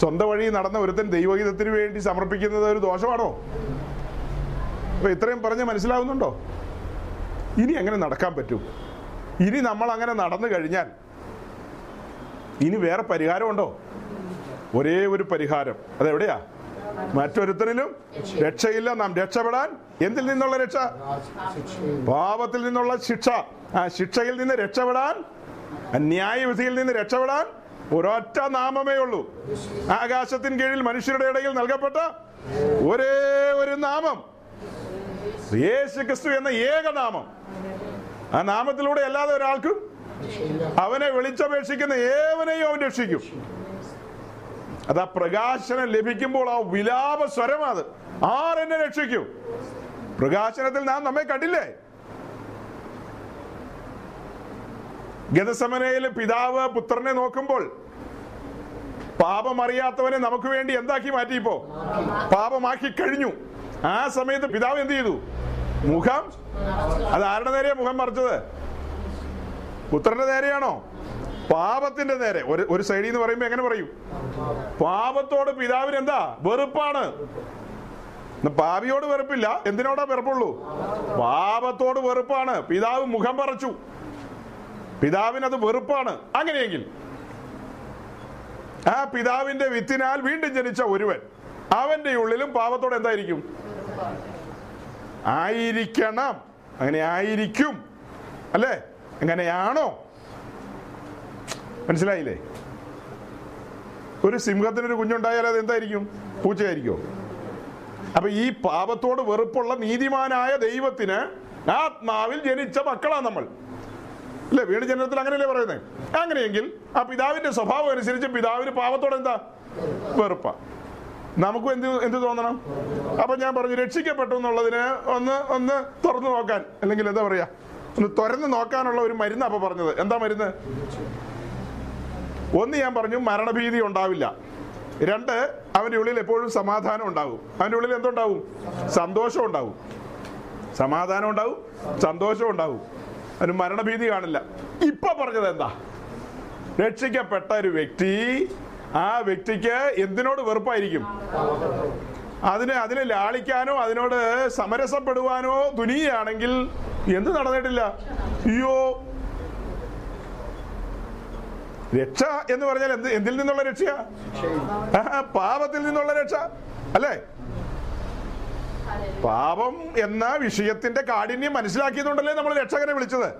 സ്വന്തം വഴി നടന്ന ഒരുത്തൻ ദൈവഗീതത്തിന് വേണ്ടി സമർപ്പിക്കുന്നത് ഒരു ദോഷമാണോ? അപ്പൊ ഇത്രയും പറഞ്ഞ് മനസ്സിലാവുന്നുണ്ടോ? ഇനി എങ്ങനെ നടക്കാൻ പറ്റും. ഇനി നമ്മൾ അങ്ങനെ നടന്നു കഴിഞ്ഞാൽ ഇനി വേറെ പരിഹാരമുണ്ടോ? ഒരേ ഒരു പരിഹാരം. അതെവിടെയാ? മറ്റൊരുത്തരിലും രക്ഷയില്ല. നാം രക്ഷപ്പെടാൻ എന്തിൽ നിന്നുള്ള രക്ഷ? പാപത്തിൽ നിന്നുള്ള ശിക്ഷ. ആ ശിക്ഷയിൽ നിന്ന് രക്ഷപ്പെടാൻ ന്യായവിധിയിൽ നിന്ന് രക്ഷപ്പെടാൻ ഒരൊറ്റ നാമമേ ഉള്ളൂ. ആകാശത്തിന് കീഴിൽ മനുഷ്യരുടെ ഇടയിൽ നൽകപ്പെട്ട ഒരേ ഒരു നാമം. യേശു ക്രിസ്തു എന്ന ഏകനാമം ആ നാമത്തിലൂടെ അല്ലാതെ ഒരാൾക്കും അവനെ വിളിച്ചപേക്ഷിക്കുന്ന ഏവനെയും അവൻ രക്ഷിക്കും. അത് ആ പ്രകാശനം ലഭിക്കുമ്പോൾ ആ വിലാപ സ്വരം അത് ആരെന്നെ രക്ഷിക്കും. പ്രകാശനത്തിൽ നാം നമ്മെ കണ്ടില്ലേ? ഗതസമനയിൽ പിതാവ് പുത്രനെ നോക്കുമ്പോൾ പാപമറിയാത്തവനെ നമുക്ക് വേണ്ടി എന്താക്കി മാറ്റി ഇപ്പോ? പാപമാക്കി കഴിഞ്ഞു. ആ സമയത്ത് പിതാവ് എന്ത് ചെയ്തു? മുഖം? അത് ആരുടെ നേരെയാ മുഖം മറിച്ചത്? പുത്രന്റെ നേരെയാണോ? പാപത്തിന്റെ നേരെ. ഒരു ഒരു സൈഡിൽ എന്ന് പറയുമ്പോ എങ്ങനെ പറയും? പാപത്തോട് പിതാവിന് എന്താ വെറുപ്പാണ് പാവിയോട് വെറുപ്പില്ല. എന്തിനോടാ വെറുപ്പുള്ളൂ? പാപത്തോട് വെറുപ്പാണ്. പിതാവ് മുഖം പറച്ചു. പിതാവിനത് വെറുപ്പാണ്. അങ്ങനെയെങ്കിൽ ആ പിതാവിന്റെ വിത്തിനാൽ വീണ്ടും ജനിച്ച ഒരുവൻ അവന്റെ ഉള്ളിലും പാപത്തോട് എന്തായിരിക്കും? ആയിരിക്കണം. അങ്ങനെ ആയിരിക്കും. അല്ലേ? അങ്ങനെയാണോ? മനസ്സിലായില്ലേ? ഒരു സിംഹത്തിനൊരു കുഞ്ഞുണ്ടായാൽ അത് എന്തായിരിക്കും പൂച്ചയായിരിക്കും? അപ്പൊ ഈ പാപത്തോട് വെറുപ്പുള്ള നീതിമാനായ ദൈവത്തിന് ആത്മാവിൽ ജനിച്ച മക്കളാണ് നമ്മൾ. അല്ലെ? വീട് ജനനത്തിൽ അങ്ങനെയല്ലേ പറയുന്നത് അങ്ങനെയെങ്കിൽ ആ പിതാവിന്റെ സ്വഭാവം അനുസരിച്ച് പിതാവിന് പാപത്തോട് എന്താ? വെറുപ്പ. നമുക്കും എന്ത് എന്ത് തോന്നണം? അപ്പൊ ഞാൻ പറഞ്ഞു രക്ഷിക്കപ്പെട്ടു എന്നുള്ളതിന് ഒന്ന് ഒന്ന് തുറന്നു നോക്കാൻ. അല്ലെങ്കിൽ എന്താ പറയാ? ഒന്ന് തുറന്നു നോക്കാനുള്ള ഒരു മരുന്ന് അപ്പൊ പറഞ്ഞത്. എന്താ മരുന്ന്? ഒന്ന് ഞാൻ പറഞ്ഞു മരണഭീതി ഉണ്ടാവില്ല. രണ്ട് അവന്റെ ഉള്ളിൽ എപ്പോഴും സമാധാനം ഉണ്ടാവും അവന്റെ ഉള്ളിൽ എന്തുണ്ടാവും? സന്തോഷം ഉണ്ടാവും. സമാധാനം ഉണ്ടാവും സന്തോഷം ഉണ്ടാവും. അവന് മരണഭീതി കാണില്ല. ഇപ്പൊ പറഞ്ഞത് എന്താ? രക്ഷിക്കപ്പെട്ട ഒരു വ്യക്തി ആ വ്യക്തിക്ക് എന്തിനോട് വെറുപ്പായിരിക്കും? അതിന് അതിനെ ലാളിക്കാനോ അതിനോട് സമരസപ്പെടുവാനോ തുനിയാണെങ്കിൽ എന്ത് നടന്നിട്ടില്ല? അയ്യോ രക്ഷ എന്ന് പറഞ്ഞാൽ എന്ത്? എന്തിൽ നിന്നുള്ള രക്ഷയാ പാപത്തിൽ നിന്നുള്ള രക്ഷ. അല്ലേ? പാപം എന്ന വിഷയത്തിന്റെ കാഠിന്യം മനസ്സിലാക്കിയതുകൊണ്ടല്ലേ നമ്മൾ രക്ഷകനെ വിളിച്ചത്.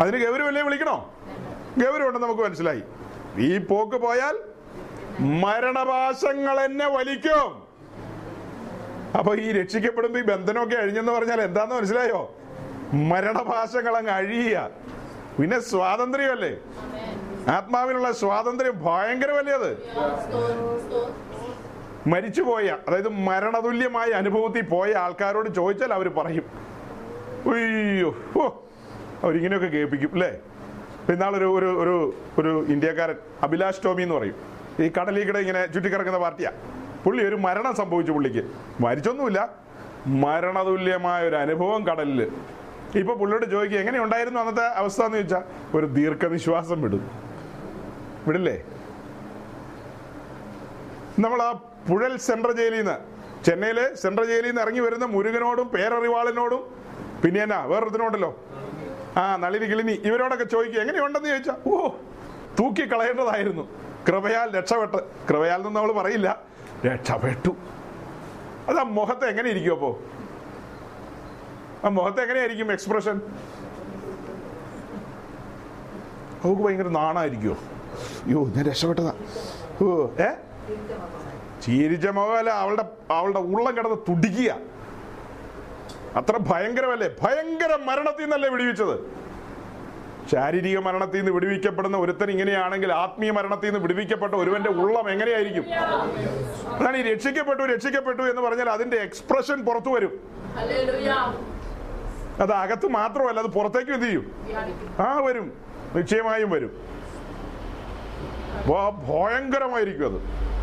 അതിന് ഗൗരവല്ലേ വിളിക്കണോ? ഗൗരവമുണ്ട് നമുക്ക് മനസ്സിലായി. ഈ പോക്ക് പോയാൽ മരണപാശങ്ങൾ എന്നെ വലിക്കും. അപ്പൊ ഈ രക്ഷിക്കപ്പെടുമ്പോ ഈ ബന്ധനമൊക്കെ അഴിഞ്ഞെന്ന് പറഞ്ഞാൽ എന്താന്ന് മനസ്സിലായോ? മരണപാശങ്ങൾ അങ്ങ് അഴിയുക. പിന്നെ സ്വാതന്ത്ര്യമല്ലേ? ആത്മാവിനുള്ള സ്വാതന്ത്ര്യം ഭയങ്കര വലിയത്. മരിച്ചുപോയ അതായത് മരണതുല്യമായ അനുഭവത്തിൽ പോയ ആൾക്കാരോട് ചോദിച്ചാൽ അവർ പറയും. അയ്യോ അവരിങ്ങനെയൊക്കെ കേൾപ്പിക്കും അല്ലേ? പിന്നാളൊരു ഒരു ഒരു ഒരു ഇന്ത്യക്കാരൻ അഭിലാഷ് ടോമി എന്ന് പറയും. ഈ കടലിൽ ഇങ്ങനെ ചുറ്റിക്കിറങ്ങുന്ന പാർട്ടിയാ. പുള്ളി ഒരു മരണം സംഭവിച്ചു പുള്ളിക്ക്. മരിച്ചൊന്നുമില്ല. മരണതുല്യമായ ഒരു അനുഭവം കടലിൽ ഇപ്പൊ പുള്ളിയോട് ചോദിക്കുക എങ്ങനെ ഉണ്ടായിരുന്നു അന്നത്തെ അവസ്ഥ? എന്ന് ചോദിച്ചാൽ ഒരു ദീർഘനിശ്വാസം വിടും വിടില്ലേ? നമ്മൾ ആ പുഴൽ സെൻട്രൽ ജയിലിൽ നിന്ന് ചെന്നൈയിലെ സെൻട്രൽ ജയിലിൽ നിന്ന് ഇറങ്ങി വരുന്ന മുരുകനോടും പേരറിവാളിനോടും പിന്നെ എന്നാ വേറൊരുത്തനുണ്ടല്ലോ ആ നളിനി കിളിനി ഇവരോടൊക്കെ ചോദിക്കുക എങ്ങനെയുണ്ടെന്ന് ചോദിച്ചാ ഓ തൂക്കി കളയേണ്ടതായിരുന്നു കൃപയാൽ രക്ഷപ്പെട്ട് കൃപയാൽ നിന്ന് നമ്മൾ പറയില്ല രക്ഷപ്പെട്ടു. അത് ആ മുഖത്ത് എങ്ങനെ ഇരിക്കും അപ്പോ? ആ മുഖത്ത് എങ്ങനെയായിരിക്കും എക്സ്പ്രഷൻ നമുക്ക് ഭയങ്കര നാണായിരിക്കുമോ അയ്യോ ഞാൻ രക്ഷപ്പെട്ടതാ. ഓ ഏ? ചീരിച്ച മുഖമല്ല അവളുടെ അവളുടെ ഉള്ളം കിടന്ന് തുടിക്കുക. അത്ര ഭയങ്കരമല്ലേ? ഭയങ്കര മരണത്തിൽ നിന്നല്ലേ വിടുവിച്ചത്. ശാരീരിക മരണത്തിൽ നിന്ന് വിടുവിക്കപ്പെടുന്ന ഒരുത്തൻ ഇങ്ങനെയാണെങ്കിൽ ആത്മീയ മരണത്തിൽ നിന്ന് വിടുവിക്കപ്പെട്ട ഒരുവന്റെ ഉള്ളം എങ്ങനെയായിരിക്കും? അതാണ് ഈ രക്ഷിക്കപ്പെട്ടു രക്ഷിക്കപ്പെട്ടു എന്ന് പറഞ്ഞാൽ അതിന്റെ എക്സ്പ്രഷൻ പുറത്തു വരും. അത് അകത്ത് മാത്രമല്ല അത് പുറത്തേക്കും എന്ത് ചെയ്യും? ആ വരും. നിശ്ചയമായും വരും. ഭയങ്കരമായിരിക്കും അത്.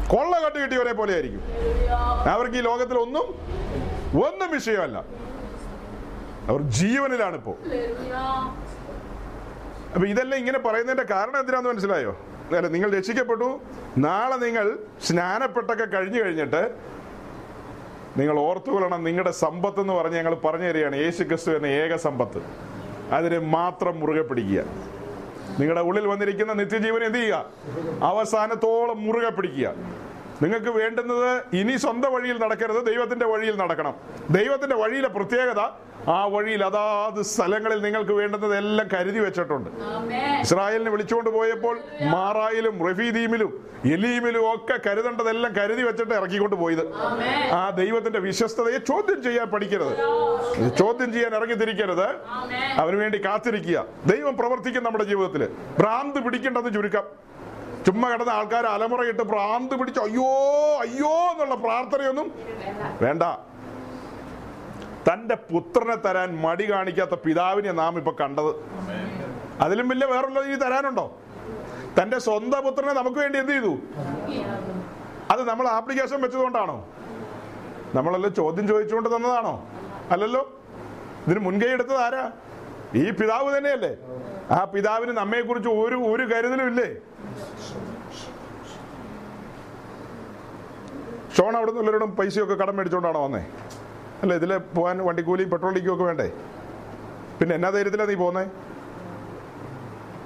കൊള്ള കട്ട് കിട്ടിയവരെ പോലെ ആയിരിക്കും അവർക്ക് ഈ ലോകത്തിൽ ഒന്നും ഒന്നും വിഷയമല്ല. അവർ ജീവനിലാണ് ഇപ്പോ അപ്പൊ ഇതെല്ലാം ഇങ്ങനെ പറയുന്നതിന്റെ കാരണം എന്തിനാന്ന് മനസ്സിലായോ? അല്ല നിങ്ങൾ രക്ഷിക്കപ്പെട്ടു. നാളെ നിങ്ങൾ സ്നാനപ്പെട്ടൊക്കെ കഴിഞ്ഞു കഴിഞ്ഞിട്ട് നിങ്ങൾ ഓർത്തുകൊള്ളണം നിങ്ങളുടെ സമ്പത്ത് എന്ന് പറഞ്ഞ് ഞങ്ങൾ പറഞ്ഞു തരികയാണ്. യേശു ക്രിസ്തു എന്ന ഏക സമ്പത്ത്. അതിനെ മാത്രം മുറുകെ പിടിക്കുക. നിങ്ങളുടെ ഉള്ളിൽ വന്നിരിക്കുന്ന നിത്യജീവൻ എന്ത് ചെയ്യുക? അവസാനത്തോളം മുറുകെ പിടിക്കുക. നിങ്ങൾക്ക് വേണ്ടുന്നത് ഇനി സ്വന്തം വഴിയിൽ നടക്കരുത് ദൈവത്തിന്റെ വഴിയിൽ നടക്കണം. ദൈവത്തിന്റെ വഴിയിലെ പ്രത്യേകത ആ വഴിയിൽ അതാത് സ്ഥലങ്ങളിൽ നിങ്ങൾക്ക് വേണ്ടുന്നത് എല്ലാം കരുതി വെച്ചിട്ടുണ്ട്. ഇസ്രായേലിനെ വിളിച്ചുകൊണ്ട് പോയപ്പോൾ മാറായിലും റഫീദീമിലും എലീമിലും ഒക്കെ കരുതേണ്ടതെല്ലാം കരുതി വെച്ചിട്ട് ഇറക്കിക്കൊണ്ട് പോയത്. ആ ദൈവത്തിന്റെ വിശ്വസ്തതയെ ചോദ്യം ചെയ്യാൻ പഠിക്കരുത്. ചോദ്യം ചെയ്യാൻ ഇറങ്ങി തിരിക്കരുത്. ആമേൻ. അവന് വേണ്ടി കാത്തിരിക്കുക. ദൈവം പ്രവർത്തിക്കും നമ്മുടെ ജീവിതത്തിൽ ഭ്രാന്ത് പിടിക്കേണ്ടത് ചുരുക്കം. ചുമ്മാ കിടന്ന ആൾക്കാർ അലമുറയിട്ട് പ്രാന്ത് പിടിച്ച് അയ്യോ അയ്യോ എന്നുള്ള പ്രാർത്ഥനയൊന്നും വേണ്ട. തന്റെ പുത്രനെ തരാൻ മടി കാണിക്കാത്ത പിതാവിനെ നാം ഇപ്പൊ കണ്ടത്. അതിലും വലിയ വേറുള്ളത് ഇനി തരാനുണ്ടോ? തന്റെ സ്വന്തം പുത്രനെ നമുക്ക് വേണ്ടി എന്ത് ചെയ്തു? അത് നമ്മൾ ആപ്ലിക്കേഷൻ വെച്ചതുകൊണ്ടാണോ? നമ്മളെല്ലാം ചോദ്യം ചോദിച്ചുകൊണ്ട് തന്നതാണോ? അല്ലല്ലോ? ഇതിന് മുൻകൈ എടുത്തത് ആരാ? ഈ പിതാവ് തന്നെയല്ലേ? ആ പിതാവിന് നമ്മെക്കുറിച്ച് ഒരു ഒരു കരുതലും ഇല്ലേ? ഷോൺ അവിടെ നിന്ന് എല്ലാവരോടും പൈസയൊക്കെ കടം മേടിച്ചോണ്ടാണോ വന്നേ? അല്ല ഇതിലെ പോകാൻ വണ്ടിക്കൂലിയും പെട്രോൾ ഡീക്കും ഒക്കെ വേണ്ടേ? പിന്നെ എന്നാ ധൈര്യത്തിലാ നീ പോന്നേ?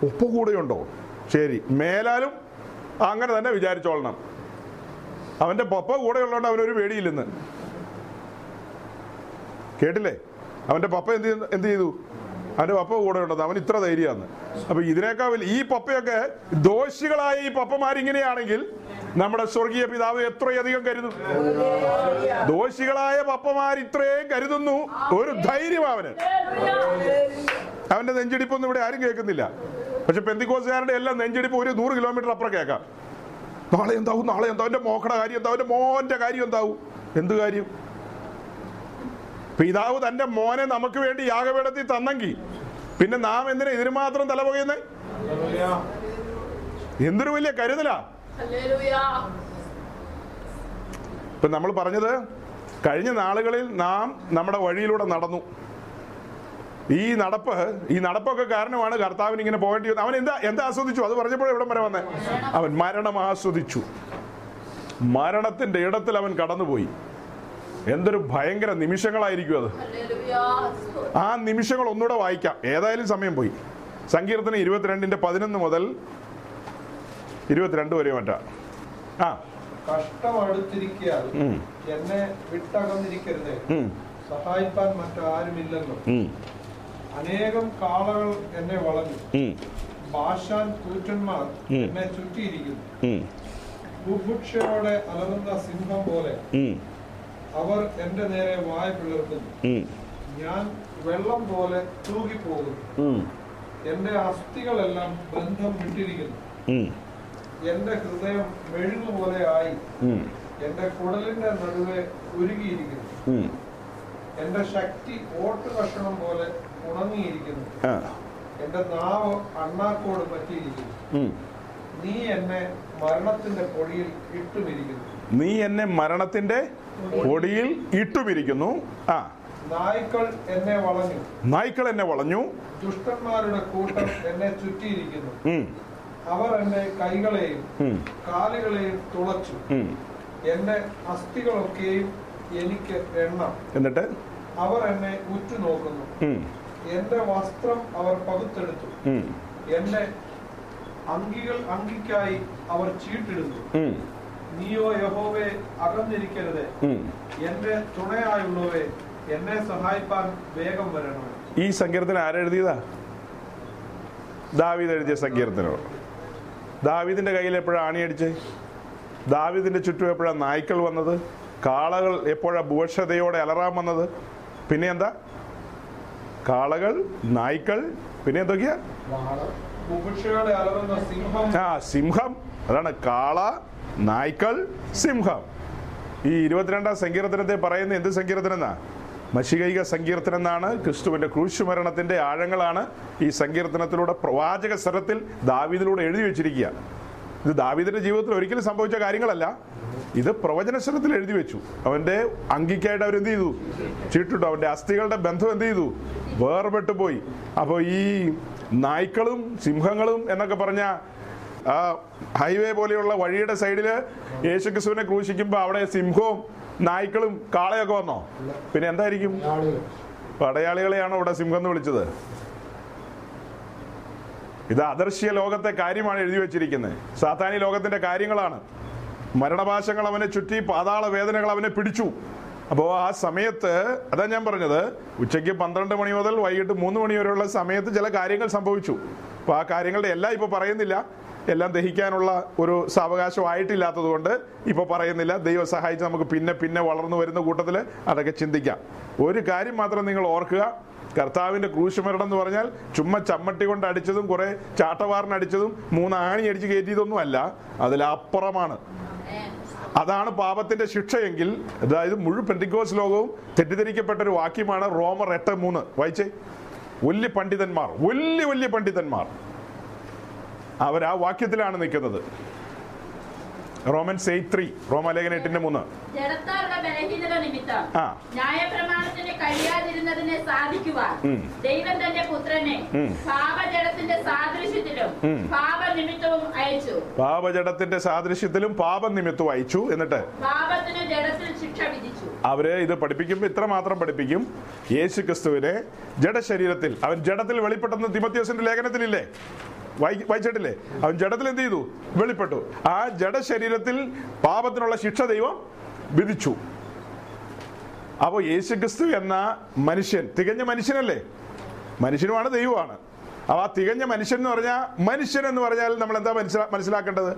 ഉപ്പ് കൂടെയുണ്ടോ? ശരി മേലാലും അങ്ങനെ തന്നെ വിചാരിച്ചോളണം. അവന്റെ പപ്പ കൂടെ ഉള്ളതുകൊണ്ട് അവനൊരു പേടിയില്ലെന്ന്. കേട്ടില്ലേ? അവന്റെ പപ്പ എന്ത് എന്ത് ചെയ്തു? അവന്റെ പപ്പ കൂടെ ഉണ്ടത്. അവൻ ഇത്ര ധൈര്യമാണ്. അപ്പൊ ഇതിനേക്കാൾ ഈ പപ്പയൊക്കെ ദോഷികളായ ഈ പപ്പമാരിങ്ങനെയാണെങ്കിൽ നമ്മുടെ സ്വർഗീയ പിതാവ് എത്രയധികം കരുതും. ദോഷികളായ പപ്പമാർ ഇത്രയും കരുതുന്നു. ഒരു ധൈര്യം അവന്. അവന്റെ നെഞ്ചിടിപ്പൊന്നും ഇവിടെ ആരും കേൾക്കുന്നില്ല. പക്ഷെ പെന്തിക്കോസുകാരുടെ എല്ലാം നെഞ്ചിടിപ്പ് ഒരു നൂറ് കിലോമീറ്റർ അപ്പുറം കേൾക്കാം. നാളെ എന്താവും? നാളെ എന്താവും? എന്റെ മോക്കട കാര്യം എന്താവും? എന്റെ മോന്റെ കാര്യം എന്താവും? എന്ത് കാര്യം? പിതാവ് തന്റെ മോനെ നമുക്ക് വേണ്ടി യാഗപീഠത്തിൽ തന്നെങ്കിൽ പിന്നെ നാം എന്തിനാ ഇതിന് മാത്രം തലപുകയുന്നേ? എന്തൊരു വലിയ കരുതലാ. ഇപ്പൊ നമ്മൾ പറഞ്ഞത് കഴിഞ്ഞ നാളുകളിൽ നാം നമ്മുടെ വഴിയിലൂടെ നടന്നു. ഈ നടപ്പ് ഈ നടപ്പൊക്കെ കാരണമാണ് കർത്താവിന് ഇങ്ങനെ പോകേണ്ടി അവൻ എന്താ എന്താ ആസ്വദിച്ചു? അത് പറഞ്ഞപ്പോൾ എവിടെ വരെ വന്നേ. അവൻ മരണം ആസ്വദിച്ചു. മരണത്തിന്റെ ഇടത്തിൽ അവൻ കടന്നുപോയി. എന്തൊരു ഭയങ്കര നിമിഷങ്ങളായിരിക്കും അത്. ആ നിമിഷങ്ങൾ ഒന്നുകൂടെ വായിക്കാം. ഏതായാലും സമയം പോയി. സങ്കീർത്തനം ഇരുപത്തിരണ്ടിന്റെ പതിനൊന്ന് മുതൽ ഇരുപത്തിരണ്ട് വരെ മറ്റാ. ആ. കഷ്ടം അടുത്തിരിക്കാൻ എന്നെ വിട്ടകന്നിരിക്കരുതേ. സഹായിപ്പാൻ അനേകം കാളകൾ എന്നെ വളഞ്ഞു. ഉം, ഭാഷാൻ കൂറ്റന്മാർ എന്നെ ചുറ്റിയിരിക്കുന്നു. ബുഭുക്ഷയോടെ അലറുന്ന സിംഹം പോലെ അവർ എന്റെ നേരെ വായ പിളർക്കുന്നു. ഞാൻ വെള്ളം പോലെ തൂകിപ്പോകുന്നു. എന്റെ അസ്ഥികളെല്ലാം ബന്ധം വിട്ടിരിക്കുന്നു. എന്റെ ഹൃദയം മെഴുകുപോലെ ആയി. ഉം, എന്റെ കുടലിന്റെ നടുവെ ഉരുകിയിരിക്കുന്നു. എന്റെ ശക്തി ഓട്ട് കഷണം പോലെ ഉണങ്ങിയിരിക്കുന്നു. എന്റെ നാവ് അണ്ണാക്കോട് പറ്റിയിരിക്കുന്നു. നീ എന്നെ മരണത്തിന്റെ പൊടിയിൽ ഇട്ടുമിരിക്കുന്നു. നീ എന്നെ മരണത്തിന്റെ പൊടിയിൽ ഇട്ടുപിരിക്കുന്നു ആ. നായ്ക്കൾ എന്നെ വളഞ്ഞു. നായ്ക്കൾ എന്നെ വളഞ്ഞു. ദുഷ്ടന്മാരുടെ കൂട്ടം എന്നെ ചുറ്റിയിരിക്കുന്നു. അവർ എന്റെ കൈകളെയും കാലുകളെയും തുളച്ചു. എന്റെ അസ്ഥികളൊക്കെയും എനിക്ക് എണ്ണം. എന്നിട്ട്? അവർ എന്നെ ഉറ്റുനോക്കുന്നു. എന്റെ വസ്ത്രം അവർ പകുത്തെടുത്തു. എന്റെ അങ്കികൾ അങ്കിക്കായി അവർ ചീട്ടിടുന്നു. നീയോ യഹോവേ അകന്നിരിക്കരുത്. എന്റെ തുണയായുള്ളവേ എന്നെ സഹായിപ്പാൻ വേഗം വരണം ഈ സങ്കീർത്തനം ആരെഴുതിയതാ? ദാവീദ് എഴുതിയ സങ്കീർത്തനോ? ദാവീദിന്റെ കയ്യിൽ എപ്പോഴാണ് ആണിയടിച്ചേ ദാവീദിന്റെ ചുറ്റും എപ്പോഴാണ് നായ്ക്കൾ വന്നത്? കാളകൾ എപ്പോഴാ ഭൂഷതയോടെ അലറാൻ വന്നത്? പിന്നെ എന്താ? കാളകൾ നായ്ക്കൾ പിന്നെ എന്തൊക്കെയാ? ആ സിംഹം. അതാണ് കാള നായ്ക്കൾ സിംഹം. ഈ ഇരുപത്തിരണ്ടാം സങ്കീർത്തനത്തെ പറയുന്ന എന്ത് സങ്കീർത്തനം എന്നാ മഷികൈക സങ്കീർത്തനം എന്നാണ് ക്രിസ്തുവിന്റെ ക്രൂശുമരണത്തിന്റെ ആഴങ്ങളാണ് ഈ സങ്കീർത്തനത്തിലൂടെ പ്രവാചക സ്വരത്തിൽ ദാവീദിലൂടെ എഴുതി വെച്ചിരിക്കുക. ഇത് ദാവീദിന്റെ ജീവിതത്തിൽ ഒരിക്കലും സംഭവിച്ച കാര്യങ്ങളല്ല. ഇത് പ്രവചന സ്വരത്തിൽ എഴുതി വെച്ചു. അവന്റെ അങ്കിക്കായിട്ട് അവരെന്ത് ചെയ്തു? ചീട്ടിട്ടു. അവന്റെ അസ്ഥികളുടെ ബന്ധം എന്ത് ചെയ്തു? വേർപെട്ടു പോയി അപ്പോൾ ഈ നായ്ക്കളും സിംഹങ്ങളും എന്നൊക്കെ പറഞ്ഞ ആ ഹൈവേ പോലെയുള്ള വഴിയുടെ സൈഡിൽ യേശുക്രിസ്തുവിനെ ക്രൂശിക്കുമ്പോൾ അവിടെ സിംഹവും നായ്ക്കളും കാളയൊക്കെ വന്നോ? പിന്നെ എന്തായിരിക്കും? പടയാളികളെയാണോ ഇവിടെ സിംഹം എന്ന് വിളിച്ചത്? ഇത് അദർശ്യ ലോകത്തെ കാര്യമാണ് എഴുതി വെച്ചിരിക്കുന്നത്. സാത്താനി ലോകത്തിന്റെ കാര്യങ്ങളാണ്. മരണപാശങ്ങൾ അവനെ ചുറ്റി പാതാള വേദനകൾ അവനെ പിടിച്ചു. അപ്പോൾ ആ സമയത്ത് അതാ ഞാൻ പറഞ്ഞത് ഉച്ചയ്ക്ക് പന്ത്രണ്ട് മണി മുതൽ വൈകിട്ട് മൂന്ന് മണി വരെയുള്ള സമയത്ത് ചില കാര്യങ്ങൾ സംഭവിച്ചു. അപ്പോൾ ആ കാര്യങ്ങളുടെ എല്ലാം പറയുന്നില്ല. എല്ലാം ദഹിക്കാനുള്ള ഒരു സാവകാശം ആയിട്ടില്ലാത്തത് കൊണ്ട് ഇപ്പോൾ പറയുന്നില്ല. ദൈവം സഹായിച്ച് നമുക്ക് പിന്നെ പിന്നെ വളർന്നു വരുന്ന കൂട്ടത്തിൽ അതൊക്കെ ചിന്തിക്കാം. ഒരു കാര്യം മാത്രം നിങ്ങൾ ഓർക്കുക. കർത്താവിന്റെ ക്രൂശമരണം എന്ന് പറഞ്ഞാൽ ചുമ്മാ ചമ്മട്ടി കൊണ്ട് അടിച്ചതും കുറെ ചാട്ടവാറിനടിച്ചതും മൂന്ന് ആണി അടിച്ച് കയറ്റിയതൊന്നും അല്ല. അതിലപ്പുറമാണ് അതാണ് പാപത്തിന്റെ ശിക്ഷയെങ്കിൽ അതായത് മുഴു പെന്തിക്കോസ് ലോകവും തെറ്റിദ്ധരിക്കപ്പെട്ട ഒരു വാക്യമാണ് റോമർ എട്ട് മൂന്ന്. വായിച്ചേ? വലിയ പണ്ഡിതന്മാർ വലിയ വലിയ പണ്ഡിതന്മാർ. അവർ ആ വാക്യത്തിലാണ് നിൽക്കുന്നത്. റോമൻസ് എയ്റ്റ് ത്രീ റോമാലേഖന എട്ടിന്റെ മൂന്ന്. ദൈവം തന്റെ പുത്രനെ പാപജടത്തിന്റെ സാദൃശ്യത്തിലും ഉം. പാപനിമിത്തവും അയച്ചു. സാദൃശ്യത്തിലും എന്നിട്ട് അവർ ഇത് പഠിപ്പിക്കുമ്പോൾ ഇത്ര മാത്രം പഠിപ്പിക്കും. യേശു ക്രിസ്തുവിനെ ജഡശരീരത്തിൽ അവൻ ജഡത്തിൽ വെളിപ്പെട്ടെന്ന് തിമത്യോസിന്റെ ലേഖനത്തിലില്ലേ? വായിച്ചിട്ടില്ലേ? അവൻ ജഡത്തിൽ എന്ത് ചെയ്തു? വെളിപ്പെട്ടു. ആ ജഡശരീരത്തിൽ പാപത്തിനുള്ള ശിക്ഷ ദൈവം വിധിച്ചു. അപ്പോൾ യേശു ക്രിസ്തു എന്ന മനുഷ്യൻ തികഞ്ഞ മനുഷ്യനല്ലേ? മനുഷ്യനുമാണ് ദൈവമാണ്. അപ്പോൾ ആ തികഞ്ഞ മനുഷ്യൻ എന്ന് പറഞ്ഞാൽ മനുഷ്യൻ എന്ന് പറഞ്ഞാൽ നമ്മൾ എന്താ മനസ്സിലാ മനസ്സിലാക്കേണ്ടത്?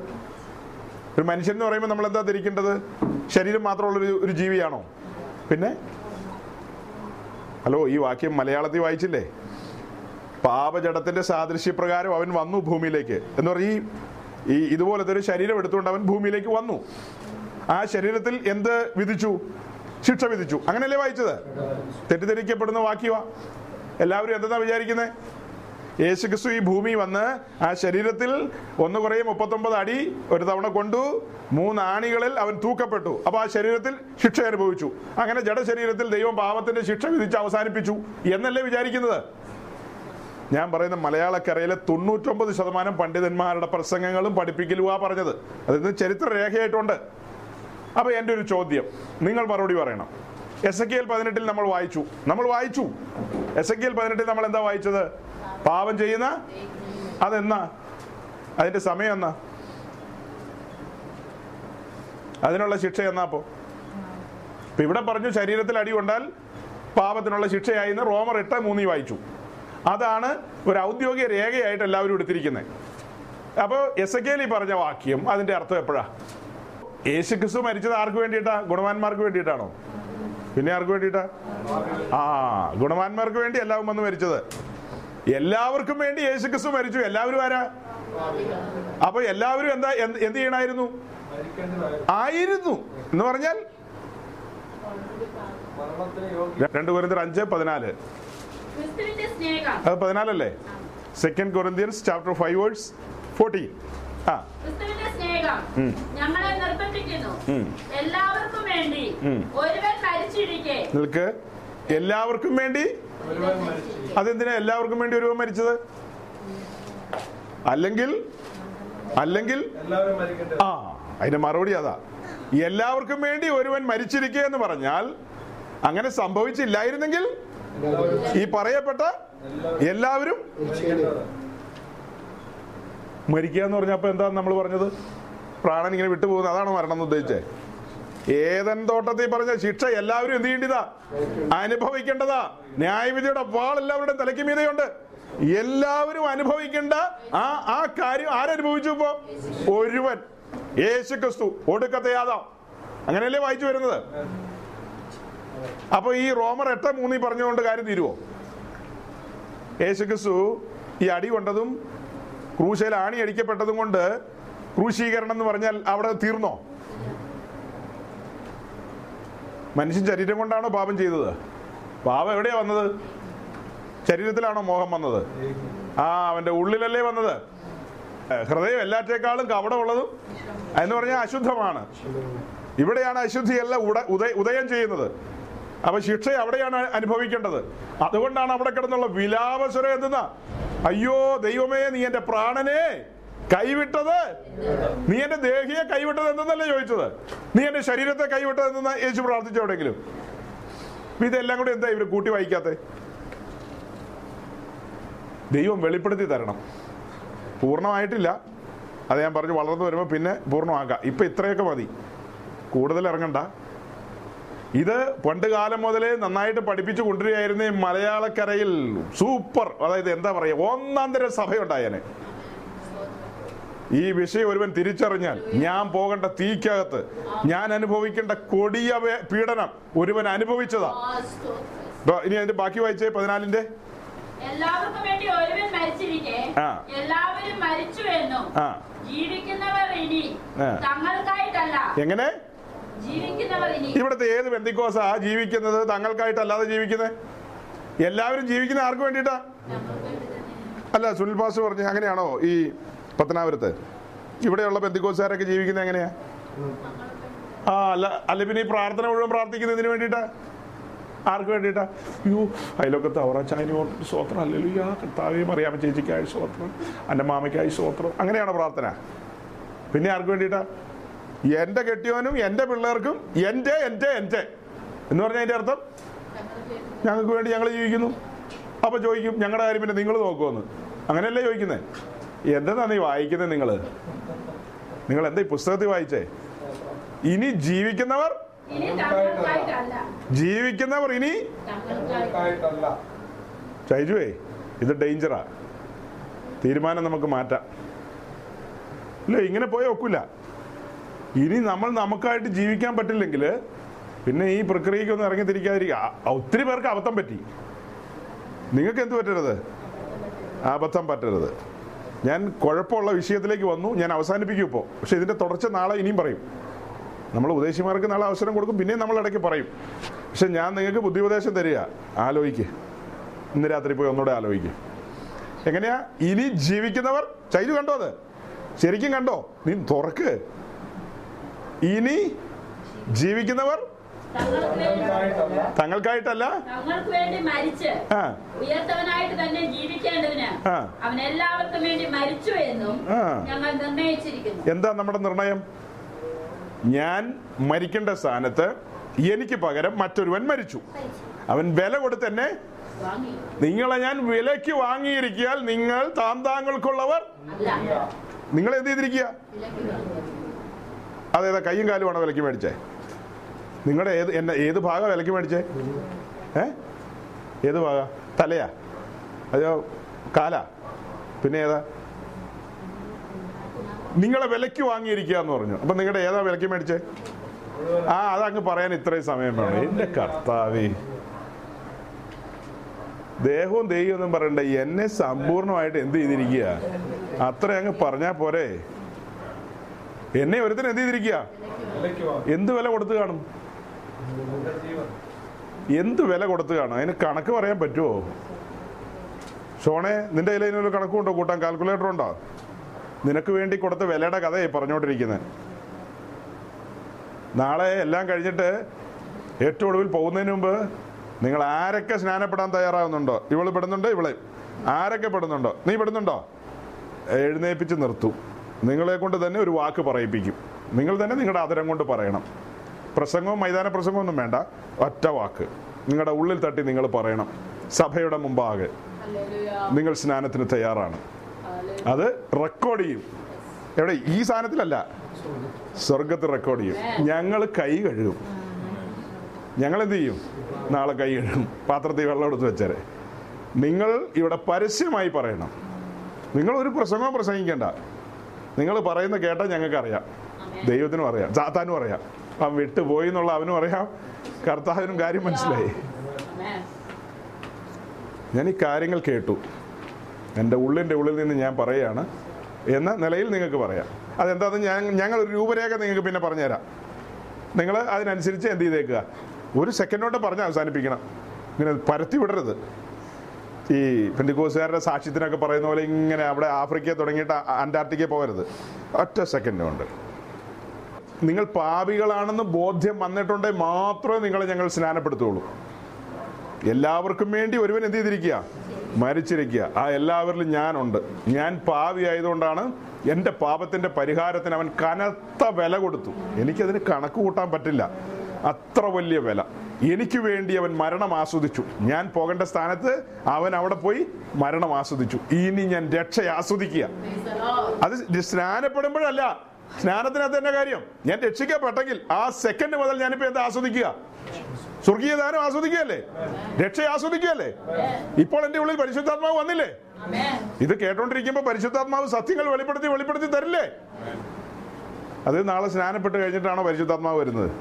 ഒരു മനുഷ്യൻ എന്ന് പറയുമ്പോൾ നമ്മൾ എന്താ ധരിക്കേണ്ടത്? ശരീരം മാത്രമുള്ള ഒരു ജീവിയാണോ? പിന്നെ? ഹലോ ഈ വാക്യം മലയാളത്തിൽ വായിച്ചില്ലേ? പാപജടത്തിന്റെ സാദൃശ്യപ്രകാരം അവൻ വന്നു ഭൂമിയിലേക്ക്. എന്ന് പറഞ്ഞ ഈ ഇതുപോലത്തെ ഒരു ശരീരം എടുത്തുകൊണ്ട് അവൻ ഭൂമിയിലേക്ക് വന്നു. ആ ശരീരത്തിൽ എന്ത് വിധിച്ചു? ശിക്ഷ വിധിച്ചു. അങ്ങനെയല്ലേ വായിച്ചത്? തെറ്റിദ്ധരിക്കപ്പെടുന്ന വാക്യവാ എല്ലാവരും എന്താ വിചാരിക്കുന്നത് യേശുക്രിസ്തു ഈ ഭൂമി വന്ന് ആ ശരീരത്തിൽ ഒന്ന് കുറേ മുപ്പത്തൊമ്പത് അടി ഒരു തവണ കൊണ്ടു മൂന്ന് ആണികളിൽ അവൻ തൂക്കപ്പെട്ടു. അപ്പൊ ആ ശരീരത്തിൽ ശിക്ഷ അനുഭവിച്ചു. അങ്ങനെ ജഡശരീരത്തിൽ ദൈവം പാപത്തിന്റെ ശിക്ഷ വിധിച്ച് അവസാനിപ്പിച്ചു. എന്നല്ലേ വിചാരിക്കുന്നത്? ഞാൻ പറയുന്ന മലയാളക്കരയിലെ തൊണ്ണൂറ്റൊമ്പത് ശതമാനം പണ്ഡിതന്മാരുടെ പ്രസംഗങ്ങളും പഠിപ്പിക്കലുവാ പറഞ്ഞത്. അതിന് ചരിത്ര രേഖയായിട്ടുണ്ട് അപ്പൊ എന്റെ ഒരു ചോദ്യം. നിങ്ങൾ മറുപടി പറയണം. എസ് എ കെ എൽ പതിനെട്ടിൽ നമ്മൾ വായിച്ചു. നമ്മൾ വായിച്ചു. എസ് എ കെ എൽ പതിനെട്ടിൽ നമ്മൾ എന്താ വായിച്ചത്? പാപം ചെയ്യുന്ന? അതെന്നാ? അതിന്റെ സമയം എന്നാ? അതിനുള്ള ശിക്ഷ എന്നാ അപ്പോ? ഇവിടെ പറഞ്ഞു ശരീരത്തിൽ അടി കൊണ്ടാൽ പാപത്തിനുള്ള ശിക്ഷയായി റോമർ എട്ട് മൂന്നി വായിച്ചു. അതാണ് ഒരു ഔദ്യോഗിക രേഖയായിട്ട് എല്ലാവരും എടുത്തിരിക്കുന്നത്. അപ്പോൾ എസ് എ കെയിൽ ഈ പറഞ്ഞ വാക്യം അതിന്റെ അർത്ഥം എപ്പോഴാ? യേശു ക്രിസ്തു മരിച്ചത് ആർക്ക് വേണ്ടിയിട്ടാ? ഗുണവാന്മാർക്ക് വേണ്ടിയിട്ടാണോ? പിന്നെ ആർക്ക് വേണ്ടിയിട്ടാ? ആ ഗുണവാന്മാർക്ക് വേണ്ടി എല്ലാവരും വന്ന് മരിച്ചത്. എല്ലാവർക്കും വേണ്ടി യേശു ക്രിസ്തു മരിച്ചു. എല്ലാവരും ആരാ? അപ്പൊ എല്ലാവരും എന്താ എന്ത് ചെയ്യണായിരുന്നു? ചെയ്യണമായിരുന്നു ആയിരുന്നു. എന്ന് പറഞ്ഞാൽ രണ്ട് കൊരിന്തിയർ അഞ്ച് പതിനാല്. അത് പതിനാലല്ലേ? Second Corinthians chapter five verse fourteen ആ. ഞങ്ങളെ നിർബന്ധിക്കുന്നു. എല്ലാവർക്കും വേണ്ടി ഒരുവൻ മരിച്ചിരിക്കെ. നിൽക്ക്. എല്ലാവർക്കും വേണ്ടി? ഒരുവൻ മരിച്ചു അതെന്തിനാ എല്ലാവർക്കും വേണ്ടി ഒരുവൻ മരിച്ചത്? അല്ലെങ്കിൽ? അല്ലെങ്കിൽ? ആ അതിന്റെ മറുപടി അതാ. എല്ലാവർക്കും വേണ്ടി ഒരുവൻ മരിച്ചിരിക്കുക എന്ന് പറഞ്ഞാൽ അങ്ങനെ സംഭവിച്ചില്ലായിരുന്നെങ്കിൽ ഈ പറയപ്പെട്ട എല്ലാവരും മരിക്കുക എന്ന് പറഞ്ഞപ്പോ എന്താ നമ്മൾ പറഞ്ഞത്? പ്രാണൻ ഇങ്ങനെ വിട്ടുപോകുന്നത് അതാണ് മരണം എന്ന് ഉദ്ദേശിച്ചേ? ഏതൻ തോട്ടത്തിൽ പറഞ്ഞ ശിക്ഷ എല്ലാവരും എന്ത് ചെയ്യേണ്ടതാ? അനുഭവിക്കേണ്ടതാ. ന്യായവിധിയുടെ വാൾ എല്ലാവരുടെയും തലയ്ക്ക് മീതയുണ്ട്. എല്ലാവരും അനുഭവിക്കേണ്ട ആ ആ കാര്യം ആരനുഭവിച്ചു ഇപ്പോ? ഒരുവൻ. യേശു ക്രിസ്തു ഒടുക്കത്തെ യാതാം അങ്ങനെയല്ലേ വായിച്ചു വരുന്നത്? അപ്പൊ ഈ റോമർ എട്ട് മൂന്നിൽ പറഞ്ഞുകൊണ്ട് കാര്യം തീരുവോ? യേശുക്രിസ്തു ഈ അടി കൊണ്ടതും ക്രൂശയിൽ ആണി അടിക്കപ്പെട്ടതും കൊണ്ട് ക്രൂശീകരണം എന്ന് പറഞ്ഞാൽ അവിടെ തീർന്നോ? മനുഷ്യൻ ശരീരം കൊണ്ടാണോ പാപം ചെയ്തത്? പാപം എവിടെയാ വന്നത്? ശരീരത്തിലാണോ മോഹം വന്നത്? ആ അവന്റെ ഉള്ളിലല്ലേ വന്നത്. ഹൃദയം എല്ലാറ്റേക്കാളും കവടമുള്ളതും എന്ന് പറഞ്ഞാൽ അശുദ്ധമാണ്. ഇവിടെയാണ് അശുദ്ധിയല്ല ഉട ഉദയം ചെയ്യുന്നത്. അപ്പൊ ശിക്ഷ അവിടെയാണ് അനുഭവിക്കേണ്ടത്. അതുകൊണ്ടാണ് അവിടെ കിടന്നുള്ള വിലാപസ്വരം എന്തെന്ന? അയ്യോ ദൈവമേ നീ എന്റെ പ്രാണനെ കൈവിട്ടത്. നീ എന്റെ ദേഹിയെ കൈവിട്ടത് എന്തെന്നല്ലേ ചോദിച്ചത്? നീ എന്റെ ശരീരത്തെ കൈവിട്ടത് എന്തെന്നാ യേശു പ്രാർത്ഥിച്ചു എവിടെയെങ്കിലും? ഇതെല്ലാം കൂടി എന്താ ഇവർ കൂട്ടി വായിക്കാത്തെ? ദൈവം വെളിപ്പെടുത്തി തരണം. പൂർണമായിട്ടില്ല. അത് ഞാൻ പറഞ്ഞു വളർന്നു വരുമ്പോൾ പിന്നെ പൂർണമാക്കാം ഇപ്പം ഇത്രയൊക്കെ മതി. കൂടുതൽ ഇറങ്ങണ്ട. ഇത് പണ്ട് കാലം മുതലേ നന്നായിട്ട് പഠിപ്പിച്ചു കൊണ്ടുവരികയായിരുന്നു മലയാളക്കരയിൽ സൂപ്പർ അതായത് എന്താ പറയുക ഒന്നാം തരം സഭയുണ്ടായേനെ. ഈ വിഷയം ഒരുവൻ തിരിച്ചറിഞ്ഞാൽ ഞാൻ പോകേണ്ട തീക്കകത്ത് ഞാൻ അനുഭവിക്കേണ്ട കൊടിയ പീഡനം ഒരുവൻ അനുഭവിച്ചതാ. ഇനി അതിന്റെ ബാക്കി വായിച്ചേ പതിനാലിന്റെ? എല്ലാവർക്കും വേണ്ടി ഒരുവൻ മരിച്ചിരിക്കെ. എല്ലാവരും മരിച്ചു എന്നും ജീവിക്കുന്നവർ ഇനി. തങ്ങൾക്കായിട്ടല്ല. എങ്ങനെ? ഇവിടുത്തെ ഏത് ബന്ധിക്കോസാ ജീവിക്കുന്നത്? തങ്ങൾക്കായിട്ടല്ലാതെ ജീവിക്കുന്നത് എല്ലാവരും ജീവിക്കുന്ന ആർക്ക് വേണ്ടിയിട്ടാ? അല്ല സുനിൽ പാസ് പറഞ്ഞു അങ്ങനെയാണോ ഈ പത്തനാപുരത്ത്? ഇവിടെയുള്ള ബന്ധുക്കോസുകാരൊക്കെ ജീവിക്കുന്നത് എങ്ങനെയാ? ആ അല്ല അല്ല പിന്നെ ഈ പ്രാർത്ഥന മുഴുവൻ പ്രാർത്ഥിക്കുന്നതിന് വേണ്ടിയിട്ടാ? ആർക്ക് വേണ്ടിയിട്ടാ? അയ്യോ അയലൊക്കത്ത് അവറാച്ചായന് സ്വോത്രം. അല്ലല്ലോ ആ കർത്താവേയും അറിയാമ ചേച്ചിക്കായി സ്വോത്രം. എന്റെ മാമയ്ക്കായി സ്വോത്രം. അങ്ങനെയാണോ പ്രാർത്ഥന? പിന്നെ ആർക്ക് വേണ്ടിയിട്ടാ? എന്റെ കെട്ടിയവനും എന്റെ പിള്ളേർക്കും എന്റെ എന്റെ എന്റെ എന്ന് പറഞ്ഞാൽ അതിന്റെ അർത്ഥം? ഞങ്ങൾക്ക് വേണ്ടി ഞങ്ങൾ ജീവിക്കുന്നു. അപ്പൊ ചോദിക്കും ഞങ്ങളുടെ കാര്യം പിന്നെ നിങ്ങൾ നോക്കുമെന്ന് അങ്ങനെയല്ലേ ചോദിക്കുന്നേ? എന്താ നീ വായിക്കുന്നത് നിങ്ങൾ നിങ്ങൾ എന്താ ഈ പുസ്തകത്തിൽ വായിച്ചേ? ഇനി ജീവിക്കുന്നവർ ജീവിക്കുന്നവർ ഇനി ചൈജുവേ ഇത് ഡേഞ്ചറാ തീരുമാനം നമുക്ക് മാറ്റാം. ഇല്ല ഇങ്ങനെ പോയ ഒക്കില്ല ഇനി നമ്മൾ നമുക്കായിട്ട് ജീവിക്കാൻ പറ്റില്ലെങ്കിൽ പിന്നെ ഈ പ്രക്രിയക്കൊന്നും ഇറങ്ങി തിരിക്കാതിരിക്കുക ആ, ഒത്തിരി പേർക്ക് അബദ്ധം പറ്റി. നിങ്ങൾക്ക് എന്ത് പറ്റരുത്? അബദ്ധം പറ്റരുത്. ഞാൻ കുഴപ്പമുള്ള വിഷയത്തിലേക്ക് വന്നു. ഞാൻ അവസാനിപ്പിക്കും ഇപ്പോൾ പക്ഷെ ഇതിന്റെ തുടർച്ച നാളെ ഇനിയും പറയും. നമ്മൾ ഉദ്ദേശിമാർക്ക് നാളെ അവസരം കൊടുക്കും. പിന്നെയും നമ്മൾ ഇടയ്ക്ക് പറയും. പക്ഷെ ഞാൻ നിങ്ങൾക്ക് ബുദ്ധിപദേശം തരിക. ആലോചിക്ക് ഇന്ന് രാത്രി പോയി ഒന്നുകൂടെ ആലോചിക്കും എങ്ങനെയാ? ഇനി ജീവിക്കുന്നവർ ചൈതു കണ്ടോ അത്? ശരിക്കും കണ്ടോ? നീ തുറക്ക്. ഇനി ജീവിക്കുന്നവർ? തങ്ങൾക്ക് തങ്ങൾക്കായിട്ടല്ല. തങ്ങൾക്ക് വേണ്ടി മരിച്ച് ഉയർത്തവനായിട്ട് തന്നെ ജീവിക്കേണ്ടതിന് ആ. അവൻ എല്ലാവർക്കും വേണ്ടി മരിച്ചു എന്നും ഞങ്ങൾ നിർണയിച്ചിരിക്കുന്നു. എന്താ നമ്മുടെ നിർണയം? ഞാൻ മരിക്കേണ്ട സ്ഥാനത്ത് എനിക്ക് പകരം മറ്റൊരുവൻ മരിച്ചു. അവൻ വില കൊടുത്ത് എന്നെ വാങ്ങി. നിങ്ങളെ ഞാൻ വിലയ്ക്ക് വാങ്ങിയിരിക്കിയാൽ നിങ്ങൾ താന്താങ്ങൾക്കുള്ളവർ നിങ്ങൾ എന്ത് ചെയ്തിരിക്കുക. അതേതാ കയ്യും കാലുമാണോ വിലക്ക് മേടിച്ചേ? നിങ്ങളുടെ ഏത് എന്നെ ഏത് ഭാഗം വിലക്ക് മേടിച്ചേ? ഏ? ഏത് ഭാഗ? തലയാ? അതോ കാലാ? പിന്നെ ഏതാ? നിങ്ങളെ വിലക്ക് വാങ്ങിയിരിക്കുക എന്ന് പറഞ്ഞു. അപ്പൊ നിങ്ങളുടെ ഏതാ വിലക്ക് മേടിച്ചേ? ആ അതങ്ങ് പറയാൻ ഇത്രയും സമയം വേണം. എന്റെ കർത്താവേ. ദേഹവും ദൈവം ഒന്നും പറയണ്ട. എന്നെ സമ്പൂർണമായിട്ട് എന്ത് ചെയ്തിരിക്കുക അത്ര അങ്ങ് പറഞ്ഞാ പോരെ. എന്നെ ഒരുത്തിന് എന്ത് ചെയ്തിരിക്കുക? എന്ത് വില കൊടുത്തു കാണും? എന്ത് വില കൊടുത്തു കാണും? അതിന് കണക്ക് പറയാൻ പറ്റുമോ ഷോണെ നിന്റെ കയ്യിൽ അതിനൊരു കണക്കുണ്ടോ കൂട്ടാൻ കാൽക്കുലേറ്റർ ഉണ്ടോ? നിനക്ക് വേണ്ടി കൊടുത്ത വിലയുടെ കഥയായി പറഞ്ഞുകൊണ്ടിരിക്കുന്നത് നാളെ എല്ലാം കഴിഞ്ഞിട്ട് ഏറ്റവും ഒടുവിൽ പോകുന്നതിന് മുമ്പ് നിങ്ങൾ ആരൊക്കെ സ്നാനപ്പെടാൻ തയ്യാറാകുന്നുണ്ടോ ഇവൾ പെടുന്നുണ്ടോ? ഇവൾ. ആരൊക്കെ പെടുന്നുണ്ടോ? നീ പെടുന്നുണ്ടോ? എഴുന്നേപ്പിച്ച് നിർത്തും. നിങ്ങളെ കൊണ്ട് തന്നെ ഒരു വാക്ക് പറയിപ്പിക്കും. നിങ്ങൾ തന്നെ നിങ്ങളുടെ ആദരം കൊണ്ട് പറയണം. പ്രസംഗവും മൈതാന പ്രസംഗവും ഒന്നും വേണ്ട. ഒറ്റ വാക്ക്. നിങ്ങളുടെ ഉള്ളിൽ തട്ടി നിങ്ങൾ പറയണം. സഭയുടെ മുമ്പാകെ. നിങ്ങൾ സ്നാനത്തിന് തയ്യാറാണ്. അത് റെക്കോർഡ് ചെയ്യും. എവിടെ? ഈ സാധനത്തിലല്ല. സ്വർഗത്തിൽ റെക്കോർഡ് ചെയ്യും. ഞങ്ങൾ കൈ കഴുകും. ഞങ്ങൾ എന്ത് ചെയ്യും? നാളെ കൈ കഴുകും. പാത്രത്തിൽ വെള്ളം എടുത്ത് വെച്ചേരെ. നിങ്ങൾ ഇവിടെ പരസ്യമായി പറയണം. നിങ്ങൾ ഒരു പ്രസംഗവും പ്രസംഗിക്കേണ്ട. നിങ്ങൾ പറയുന്ന കേട്ടാൽ ഞങ്ങൾക്ക് അറിയാം. ദൈവത്തിനും അറിയാം. സാത്താനും അറിയാം. അവൻ വിട്ടുപോയി എന്നുള്ള അവനും അറിയാം. കർത്താവിനും കാര്യം മനസ്സിലായി. ഞാൻ ഈ കാര്യങ്ങൾ കേട്ടു. എന്റെ ഉള്ളിന്റെ ഉള്ളിൽ നിന്ന് ഞാൻ പറയുകയാണ്. എന്ന നിലയിൽ നിങ്ങൾക്ക് പറയാം. അതെന്താണെന്ന് ഞാൻ ഞങ്ങൾ ഒരു രൂപരേഖ നിങ്ങൾക്ക് പിന്നെ പറഞ്ഞുതരാം. നിങ്ങൾ അതിനനുസരിച്ച് എന്ത് ചെയ്തേക്കുക? ഒരു സെക്കൻഡോട്ട് പറഞ്ഞ് അവസാനിപ്പിക്കണം. ഇങ്ങനെ പരത്തി വിടരുത്. ഈ പെന്തിക്കോസുകാരുടെ സാക്ഷ്യത്തിനൊക്കെ പറയുന്ന പോലെ ഇങ്ങനെ അവിടെ ആഫ്രിക്ക തുടങ്ങിയിട്ട് അന്റാർട്ടിക്ക പോകരുത്. ഒറ്റ സെക്കൻഡ് കൊണ്ട്. നിങ്ങൾ പാപികളാണെന്ന് ബോധ്യം വന്നിട്ടുണ്ടെങ്കിൽ മാത്രമേ നിങ്ങളെ ഞങ്ങൾ സ്നാനപ്പെടുത്തുള്ളൂ. എല്ലാവർക്കും വേണ്ടി ഒരുവൻ എന്ത് ചെയ്തിരിക്കുക? മരിച്ചിരിക്കുക. ആ എല്ലാവരിലും ഞാനുണ്ട്. ഞാൻ പാവി ആയതുകൊണ്ടാണ് എന്റെ പാപത്തിന്റെ പരിഹാരത്തിന് അവൻ കനത്ത വില കൊടുത്തു. എനിക്കതിന് കണക്ക് കൂട്ടാൻ പറ്റില്ല. അത്ര വലിയ വില. എനിക്ക് വേണ്ടി അവൻ മരണം ആസ്വദിച്ചു. ഞാൻ പോകേണ്ട സ്ഥാനത്ത് അവൻ അവിടെ പോയി മരണം ആസ്വദിച്ചു. ഇനി ഞാൻ രക്ഷ ആസ്വദിക്കുക. അത് സ്നാനപ്പെടുമ്പോഴല്ല സ്നാനത്തിനകത്ത് തന്നെ കാര്യം. ഞാൻ രക്ഷിക്കപ്പെട്ടെങ്കിൽ ആ സെക്കൻഡ് മുതൽ ഞാനിപ്പോ എന്താ ആസ്വദിക്കുക? സ്വർഗീയ ദാനം ആസ്വദിക്കുകയല്ലേ? രക്ഷ ആസ്വദിക്കുകയല്ലേ? ഇപ്പോൾ എന്റെ ഉള്ളിൽ പരിശുദ്ധാത്മാവ് വന്നില്ലേ? ഇത് കേട്ടോണ്ടിരിക്കുമ്പോ പരിശുദ്ധാത്മാവ് സത്യങ്ങൾ വെളിപ്പെടുത്തി വെളിപ്പെടുത്തി തരില്ലേ? അത് നാളെ സ്നാനപ്പെട്ട് കഴിഞ്ഞിട്ടാണോ പരിശുദ്ധാത്മാവ് വരുന്നത്?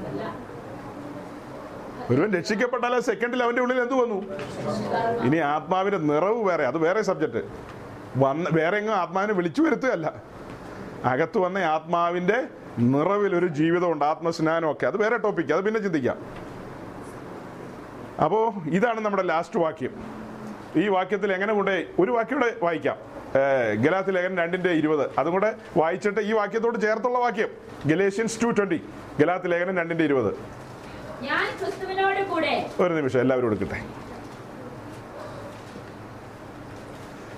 ഒരുവൻ രക്ഷിക്കപ്പെട്ടാൽ സെക്കൻഡിൽ അവന്റെ ഉള്ളിൽ എന്ത് വന്നു? ഇനി ആത്മാവിന്റെ നിറവ് വേറെ അത് വേറെ സബ്ജക്റ്റ് വന്ന് വേറെ എങ്ങും ആത്മാവിനെ വിളിച്ചു വരുത്തുകയല്ല. അകത്ത് വന്ന ആത്മാവിന്റെ നിറവിൽ ഒരു ജീവിതമുണ്ട് ആത്മസ്നാനമൊക്കെ അത് വേറെ ടോപ്പിക് അത് പിന്നെ ചിന്തിക്കാം. അപ്പോ ഇതാണ് നമ്മുടെ ലാസ്റ്റ് വാക്യം. ഈ വാക്യത്തിൽ എങ്ങനെ കൊണ്ടേ ഒരു വാക്യം കൂടെ വായിക്കാം. ഗലാത്തിൽ ഗലാത്തി ലേഖനം രണ്ടിന്റെ ഇരുപത്. അതും കൂടെ വായിച്ചിട്ട് ഈ വാക്യത്തോട് ചേർത്തുള്ള വാക്യം. ഗലേഷ്യൻസ് ടു ട്വന്റി ഗലാത്തി ലേഖനം രണ്ടിന്റെ ഇരുപത്. കൂടെ. ഒരു നിമിഷം എല്ലാവരും എടുക്കട്ടെ.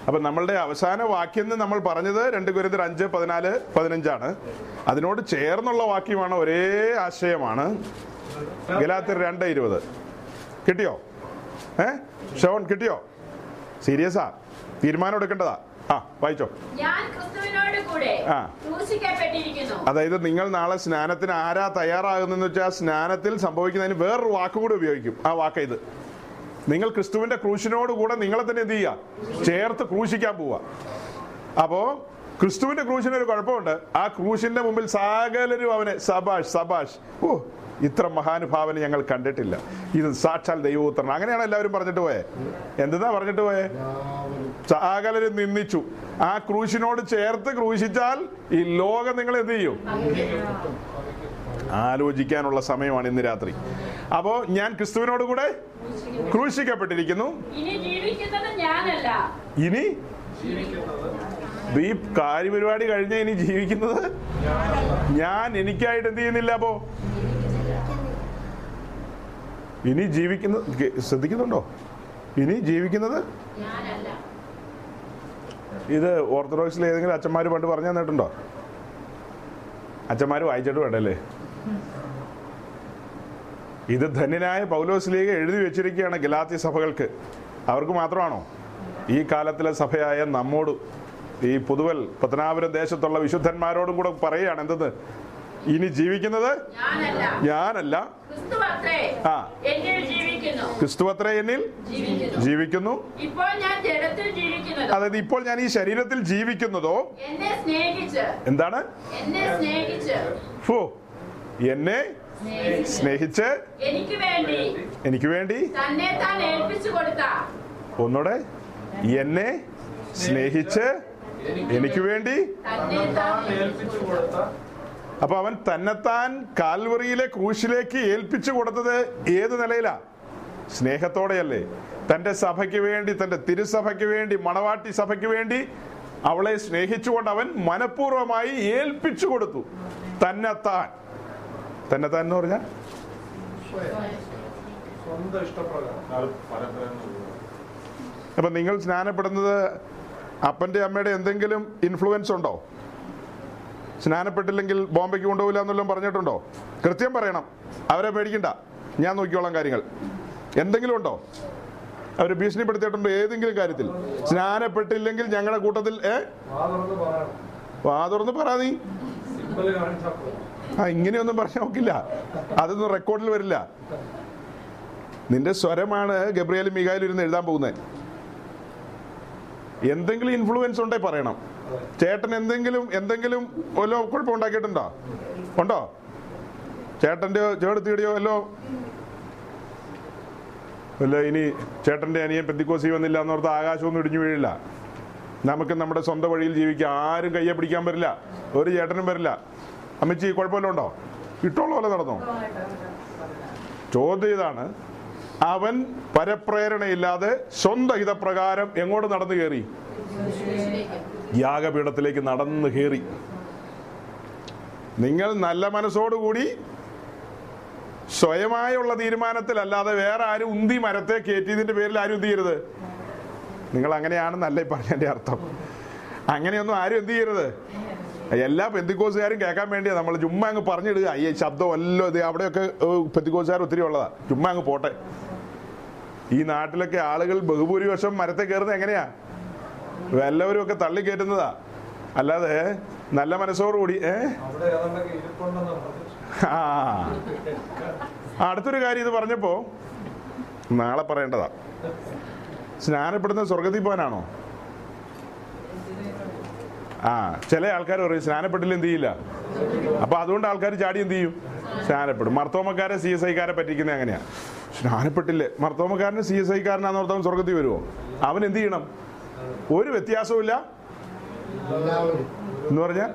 അപ്പൊ നമ്മളുടെ അവസാന വാക്യം എന്ന് നമ്മൾ പറഞ്ഞത് രണ്ട് ഗുരുതർ അഞ്ച് പതിനാല് പതിനഞ്ചാണ്. അതിനോട് ചേർന്നുള്ള വാക്യമാണ് ഒരേ ആശയമാണ്. ഗലാത്തിർ രണ്ട് ഇരുപത്. കിട്ടിയോ? ഏ? ഷോൺ കിട്ടിയോ? സീരിയസാ? തീരുമാനം എടുക്കേണ്ടതാ. ആ വായിച്ചോ. അതായത് നിങ്ങൾ നാളെ സ്നാനത്തിന് ആരാ തയ്യാറാകുന്നെന്ന് വെച്ചാൽ സ്നാനത്തിൽ സംഭവിക്കുന്നതിന് വേറൊരു വാക്ക് കൂടെ ഉപയോഗിക്കും. ആ വാക്ക ഇത്. നിങ്ങൾ ക്രിസ്തുവിന്റെ ക്രൂശിനോട് കൂടെ നിങ്ങളെ തന്നെ എന്ത് ചെയ്യുക ചേർത്ത് ക്രൂശിക്കാൻ പോവുക അപ്പോ ക്രിസ്തുവിന്റെ ക്രൂശിന് ഒരു കുഴപ്പമുണ്ട്. ആ ക്രൂശിന്റെ മുമ്പിൽ സകലരും അവനെ സബാഷ് സബാഷ്. ഓ ഇത്ര മഹാനുഭാവനെ ഞങ്ങൾ കണ്ടിട്ടില്ല. ഇത് സാക്ഷാൽ ദൈവപുത്രൻ അങ്ങനെയാണ് എല്ലാവരും പറഞ്ഞിട്ട് പോയെ. എന്തെന്നാ പറഞ്ഞിട്ട് പോയെ? സകലരും നിന്ദിച്ചു. ആ ക്രൂശിനോട് ചേർത്ത് ക്രൂശിച്ചാൽ ഈ ലോകം നിങ്ങൾ എന്ത് ചെയ്യും? ആലോചിക്കാനുള്ള സമയമാണ് ഇന്ന് രാത്രി. അപ്പോ ഞാൻ ക്രിസ്തുവിനോട് കൂടെ ക്രൂശിക്കപ്പെട്ടിരിക്കുന്നു. ഇനി ഈ കാര്യപരിപാടി കഴിഞ്ഞ ഇനി ജീവിക്കുന്നത്? ഞാൻ എനിക്കായിട്ട് എന്ത് ചെയ്യുന്നില്ല അപ്പോ? ഇനി ജീവിക്കുന്ന ശ്രദ്ധിക്കുന്നുണ്ടോ? ഇനി ജീവിക്കുന്നത്? ഇത് ഓർത്തഡോക്സിൽ ഏതെങ്കിലും അച്ഛന്മാർ പണ്ട് പറഞ്ഞു തന്നിട്ടുണ്ടോ? അച്ഛന്മാർ വായിച്ചിട്ട് വേണ്ടല്ലേ? ഇത് ധന്യനായ പൗലോസ് ലീഗ് എഴുതി വെച്ചിരിക്കുകയാണ് ഗലാത്തി സഭകൾക്ക്. അവർക്ക് മാത്രമാണോ? ഈ കാലത്തിലെ സഭയായ നമ്മോട് ഈ പുതുവൽ പത്തനാപുരം ദേശത്തുള്ള വിശുദ്ധന്മാരോടും കൂടെ പറയുകയാണ് എന്തെന്ന്? ഇനി ജീവിക്കുന്നത്? ഞാനല്ല. ആ. എന്നിൽ ജീവിക്കുന്നു. ക്രിസ്തുവത്ര എന്നിൽ ജീവിക്കുന്നു. അതായത് ഇപ്പോൾ ഞാൻ ഈ ശരീരത്തിൽ ജീവിക്കുന്നതോ? എന്താണ്? എന്നെ സ്നേഹിച്ച്. ഫോ. എന്നെ സ്നേഹിച്ച്. സ്നേഹിച്ച് എനിക്ക് വേണ്ടി ഒന്നുകൂടെ എന്നെ സ്നേഹിച്ച് എനിക്ക് വേണ്ടി അപ്പൊ അവൻ തന്നെത്താൻ കാൽവറിയിലെ ക്രൂശിലേക്ക് ഏൽപ്പിച്ചു കൊടുത്തത് ഏത് നിലയിലാ? സ്നേഹത്തോടെയല്ലേ. തന്റെ സഭയ്ക്ക് വേണ്ടി തന്റെ തിരുസഭയ്ക്ക് വേണ്ടി മണവാട്ടി സഭയ്ക്ക് വേണ്ടി അവളെ സ്നേഹിച്ചുകൊണ്ട് അവൻ മനഃപൂർവമായി ഏൽപ്പിച്ചു കൊടുത്തു. തന്നെത്താൻ. തന്നെത്താൻ എന്ന് പറഞ്ഞാൽ ഇഷ്ടപ്രകാരം. അപ്പൊ നിങ്ങൾ സ്നാനപ്പെടുന്നത് അപ്പന്റെ അമ്മയുടെ എന്തെങ്കിലും ഇൻഫ്ലുവൻസ് ഉണ്ടോ? സ്നാനപ്പെട്ടില്ലെങ്കിൽ ബോംബെക്ക് കൊണ്ടുപോകില്ല എന്നെല്ലാം പറഞ്ഞിട്ടുണ്ടോ? കൃത്യം പറയണം. അവരെ പേടിക്കണ്ട. ഞാൻ നോക്കിക്കോളാം കാര്യങ്ങൾ. എന്തെങ്കിലും ഉണ്ടോ? അവർ ഭീഷണിപ്പെടുത്തിയിട്ടുണ്ടോ ഏതെങ്കിലും കാര്യത്തിൽ. സ്നാനപ്പെട്ടില്ലെങ്കിൽ ഞങ്ങളുടെ കൂട്ടത്തിൽ ഏ? വാ തുറന്ന് പറ നീ. ആ ഇങ്ങനെയൊന്നും പറഞ്ഞു നോക്കില്ല അതൊന്നും റെക്കോർഡിൽ വരില്ല. നിന്റെ സ്വരമാണ് ഗബ്രിയാലും മികായാലും ഇരുന്ന് എഴുതാൻ പോകുന്നത്. എന്തെങ്കിലും ഇൻഫ്ലുവൻസ് ഉണ്ടേ പറയണം. ചേട്ടൻ എന്തെങ്കിലും എന്തെങ്കിലും വല്ലോ കുഴപ്പം ഉണ്ടാക്കിയിട്ടുണ്ടോ? ഉണ്ടോ? ചേട്ടൻ തീടിയോ വല്ലോ? വല്ല ഇനി ചേട്ടന്റെ അനിയൻ പെന്തിക്കോസി വന്നില്ല എന്നോർത്ത് ആകാശമൊന്നും ഇടിഞ്ഞു വീഴില്ല. നമുക്ക് നമ്മുടെ സ്വന്തം വഴിയിൽ ജീവിക്കാം ആരും കയ്യെ പിടിക്കാൻ പറ്റില്ല ഒരു ചേട്ടനും വരില്ല. അമ്മച്ചി കുഴപ്പമില്ല ഉണ്ടോ? ഇട്ടോളം പോലെ നടന്നോ? ചോദ്യം ഇതാണ്. അവൻ പരപ്രേരണയില്ലാതെ സ്വന്തം ഹിതപ്രകാരം എങ്ങോട്ട് നടന്നു കയറി? യാഗപീഠത്തിലേക്ക് നടന്നു കയറി. നിങ്ങൾ നല്ല മനസ്സോടുകൂടി സ്വയമായുള്ള തീരുമാനത്തിൽ അല്ലാതെ വേറെ ആരും ഉന്തി മരത്തെ കയറ്റിയതിന്റെ പേരിൽ ആരും എന്ത് ചെയ്യരുത്? നിങ്ങൾ അങ്ങനെയാണെന്നല്ലേ പറഞ്ഞതിന്റെ അർത്ഥം. അങ്ങനെയൊന്നും ആരും എന്ത് ചെയ്യരുത്? എല്ലാ പെന്തിക്കോസുകാരും കേൾക്കാൻ വേണ്ടിയാ നമ്മൾ. ചുമ്മാ അങ്ങ് പറഞ്ഞിടുക. ഈ ശബ്ദം എല്ലാം ഇത് അവിടെയൊക്കെ പെന്തിക്കോസുകാർ ഒത്തിരി ഉള്ളതാ. ചുമ്മാ അങ്ങ് പോട്ടെ. ഈ നാട്ടിലൊക്കെ ആളുകൾ ബഹുഭൂരിപക്ഷം മരത്തെ കയറുന്നത് എങ്ങനെയാ? എല്ലാവരും ഒക്കെ തള്ളി കയറ്റുന്നതാ. അല്ലാതെ നല്ല മനസ്സോടുകൂടി ഏ? ആ. അടുത്തൊരു കാര്യം ഇത് പറഞ്ഞപ്പോ നാളെ പറയേണ്ടതാ. സ്നാനപ്പെടുന്ന സ്വർഗത്തിൽ പോകാനാണോ? ആ ചില ആൾക്കാർ പറയും സ്നാനപ്പെട്ടില്ല എന്ത് ചെയ്യില്ല. അപ്പൊ അതുകൊണ്ട് ആൾക്കാർ ചാടി എന്ത് ചെയ്യും? സ്നാനപ്പെടും. മർത്തോമക്കാരെ സി എസ് ഐക്കാരെ പറ്റിക്കുന്നത് എങ്ങനെയാ? സ്നാനപ്പെട്ടില്ലേ. മർത്തോമക്കാരന് സി എസ് ഐക്കാരനാന്ന് സ്വർഗത്തിൽ വരുമോ അവൻ എന്ത് ചെയ്യണം? ഒരു വ്യത്യാസവും ഇല്ല എല്ലാവരും. എന്ന് പറഞ്ഞാൽ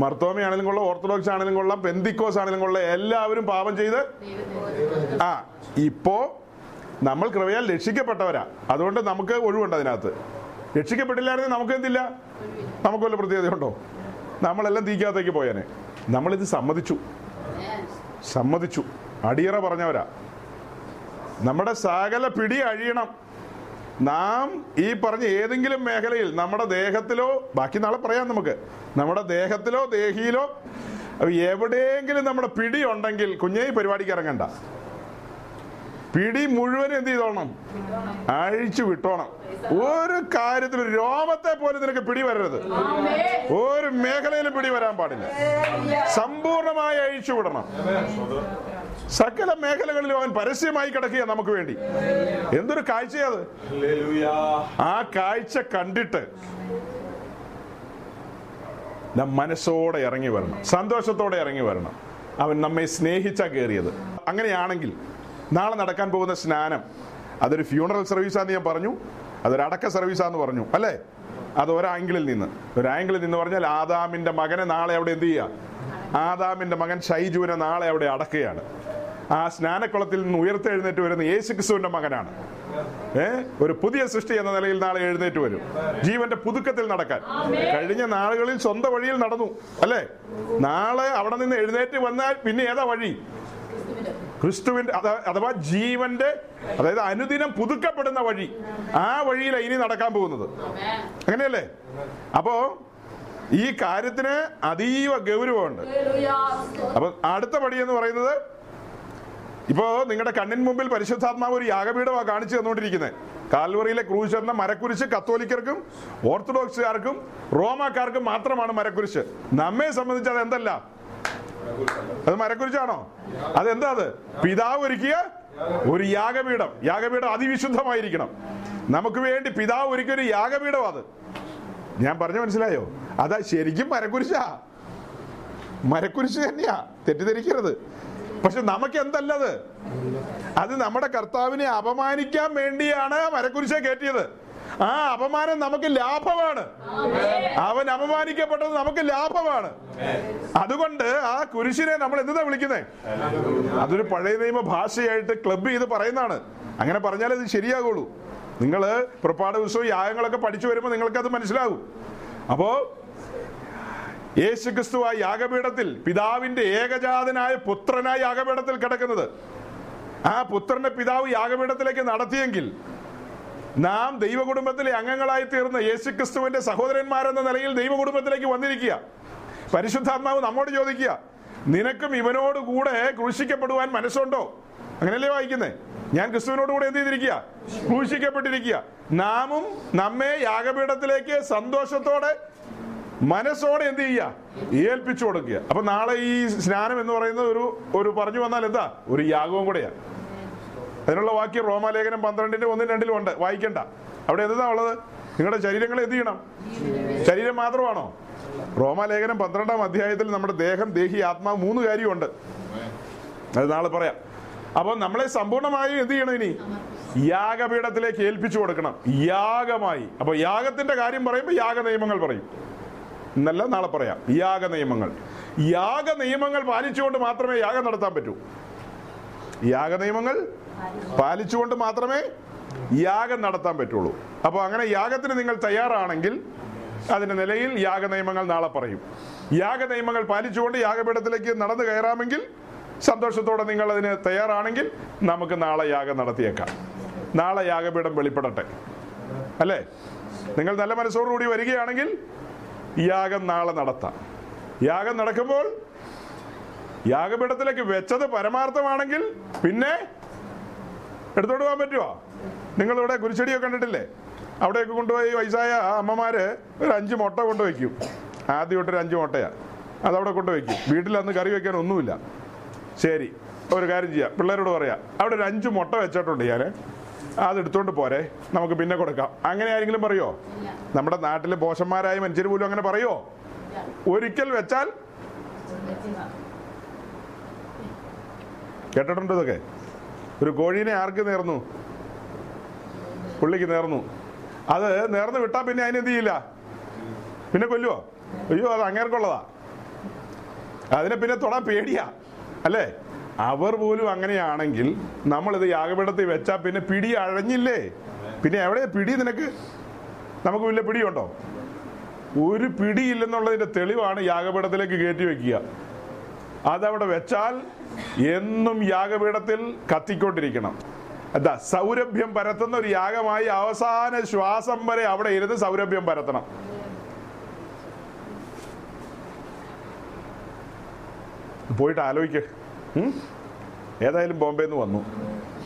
മർത്തോമയാണെങ്കിലും കൊള്ളാം ഓർത്തഡോക്സ് ആണെങ്കിലും കൊള്ളാം പെന്തിക്കോസ് ആണെങ്കിലും കൊള്ളാം എല്ലാവരും പാപം ചെയ്ത് ആ ഇപ്പോ നമ്മൾ കൃപയാൽ രക്ഷിക്കപ്പെട്ടവരാ. അതുകൊണ്ട് നമുക്ക് ഒഴിവുണ്ട് അതിനകത്ത്. രക്ഷിക്കപ്പെട്ടില്ലായിരുന്നെങ്കിൽ നമുക്ക് എന്തില്ല? നമുക്ക് വല്ല പ്രത്യേകതയുണ്ടോ നമ്മളെല്ലാം തീക്കാത്തേക്ക് പോയേനെ. നമ്മളിത് സമ്മതിച്ചു. സമ്മതിച്ചു. അടിയറ പറഞ്ഞവരാ. നമ്മുടെ സകല പിടി അഴിയണം. നാം ഈ പറഞ്ഞ ഏതെങ്കിലും മേഖലയിൽ നമ്മുടെ ദേഹത്തിലോ ബാക്കി നാളെ പറയാം നമുക്ക്. നമ്മുടെ ദേഹത്തിലോ ദേഹിയിലോ എവിടെയെങ്കിലും നമ്മുടെ പിടി ഉണ്ടെങ്കിൽ കുഞ്ഞേ പരിപാടിക്ക് ഇറങ്ങണ്ട. പിടി മുഴുവൻ എന്ത് ചെയ്തോണം? അഴിച്ചു വിട്ടോണം. ഒരു കാര്യത്തിൽ രോമത്തെ പോലെ നിനക്ക് പിടി വരരുത്. ഒരു മേഖലയിലും പിടി വരാൻ പാടില്ല. സമ്പൂർണമായി അഴിച്ചു വിടണം. സകല മേഖലകളിലും അവൻ പരസ്യമായി കിടക്കുക നമുക്ക് വേണ്ടി. എന്തൊരു കാഴ്ചയത് ആ കാഴ്ച കണ്ടിട്ട് നാം മനസ്സോടെ ഇറങ്ങി വരണം. സന്തോഷത്തോടെ ഇറങ്ങി വരണം. അവൻ നമ്മെ സ്നേഹിച്ചാ കയറിയത്. അങ്ങനെയാണെങ്കിൽ നാളെ നടക്കാൻ പോകുന്ന സ്നാനം അതൊരു ഫ്യൂണറൽ സർവീസാന്ന് ഞാൻ പറഞ്ഞു അതൊരു അടക്ക സർവീസാന്ന് പറഞ്ഞു അല്ലേ? അത് ഒരാംഗിളിൽ നിന്ന്. ഒരു ആംഗിളിൽ നിന്ന് പറഞ്ഞാൽ ആദാമിന്റെ മകനെ നാളെ അവിടെ എന്ത് ചെയ്യുക? ആദാമിന്റെ മകൻ ഷൈജുവിനെ നാളെ അവിടെ അടക്കുകയാണ്. ആ സ്നാനക്കുളത്തിൽ നിന്ന് ഉയർത്തെഴുന്നേറ്റ് വരുന്ന യേശുക്രിസ്തുവിന്റെ മകനാണ്. ഏ? ഒരു പുതിയ സൃഷ്ടി എന്ന നിലയിൽ നാളെ എഴുന്നേറ്റ് വരും. ജീവന്റെ പുതുക്കത്തിൽ നടക്കാൻ. കഴിഞ്ഞ നാളുകളിൽ സ്വന്തം വഴിയിൽ നടന്നു. അല്ലേ? നാളെ അവിടെ നിന്ന് എഴുന്നേറ്റ് വന്നാൽ പിന്നെ ഏതാ വഴി? ക്രിസ്തുവിന്റെ അഥവാ ജീവന്റെ അതായത് അനുദിനം പുതുക്കപ്പെടുന്ന വഴി. ആ വഴിയിലാണ് ഇനി നടക്കാൻ പോകുന്നത്. അങ്ങനെയല്ലേ? അപ്പോ ഈ കാര്യത്തിന് അതീവ ഗൗരവമുണ്ട്. അപ്പൊ അടുത്ത പടി എന്ന് പറയുന്നത് ഇപ്പോ നിങ്ങളുടെ കണ്ണിൻ മുമ്പിൽ പരിശുദ്ധാത്മാവ് ഒരു യാഗപീഠമാണ് കാണിച്ചു തന്നുകൊണ്ടിരിക്കുന്നത് കാൽവറിയിലെ ക്രൂശ് എന്ന മരക്കുരിശ് കത്തോലിക്കർക്കും ഓർത്തഡോക്സുകാർക്കും റോമാക്കാർക്കും മാത്രമാണ് മരക്കുരിശ്. നമ്മെ സംബന്ധിച്ച് അത് എന്തല്ല? അത് മരക്കുരിശാണോ? അതെന്താ അത്? പിതാവ് ഒരുക്കിയ ഒരു യാഗപീഠം. യാഗപീഠം അതിവിശുദ്ധമായിരിക്കണം. നമുക്ക് വേണ്ടി പിതാവ് ഒരുക്കിയ ഒരു യാഗപീഠം അത്. ഞാൻ പറഞ്ഞു മനസ്സിലായോ? അതാ ശരിക്കും മരക്കുരിശാ. മരക്കുരിശ് തന്നെയാ. തെറ്റിദ്ധരിക്കരുത്. പക്ഷെ നമുക്ക് എന്തല്ലത് അത് നമ്മുടെ കർത്താവിനെ അപമാനിക്കാൻ വേണ്ടിയാണ് മരക്കുരിശ കയറ്റിയത്. ആ അപമാനം നമുക്ക് ലാഭമാണ്. അവൻ അപമാനിക്കപ്പെട്ടത് നമുക്ക് ലാഭമാണ്. അതുകൊണ്ട് ആ കുരിശിനെ നമ്മൾ എന്താ വിളിക്കുന്നത് അതൊരു പഴയ നിയമ ഭാഷയായിട്ട് ക്ലബ് ചെയ്ത് പറയുന്നതാണ്. അങ്ങനെ പറഞ്ഞാലേ ഇത് ശരിയാകുള്ളൂ. നിങ്ങൾ പുറപ്പാട് ദിവസവും യാഗങ്ങളൊക്കെ പഠിച്ചു വരുമ്പോൾ നിങ്ങൾക്ക് അത് മനസ്സിലാകും. അപ്പോ യേശു ക്രിസ്തു ആ യാഗപീഠത്തിൽ പിതാവിന്റെ ഏകജാതനായ പുത്രനായ യാഗപീഠത്തിൽ കിടക്കുന്നത്. ആ പുത്രന്റെ പിതാവ് യാഗപീഠത്തിലേക്ക് നടത്തിയെങ്കിൽ നാം ദൈവകുടുംബത്തിലെ അംഗങ്ങളായി തീർന്ന യേശുക്രിസ്തുവിന്റെ സഹോദരന്മാരെന്ന നിലയിൽ ദൈവകുടുംബത്തിലേക്ക് വന്നിരിക്കുക. പരിശുദ്ധാത്മാവ് നമ്മോട് ചോദിക്കുക നിനക്കും ഇവനോട് കൂടെ ക്രൂശിക്കപ്പെടുവാൻ മനസ്സുണ്ടോ? അങ്ങനെയല്ലേ വായിക്കുന്നേ? ഞാൻ ക്രിസ്തുവിനോട് കൂടെ എന്ത് ചെയ്തിരിക്കുക? ക്രൂശിക്കപ്പെട്ടിരിക്കുക. നാമും നമ്മെ യാഗപീഠത്തിലേക്ക് സന്തോഷത്തോടെ മനസ്സോടെ എന്ത് ചെയ്യുക ഏൽപ്പിച്ചു കൊടുക്കുക. അപ്പൊ നാളെ ഈ സ്നാനം എന്ന് പറയുന്നത് ഒരു ഒരു പറഞ്ഞു വന്നാൽ എന്താ? ഒരു യാഗവും കൂടെയാ. അതിനുള്ള വാക്യം റോമാലേഖനം പന്ത്രണ്ടിന്റെ ഒന്നും രണ്ടിലും ഉണ്ട്. വായിക്കണ്ട. അവിടെ എന്താ ഉള്ളത്? നിങ്ങളുടെ ശരീരങ്ങളെ എന്ത് ചെയ്യണം? ശരീരം മാത്രമാണോ? റോമാലേഖനം പന്ത്രണ്ടാം അധ്യായത്തിൽ നമ്മുടെ ദേഹം ദേഹി ആത്മാവ് മൂന്ന് കാര്യമുണ്ട്. അത് നാളെ പറയാം. അപ്പൊ നമ്മളെ സമ്പൂർണമായും എന്ത് ചെയ്യണം ഇനി? യാഗപീഠത്തിലേക്ക് ഏൽപ്പിച്ചു കൊടുക്കണം. യാഗമായി. അപ്പൊ യാഗത്തിന്റെ കാര്യം പറയുമ്പോൾ യാഗ നിയമങ്ങൾ പറയും. എന്നല്ല നാളെ പറയാം. യാഗ നിയമങ്ങൾ. യാഗ നിയമങ്ങൾ പാലിച്ചുകൊണ്ട് മാത്രമേ യാഗം നടത്താൻ പറ്റൂ. യാഗ നിയമങ്ങൾ പാലിച്ചുകൊണ്ട് മാത്രമേ യാഗം നടത്താൻ പറ്റുള്ളൂ. അപ്പോൾ അങ്ങനെ യാഗത്തിന് നിങ്ങൾ തയ്യാറാണെങ്കിൽ അതിന്റെ നിലയിൽ യാഗ നിയമങ്ങൾ നാളെ പറയും. യാഗ നിയമങ്ങൾ പാലിച്ചുകൊണ്ട് യാഗപീഠത്തിലേക്ക് നടന്നു കയറാമെങ്കിൽ സന്തോഷത്തോടെ നിങ്ങൾ അതിന് തയ്യാറാണെങ്കിൽ നമുക്ക് നാളെ യാഗം നടത്തിയേക്കാം. നാളെ യാഗപീഠം വെളിപ്പെടട്ടെ. അല്ലേ? നിങ്ങൾ നല്ല മനസ്സോടുകൂടി വരികയാണെങ്കിൽ യാഗം നാളെ നടത്താം. യാഗം നടക്കുമ്പോൾ യാഗപീഠത്തിലേക്ക് വെച്ചത് പരമാർത്ഥമാണെങ്കിൽ പിന്നെ എടുത്തോണ്ട് പോകാൻ പറ്റുമോ നിങ്ങളിവിടെ കുരിശടിയൊക്കെ കണ്ടിട്ടില്ലേ? അവിടെയൊക്കെ കൊണ്ടുപോയി വയസ്സായ അമ്മമാര് ഒരു അഞ്ച് മുട്ട കൊണ്ടുവയ്ക്കും. ആദ്യം തൊട്ടൊരു അഞ്ച് മുട്ടയാ. അതവിടെ കൊണ്ടുവയ്ക്കും. വീട്ടിൽ അന്ന് കറി വെക്കാൻ ഒന്നുമില്ല. ശരി ഒരു കാര്യം ചെയ്യാം. പിള്ളേരോട് പറയാം. അവിടെ ഒരു അഞ്ച് മുട്ട വെച്ചിട്ടുണ്ട് ഞാൻ അത് എടുത്തോണ്ട് പോരെ. നമുക്ക് പിന്നെ കൊടുക്കാം. അങ്ങനെ ആരെങ്കിലും പറയോ? നമ്മുടെ നാട്ടിലെ ബോഷന്മാരായ മനുഷ്യർ പോലും അങ്ങനെ പറയോ? ഒരിക്കൽ വെച്ചാൽ കേട്ടിട്ടുണ്ട് ഇതൊക്കെ? ഒരു കോഴീനെ ആർക്ക് നേർന്നു? പുള്ളിക്ക് നേർന്നു. അത് നേർന്ന് വിട്ടാ പിന്നെ അതിനെന്ത് ചെയ്യില്ല? പിന്നെ കൊല്ലുവോ? അയ്യോ അത് അങ്ങേർക്കുള്ളതാ. അതിനെ പിന്നെ തൊടാൻ പേടിയാ. അല്ലേ? അവർ പോലും അങ്ങനെയാണെങ്കിൽ നമ്മൾ നമ്മളിത് യാഗപീഠത്തിൽ വെച്ചാൽ പിന്നെ പിടി അഴഞ്ഞില്ലേ? പിന്നെ എവിടെയാ പിടി നിനക്ക്? നമുക്ക് വലിയ പിടിയുണ്ടോ? ഒരു പിടിയില്ലെന്നുള്ളതിന്റെ തെളിവാണ് യാഗപീഠത്തിലേക്ക് കയറ്റി വെക്കുക. അതവിടെ വെച്ചാൽ എന്നും യാഗപീഠത്തിൽ കത്തിക്കൊണ്ടിരിക്കണം. എന്താ സൗരഭ്യം പരത്തുന്ന ഒരു യാഗമായി അവസാന ശ്വാസം വരെ അവിടെ ഇരുന്ന് സൗരഭ്യം പരത്തണം. പോയിട്ട് ആലോചിക്ക്? ഏതായാലും ബോംബെ നിന്ന് വന്നു.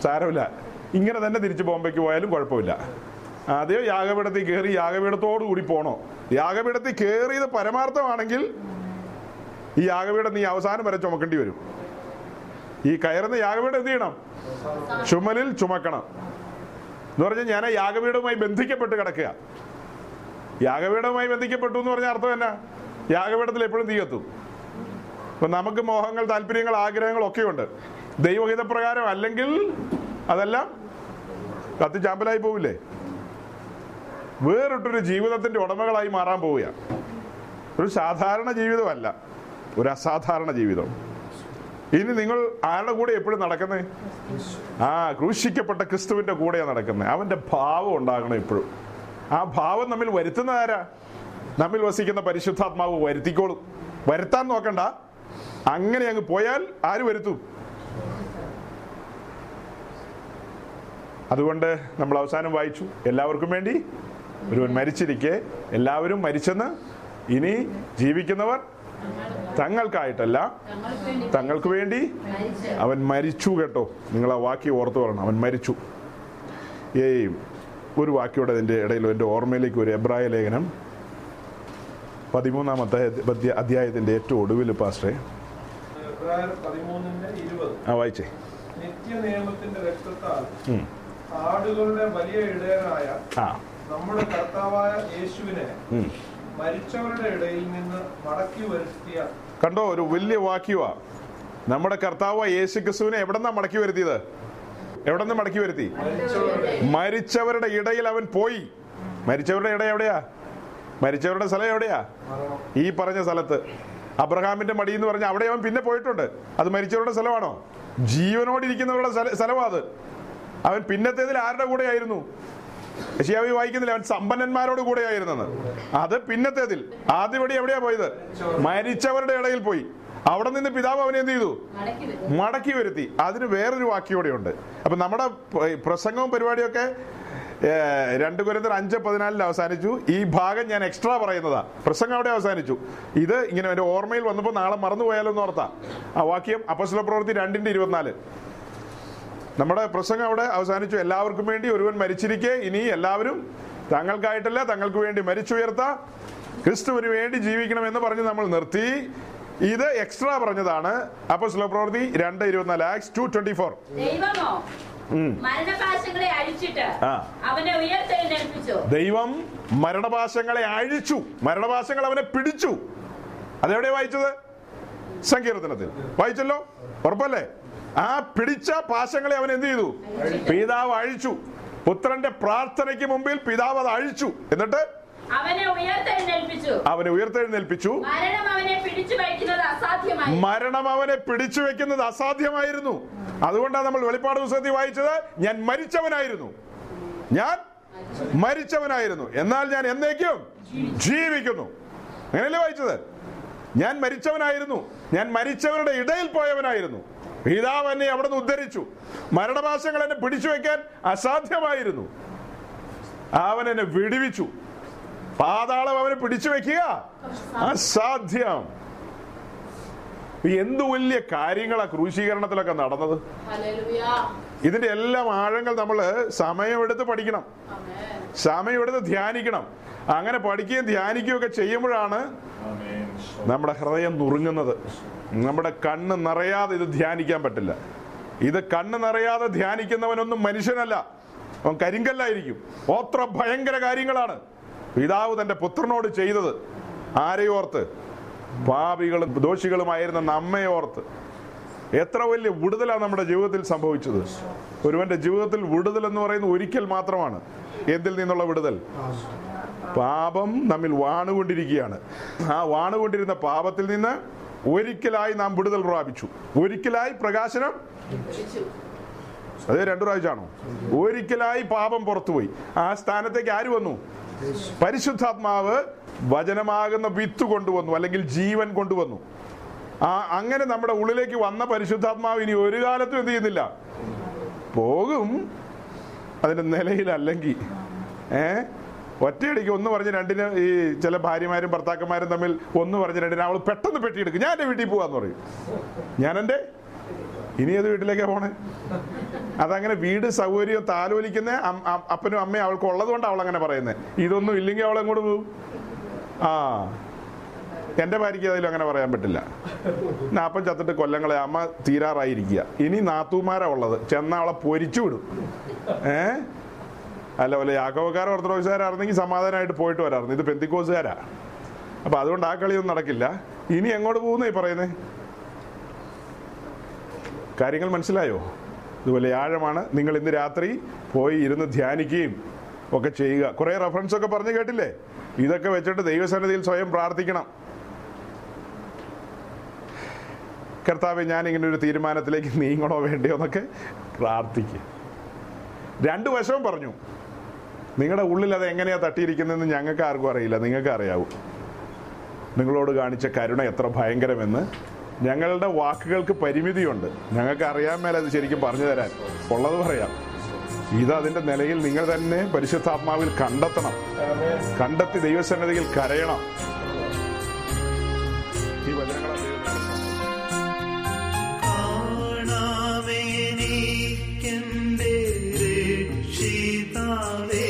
സാരമില്ല. ഇങ്ങനെ തന്നെ തിരിച്ച് ബോംബെക്ക് പോയാലും കുഴപ്പമില്ല. ആദ്യം യാഗപീഠത്തിൽ കയറി യാഗപീഠത്തോടു കൂടി പോണോ? യാഗപീഠത്തിൽ കയറിയത് പരമാർത്ഥമാണെങ്കിൽ ഈ യാഗപീഠം നീ അവസാനം വരെ ചുമക്കേണ്ടി വരും. ഈ കയറുന്ന യാഗപീഠം എന്ത് ചെയ്യണം? ചുമലിൽ ചുമക്കണം. എന്ന് പറഞ്ഞാൽ ഞാൻ ആ യാഗപീഠവുമായി ബന്ധിക്കപ്പെട്ട് കിടക്കുക യാഗപീഠവുമായി ബന്ധിക്കപ്പെട്ടു എന്ന് പറഞ്ഞ അർത്ഥം എന്നാ? യാഗപീഠത്തിൽ എപ്പോഴും തീ കത്തും. ഇപ്പൊ നമുക്ക് മോഹങ്ങൾ താല്പര്യങ്ങൾ ആഗ്രഹങ്ങൾ ഒക്കെ ഉണ്ട് ദൈവഹിതപ്രകാരം അല്ലെങ്കിൽ അതെല്ലാം കത്തിച്ചാമ്പലായി പോവില്ലേ? വേറിട്ടൊരു ജീവിതത്തിന്റെ ഉടമകളായി മാറാൻ പോവുക ഒരു സാധാരണ ജീവിതമല്ല ഒരു അസാധാരണ ജീവിതം. ഇനി നിങ്ങൾ ആരുടെ കൂടെ എപ്പോഴും നടക്കുന്നത് ആ ക്രൂശിക്കപ്പെട്ട ക്രിസ്തുവിന്റെ കൂടെയാണ് നടക്കുന്നത് അവന്റെ ഭാവം ഉണ്ടാകണം എപ്പോഴും. ആ ഭാവം നമ്മിൽ വരുത്തുന്ന ആരാ? നമ്മിൽ വസിക്കുന്ന പരിശുദ്ധാത്മാവ് വരുത്തിക്കോളും. വരുത്താൻ നോക്കണ്ട. അങ്ങനെ അങ്ങ് പോയാൽ ആര് വരുത്തും? അതുകൊണ്ട് നമ്മൾ അവസാനം വായിച്ചു. എല്ലാവർക്കും വേണ്ടി ഒരുവൻ മരിച്ചിരിക്കെ. എല്ലാവരും മരിച്ചെന്ന് ഇനി ജീവിക്കുന്നവർ തങ്ങൾക്കായിട്ടല്ല തങ്ങൾക്ക് വേണ്ടി അവൻ മരിച്ചു കേട്ടോ. നിങ്ങൾ ആ വാക്കി ഓർത്തു പറയണം അവൻ മരിച്ചു. ഏയ് ഒരു വാക്കിയോടെ അതിന്റെ ഇടയിൽ എന്റെ ഓർമ്മയിലേക്ക് ഒരു എബ്രായ ലേഖനം പതിമൂന്നാമത്തെ അധ്യായത്തിന്റെ ഏറ്റവും ഒടുവിൽ പാസ്റ്റേ ആ വായിച്ചേ. നിത്യ നിയമത്തിന്റെ രക്തത്താൽ ആടുകളുടെ വലിയ ഇടയനായ നമ്മുടെ കർത്താവായ യേശുവിനെ. മരിച്ചവരുടെ ഇടയിൽ നിന്ന് മടക്കി വരുത്തിയ കണ്ടോ ഒരു വലിയ വാക്യുവാ. നമ്മുടെ കർത്താവ് യേശു ക്രിസ്തുവിനെ എവിടെന്നാ മടക്കി വരുത്തിയത്? എവിടെന്ന് മടക്കി വരുത്തി? മരിച്ചവരുടെ ഇടയിൽ. അവൻ പോയി. മരിച്ചവരുടെ ഇട എവിടെയാ? മരിച്ചവരുടെ സ്ഥലം എവിടെയാ? ഈ പറഞ്ഞ സ്ഥലത്ത്. അബ്രഹാമിന്റെ മടി എന്ന് പറഞ്ഞാൽ അവിടെ അവൻ പിന്നെ പോയിട്ടുണ്ട്. അത് മരിച്ചവരുടെ സ്ഥലമാണോ? ജീവനോടിരിക്കുന്നവരുടെ സ്ഥലമാണ് സ്ഥലമാ അത്. അവൻ പിന്നത്തേതിൽ ആരുടെ കൂടെ ആയിരുന്നു വായിക്കുന്നില്ല. അവൻ സമ്പന്നന്മാരോട് കൂടെ ആയിരുന്നെന്ന് അത് പിന്നത്തേതിൽ. ആദ്യപടി എവിടെയാ പോയത്? മരിച്ചവരുടെ ഇടയിൽ പോയി. അവിടെ നിന്ന് പിതാവ് അവനെ എന്ത് ചെയ്തു? മടക്കി വരും മടക്കി വരുത്തി. അതിന് വേറൊരു വാക്യോടെ ഉണ്ട്. അപ്പൊ നമ്മുടെ പ്രസംഗവും പരിപാടിയൊക്കെ രണ്ട് കുരന്തർ അഞ്ച് പതിനാലിൽ അവസാനിച്ചു. ഈ ഭാഗം ഞാൻ എക്സ്ട്രാ പറയുന്നതാ. പ്രസംഗം അവിടെ അവസാനിച്ചു. ഇത് ഇങ്ങനെ എന്റെ ഓർമ്മയിൽ വന്നപ്പോൾ നാളെ മറന്നുപോയാലോ എന്ന് ഓർത്താ. ആ വാക്യം അപ്പസ്ല പ്രവൃത്തി രണ്ടിന്റെ ഇരുപത്തിനാല്. നമ്മുടെ പ്രസംഗം അവിടെ അവസാനിച്ചു. എല്ലാവർക്കും വേണ്ടി ഒരുവൻ മരിച്ചിരിക്കെ. ഇനി എല്ലാവരും തങ്ങൾക്കായിട്ടല്ല തങ്ങൾക്ക് വേണ്ടി മരിച്ചുയർത്ത. ക്രിസ്തുവിന് വേണ്ടി ജീവിക്കണം എന്ന് പറഞ്ഞ് നമ്മൾ നിർത്തി. ഇത് എക്സ്ട്രാ പറഞ്ഞതാണ്. അപ്പൊ സ്ലോ പ്രവൃത്തി രണ്ട് ഇരുപത്തിനാല്. Acts two twenty four. മരണപാശങ്ങളെ അഴിച്ചിട്ട് അവനെ ഉയർത്തെഴുന്നേൽപ്പിച്ചു. ദൈവം മരണപാശങ്ങളെ അഴിച്ചു. മരണപാശങ്ങൾ അവനെ പിടിച്ചു. അതെവിടെ വായിച്ചത്? സങ്കീർത്തനത്തിൽ. വായിച്ചല്ലോ? ഉറപ്പല്ലേ? ആ പിടിച്ച പാശങ്ങളെ അവൻ എന്ത് ചെയ്തു? പിതാവ് അഴിച്ചു. പുത്രന്റെ പ്രാർത്ഥനയ്ക്ക് മുമ്പിൽ പിതാവ് അത് അഴിച്ചു. എന്നിട്ട് അവനെ ഉയർത്തെഴുന്നേൽപ്പിച്ചു. അവനെ ഉയർത്തെഴുന്നേൽപ്പിച്ചു. മരണം അവനെ പിടിച്ചു വയ്ക്കുന്നത് അസാധ്യമായി. മരണം അവനെ പിടിച്ചു വെക്കുന്നത് അസാധ്യമായിരുന്നു. അതുകൊണ്ടാണ് നമ്മൾ വെളിപ്പാട് പുസ്തകത്തിൽ വായിച്ചത് ഞാൻ മരിച്ചവനായിരുന്നു. ഞാൻ മരിച്ചവനായിരുന്നു. എന്നാൽ ഞാൻ എന്നേക്കും ജീവിക്കുന്നു. അങ്ങനെയല്ലേ വായിച്ചത്? ഞാൻ മരിച്ചവനായിരുന്നു. ഞാൻ മരിച്ചവരുടെ ഇടയിൽ പോയവനായിരുന്നു. പിതാവ് എന്നെ അവിടെ നിന്ന് ഉദ്ധരിച്ചു. മരണമാസങ്ങൾ എന്നെ പിടിച്ചു വെക്കാൻ അസാധ്യമായിരുന്നു. അവൻ എന്നെ വിടുവിച്ചു. പാതാളം അവനെ പിടിച്ചു വെക്കുക. അസാധ്യം. എന്ത് വലിയ കാര്യങ്ങളാ ക്രൂശീകരണത്തിലൊക്കെ നടന്നത്? ഹല്ലേലൂയ. ഇതിന്റെ എല്ലാം ആഴങ്ങൾ നമ്മൾ സമയമെടുത്ത് പഠിക്കണം. ആമേൻ. സമയമെടുത്ത് ധ്യാനിക്കണം. അങ്ങനെ പഠിക്കുകയും ധ്യാനിക്കുകയും ഒക്കെ ചെയ്യുമ്പോഴാണ് നമ്മുടെ ഹൃദയം നുറുങ്ങുന്നത്. നമ്മുടെ കണ്ണ് നിറയാതെ ഇത് ധ്യാനിക്കാൻ പറ്റില്ല. ഇത് കണ്ണ് നിറയാതെ ധ്യാനിക്കുന്നവനൊന്നും മനുഷ്യനല്ല. അവൻ കരിങ്കല്ലായിരിക്കും. ഓത്ര ഭയങ്കര കാര്യങ്ങളാണ്. പിതാവ് തന്റെ പുത്രനോട് ചെയ്തത് ആരെയോർത്ത് പാപികളും ദോഷികളുമായിരുന്ന നമ്മയോർത്ത് എത്ര വലിയ വിടുതലാണ് നമ്മുടെ ജീവിതത്തിൽ സംഭവിച്ചത്. ഒരുവന്റെ ജീവിതത്തിൽ വിടുതൽ എന്ന് പറയുന്നത് ഒരിക്കൽ മാത്രമാണ്. എന്തിൽ നിന്നുള്ള വിടുതൽ? പാപം നമ്മിൽ വാണുകൊണ്ടിരിക്കുകയാണ്. ആ വാണുകൊണ്ടിരുന്ന പാപത്തിൽ നിന്ന് ഒരിക്കലായി നാം വിടുതൽ പ്രാപിച്ചു. ഒരിക്കലായി പ്രകാശനം അതെ അത് രണ്ടു പ്രാവശ്യമാണോ? ഒരിക്കലായി പാപം പുറത്തുപോയി. ആ സ്ഥാനത്തേക്ക് ആര് വന്നു? പരിശുദ്ധാത്മാവ് വചനമാകുന്ന വിത്ത് കൊണ്ടുവന്നു അല്ലെങ്കിൽ ജീവൻ കൊണ്ടുവന്നു. ആ അങ്ങനെ നമ്മുടെ ഉള്ളിലേക്ക് വന്ന പരിശുദ്ധാത്മാവ് ഇനി ഒരു കാലത്തും എന്ത് ചെയ്യുന്നില്ല? പോകും. അതിന്റെ നിലയിലല്ലെങ്കിൽ. ഏ? ഒറ്റയടിക്ക് ഒന്ന് പറഞ്ഞ് രണ്ടിന് ഈ ചില ഭാര്യമാരും ഭർത്താക്കന്മാരും തമ്മിൽ ഒന്ന് പറഞ്ഞ് രണ്ടിന് അവൾ പെട്ടെന്ന് പെട്ടിയെടുക്കും. ഞാൻ എന്റെ വീട്ടിൽ പോവാന്ന് പറയും. ഞാൻ എന്റെ ഇനി ഏത് വീട്ടിലേക്കാ പോണേ? അതങ്ങനെ വീട് സൗകര്യം താലോലിക്കുന്ന അപ്പനും അമ്മയും അവൾക്ക് ഉള്ളത് കൊണ്ട് അവൾ അങ്ങനെ പറയുന്നത് ഇതൊന്നും ഇല്ലെങ്കിൽ അവൾ എങ്ങോട്ട് പോകും ആ. എന്റെ ഭാര്യയ്ക്ക് അതിലും അങ്ങനെ പറയാൻ പറ്റില്ല. നാപ്പം ചത്തിട്ട് കൊല്ലങ്ങളെ അമ്മ തീരാറായിരിക്കുക. ഇനി നാത്തൂമാരാ ഉള്ളത്. ചെന്ന അവളെ പൊരിച്ചു വിടും. ഏ? അല്ല വല്ല യാക്കോക്കാർ ഓർത്തഡോക്സുകാരായിരുന്നെങ്കിൽ സമാധാനമായിട്ട് പോയിട്ട് വരാറുണ്ട് ഇത് പെന്തിക്കോസുകാരാ. അപ്പൊ അതുകൊണ്ട് ആ കളിയൊന്നും നടക്കില്ല. ഇനി എങ്ങോട്ട് പോകുന്നേ ഈ പറയുന്നേ? കാര്യങ്ങൾ മനസ്സിലായോ? ഇതുപോലെ ആഴമാണ്. നിങ്ങൾ ഇന്ന് രാത്രി പോയി ഇരുന്ന് ധ്യാനിക്കുകയും ഒക്കെ ചെയ്യുക. കുറെ റെഫറൻസ് ഒക്കെ പറഞ്ഞു കേട്ടില്ലേ? ഇതൊക്കെ വെച്ചിട്ട് ദൈവസന്നിധിയിൽ സ്വയം പ്രാർത്ഥിക്കണം. കർത്താവ് ഇങ്ങനെ ഒരു തീരുമാനത്തിലേക്ക് നീങ്ങണോ വേണ്ടയോ എന്നൊക്കെ പ്രാർത്ഥിക്കുക രണ്ടു വശവും പറഞ്ഞു. നിങ്ങളുടെ ഉള്ളിൽ അത് എങ്ങനെയാ തട്ടിയിരിക്കുന്നതെന്ന് ഞങ്ങൾക്ക് ആർക്കും അറിയില്ല. നിങ്ങൾക്ക് അറിയാവൂ നിങ്ങളോട് കാണിച്ച കരുണ എത്ര ഭയങ്കരമെന്ന് ഞങ്ങളുടെ വാക്കുകൾക്ക് പരിമിതിയുണ്ട്. ഞങ്ങൾക്ക് അറിയാൻ മേലെ അത് ശരിക്കും പറഞ്ഞു തരാൻ. ഉള്ളത് പറയാം. ഇത് അതിന്റെ നിലയിൽ നിങ്ങൾ തന്നെ പരിശുദ്ധാത്മാവിൽ കണ്ടെത്തണം. കണ്ടെത്തി ദൈവസന്നതിയിൽ കരയണം. ഈ വചനങ്ങളെ കാണാമെനിക്കെന്റെ രക്ഷിതാവേ.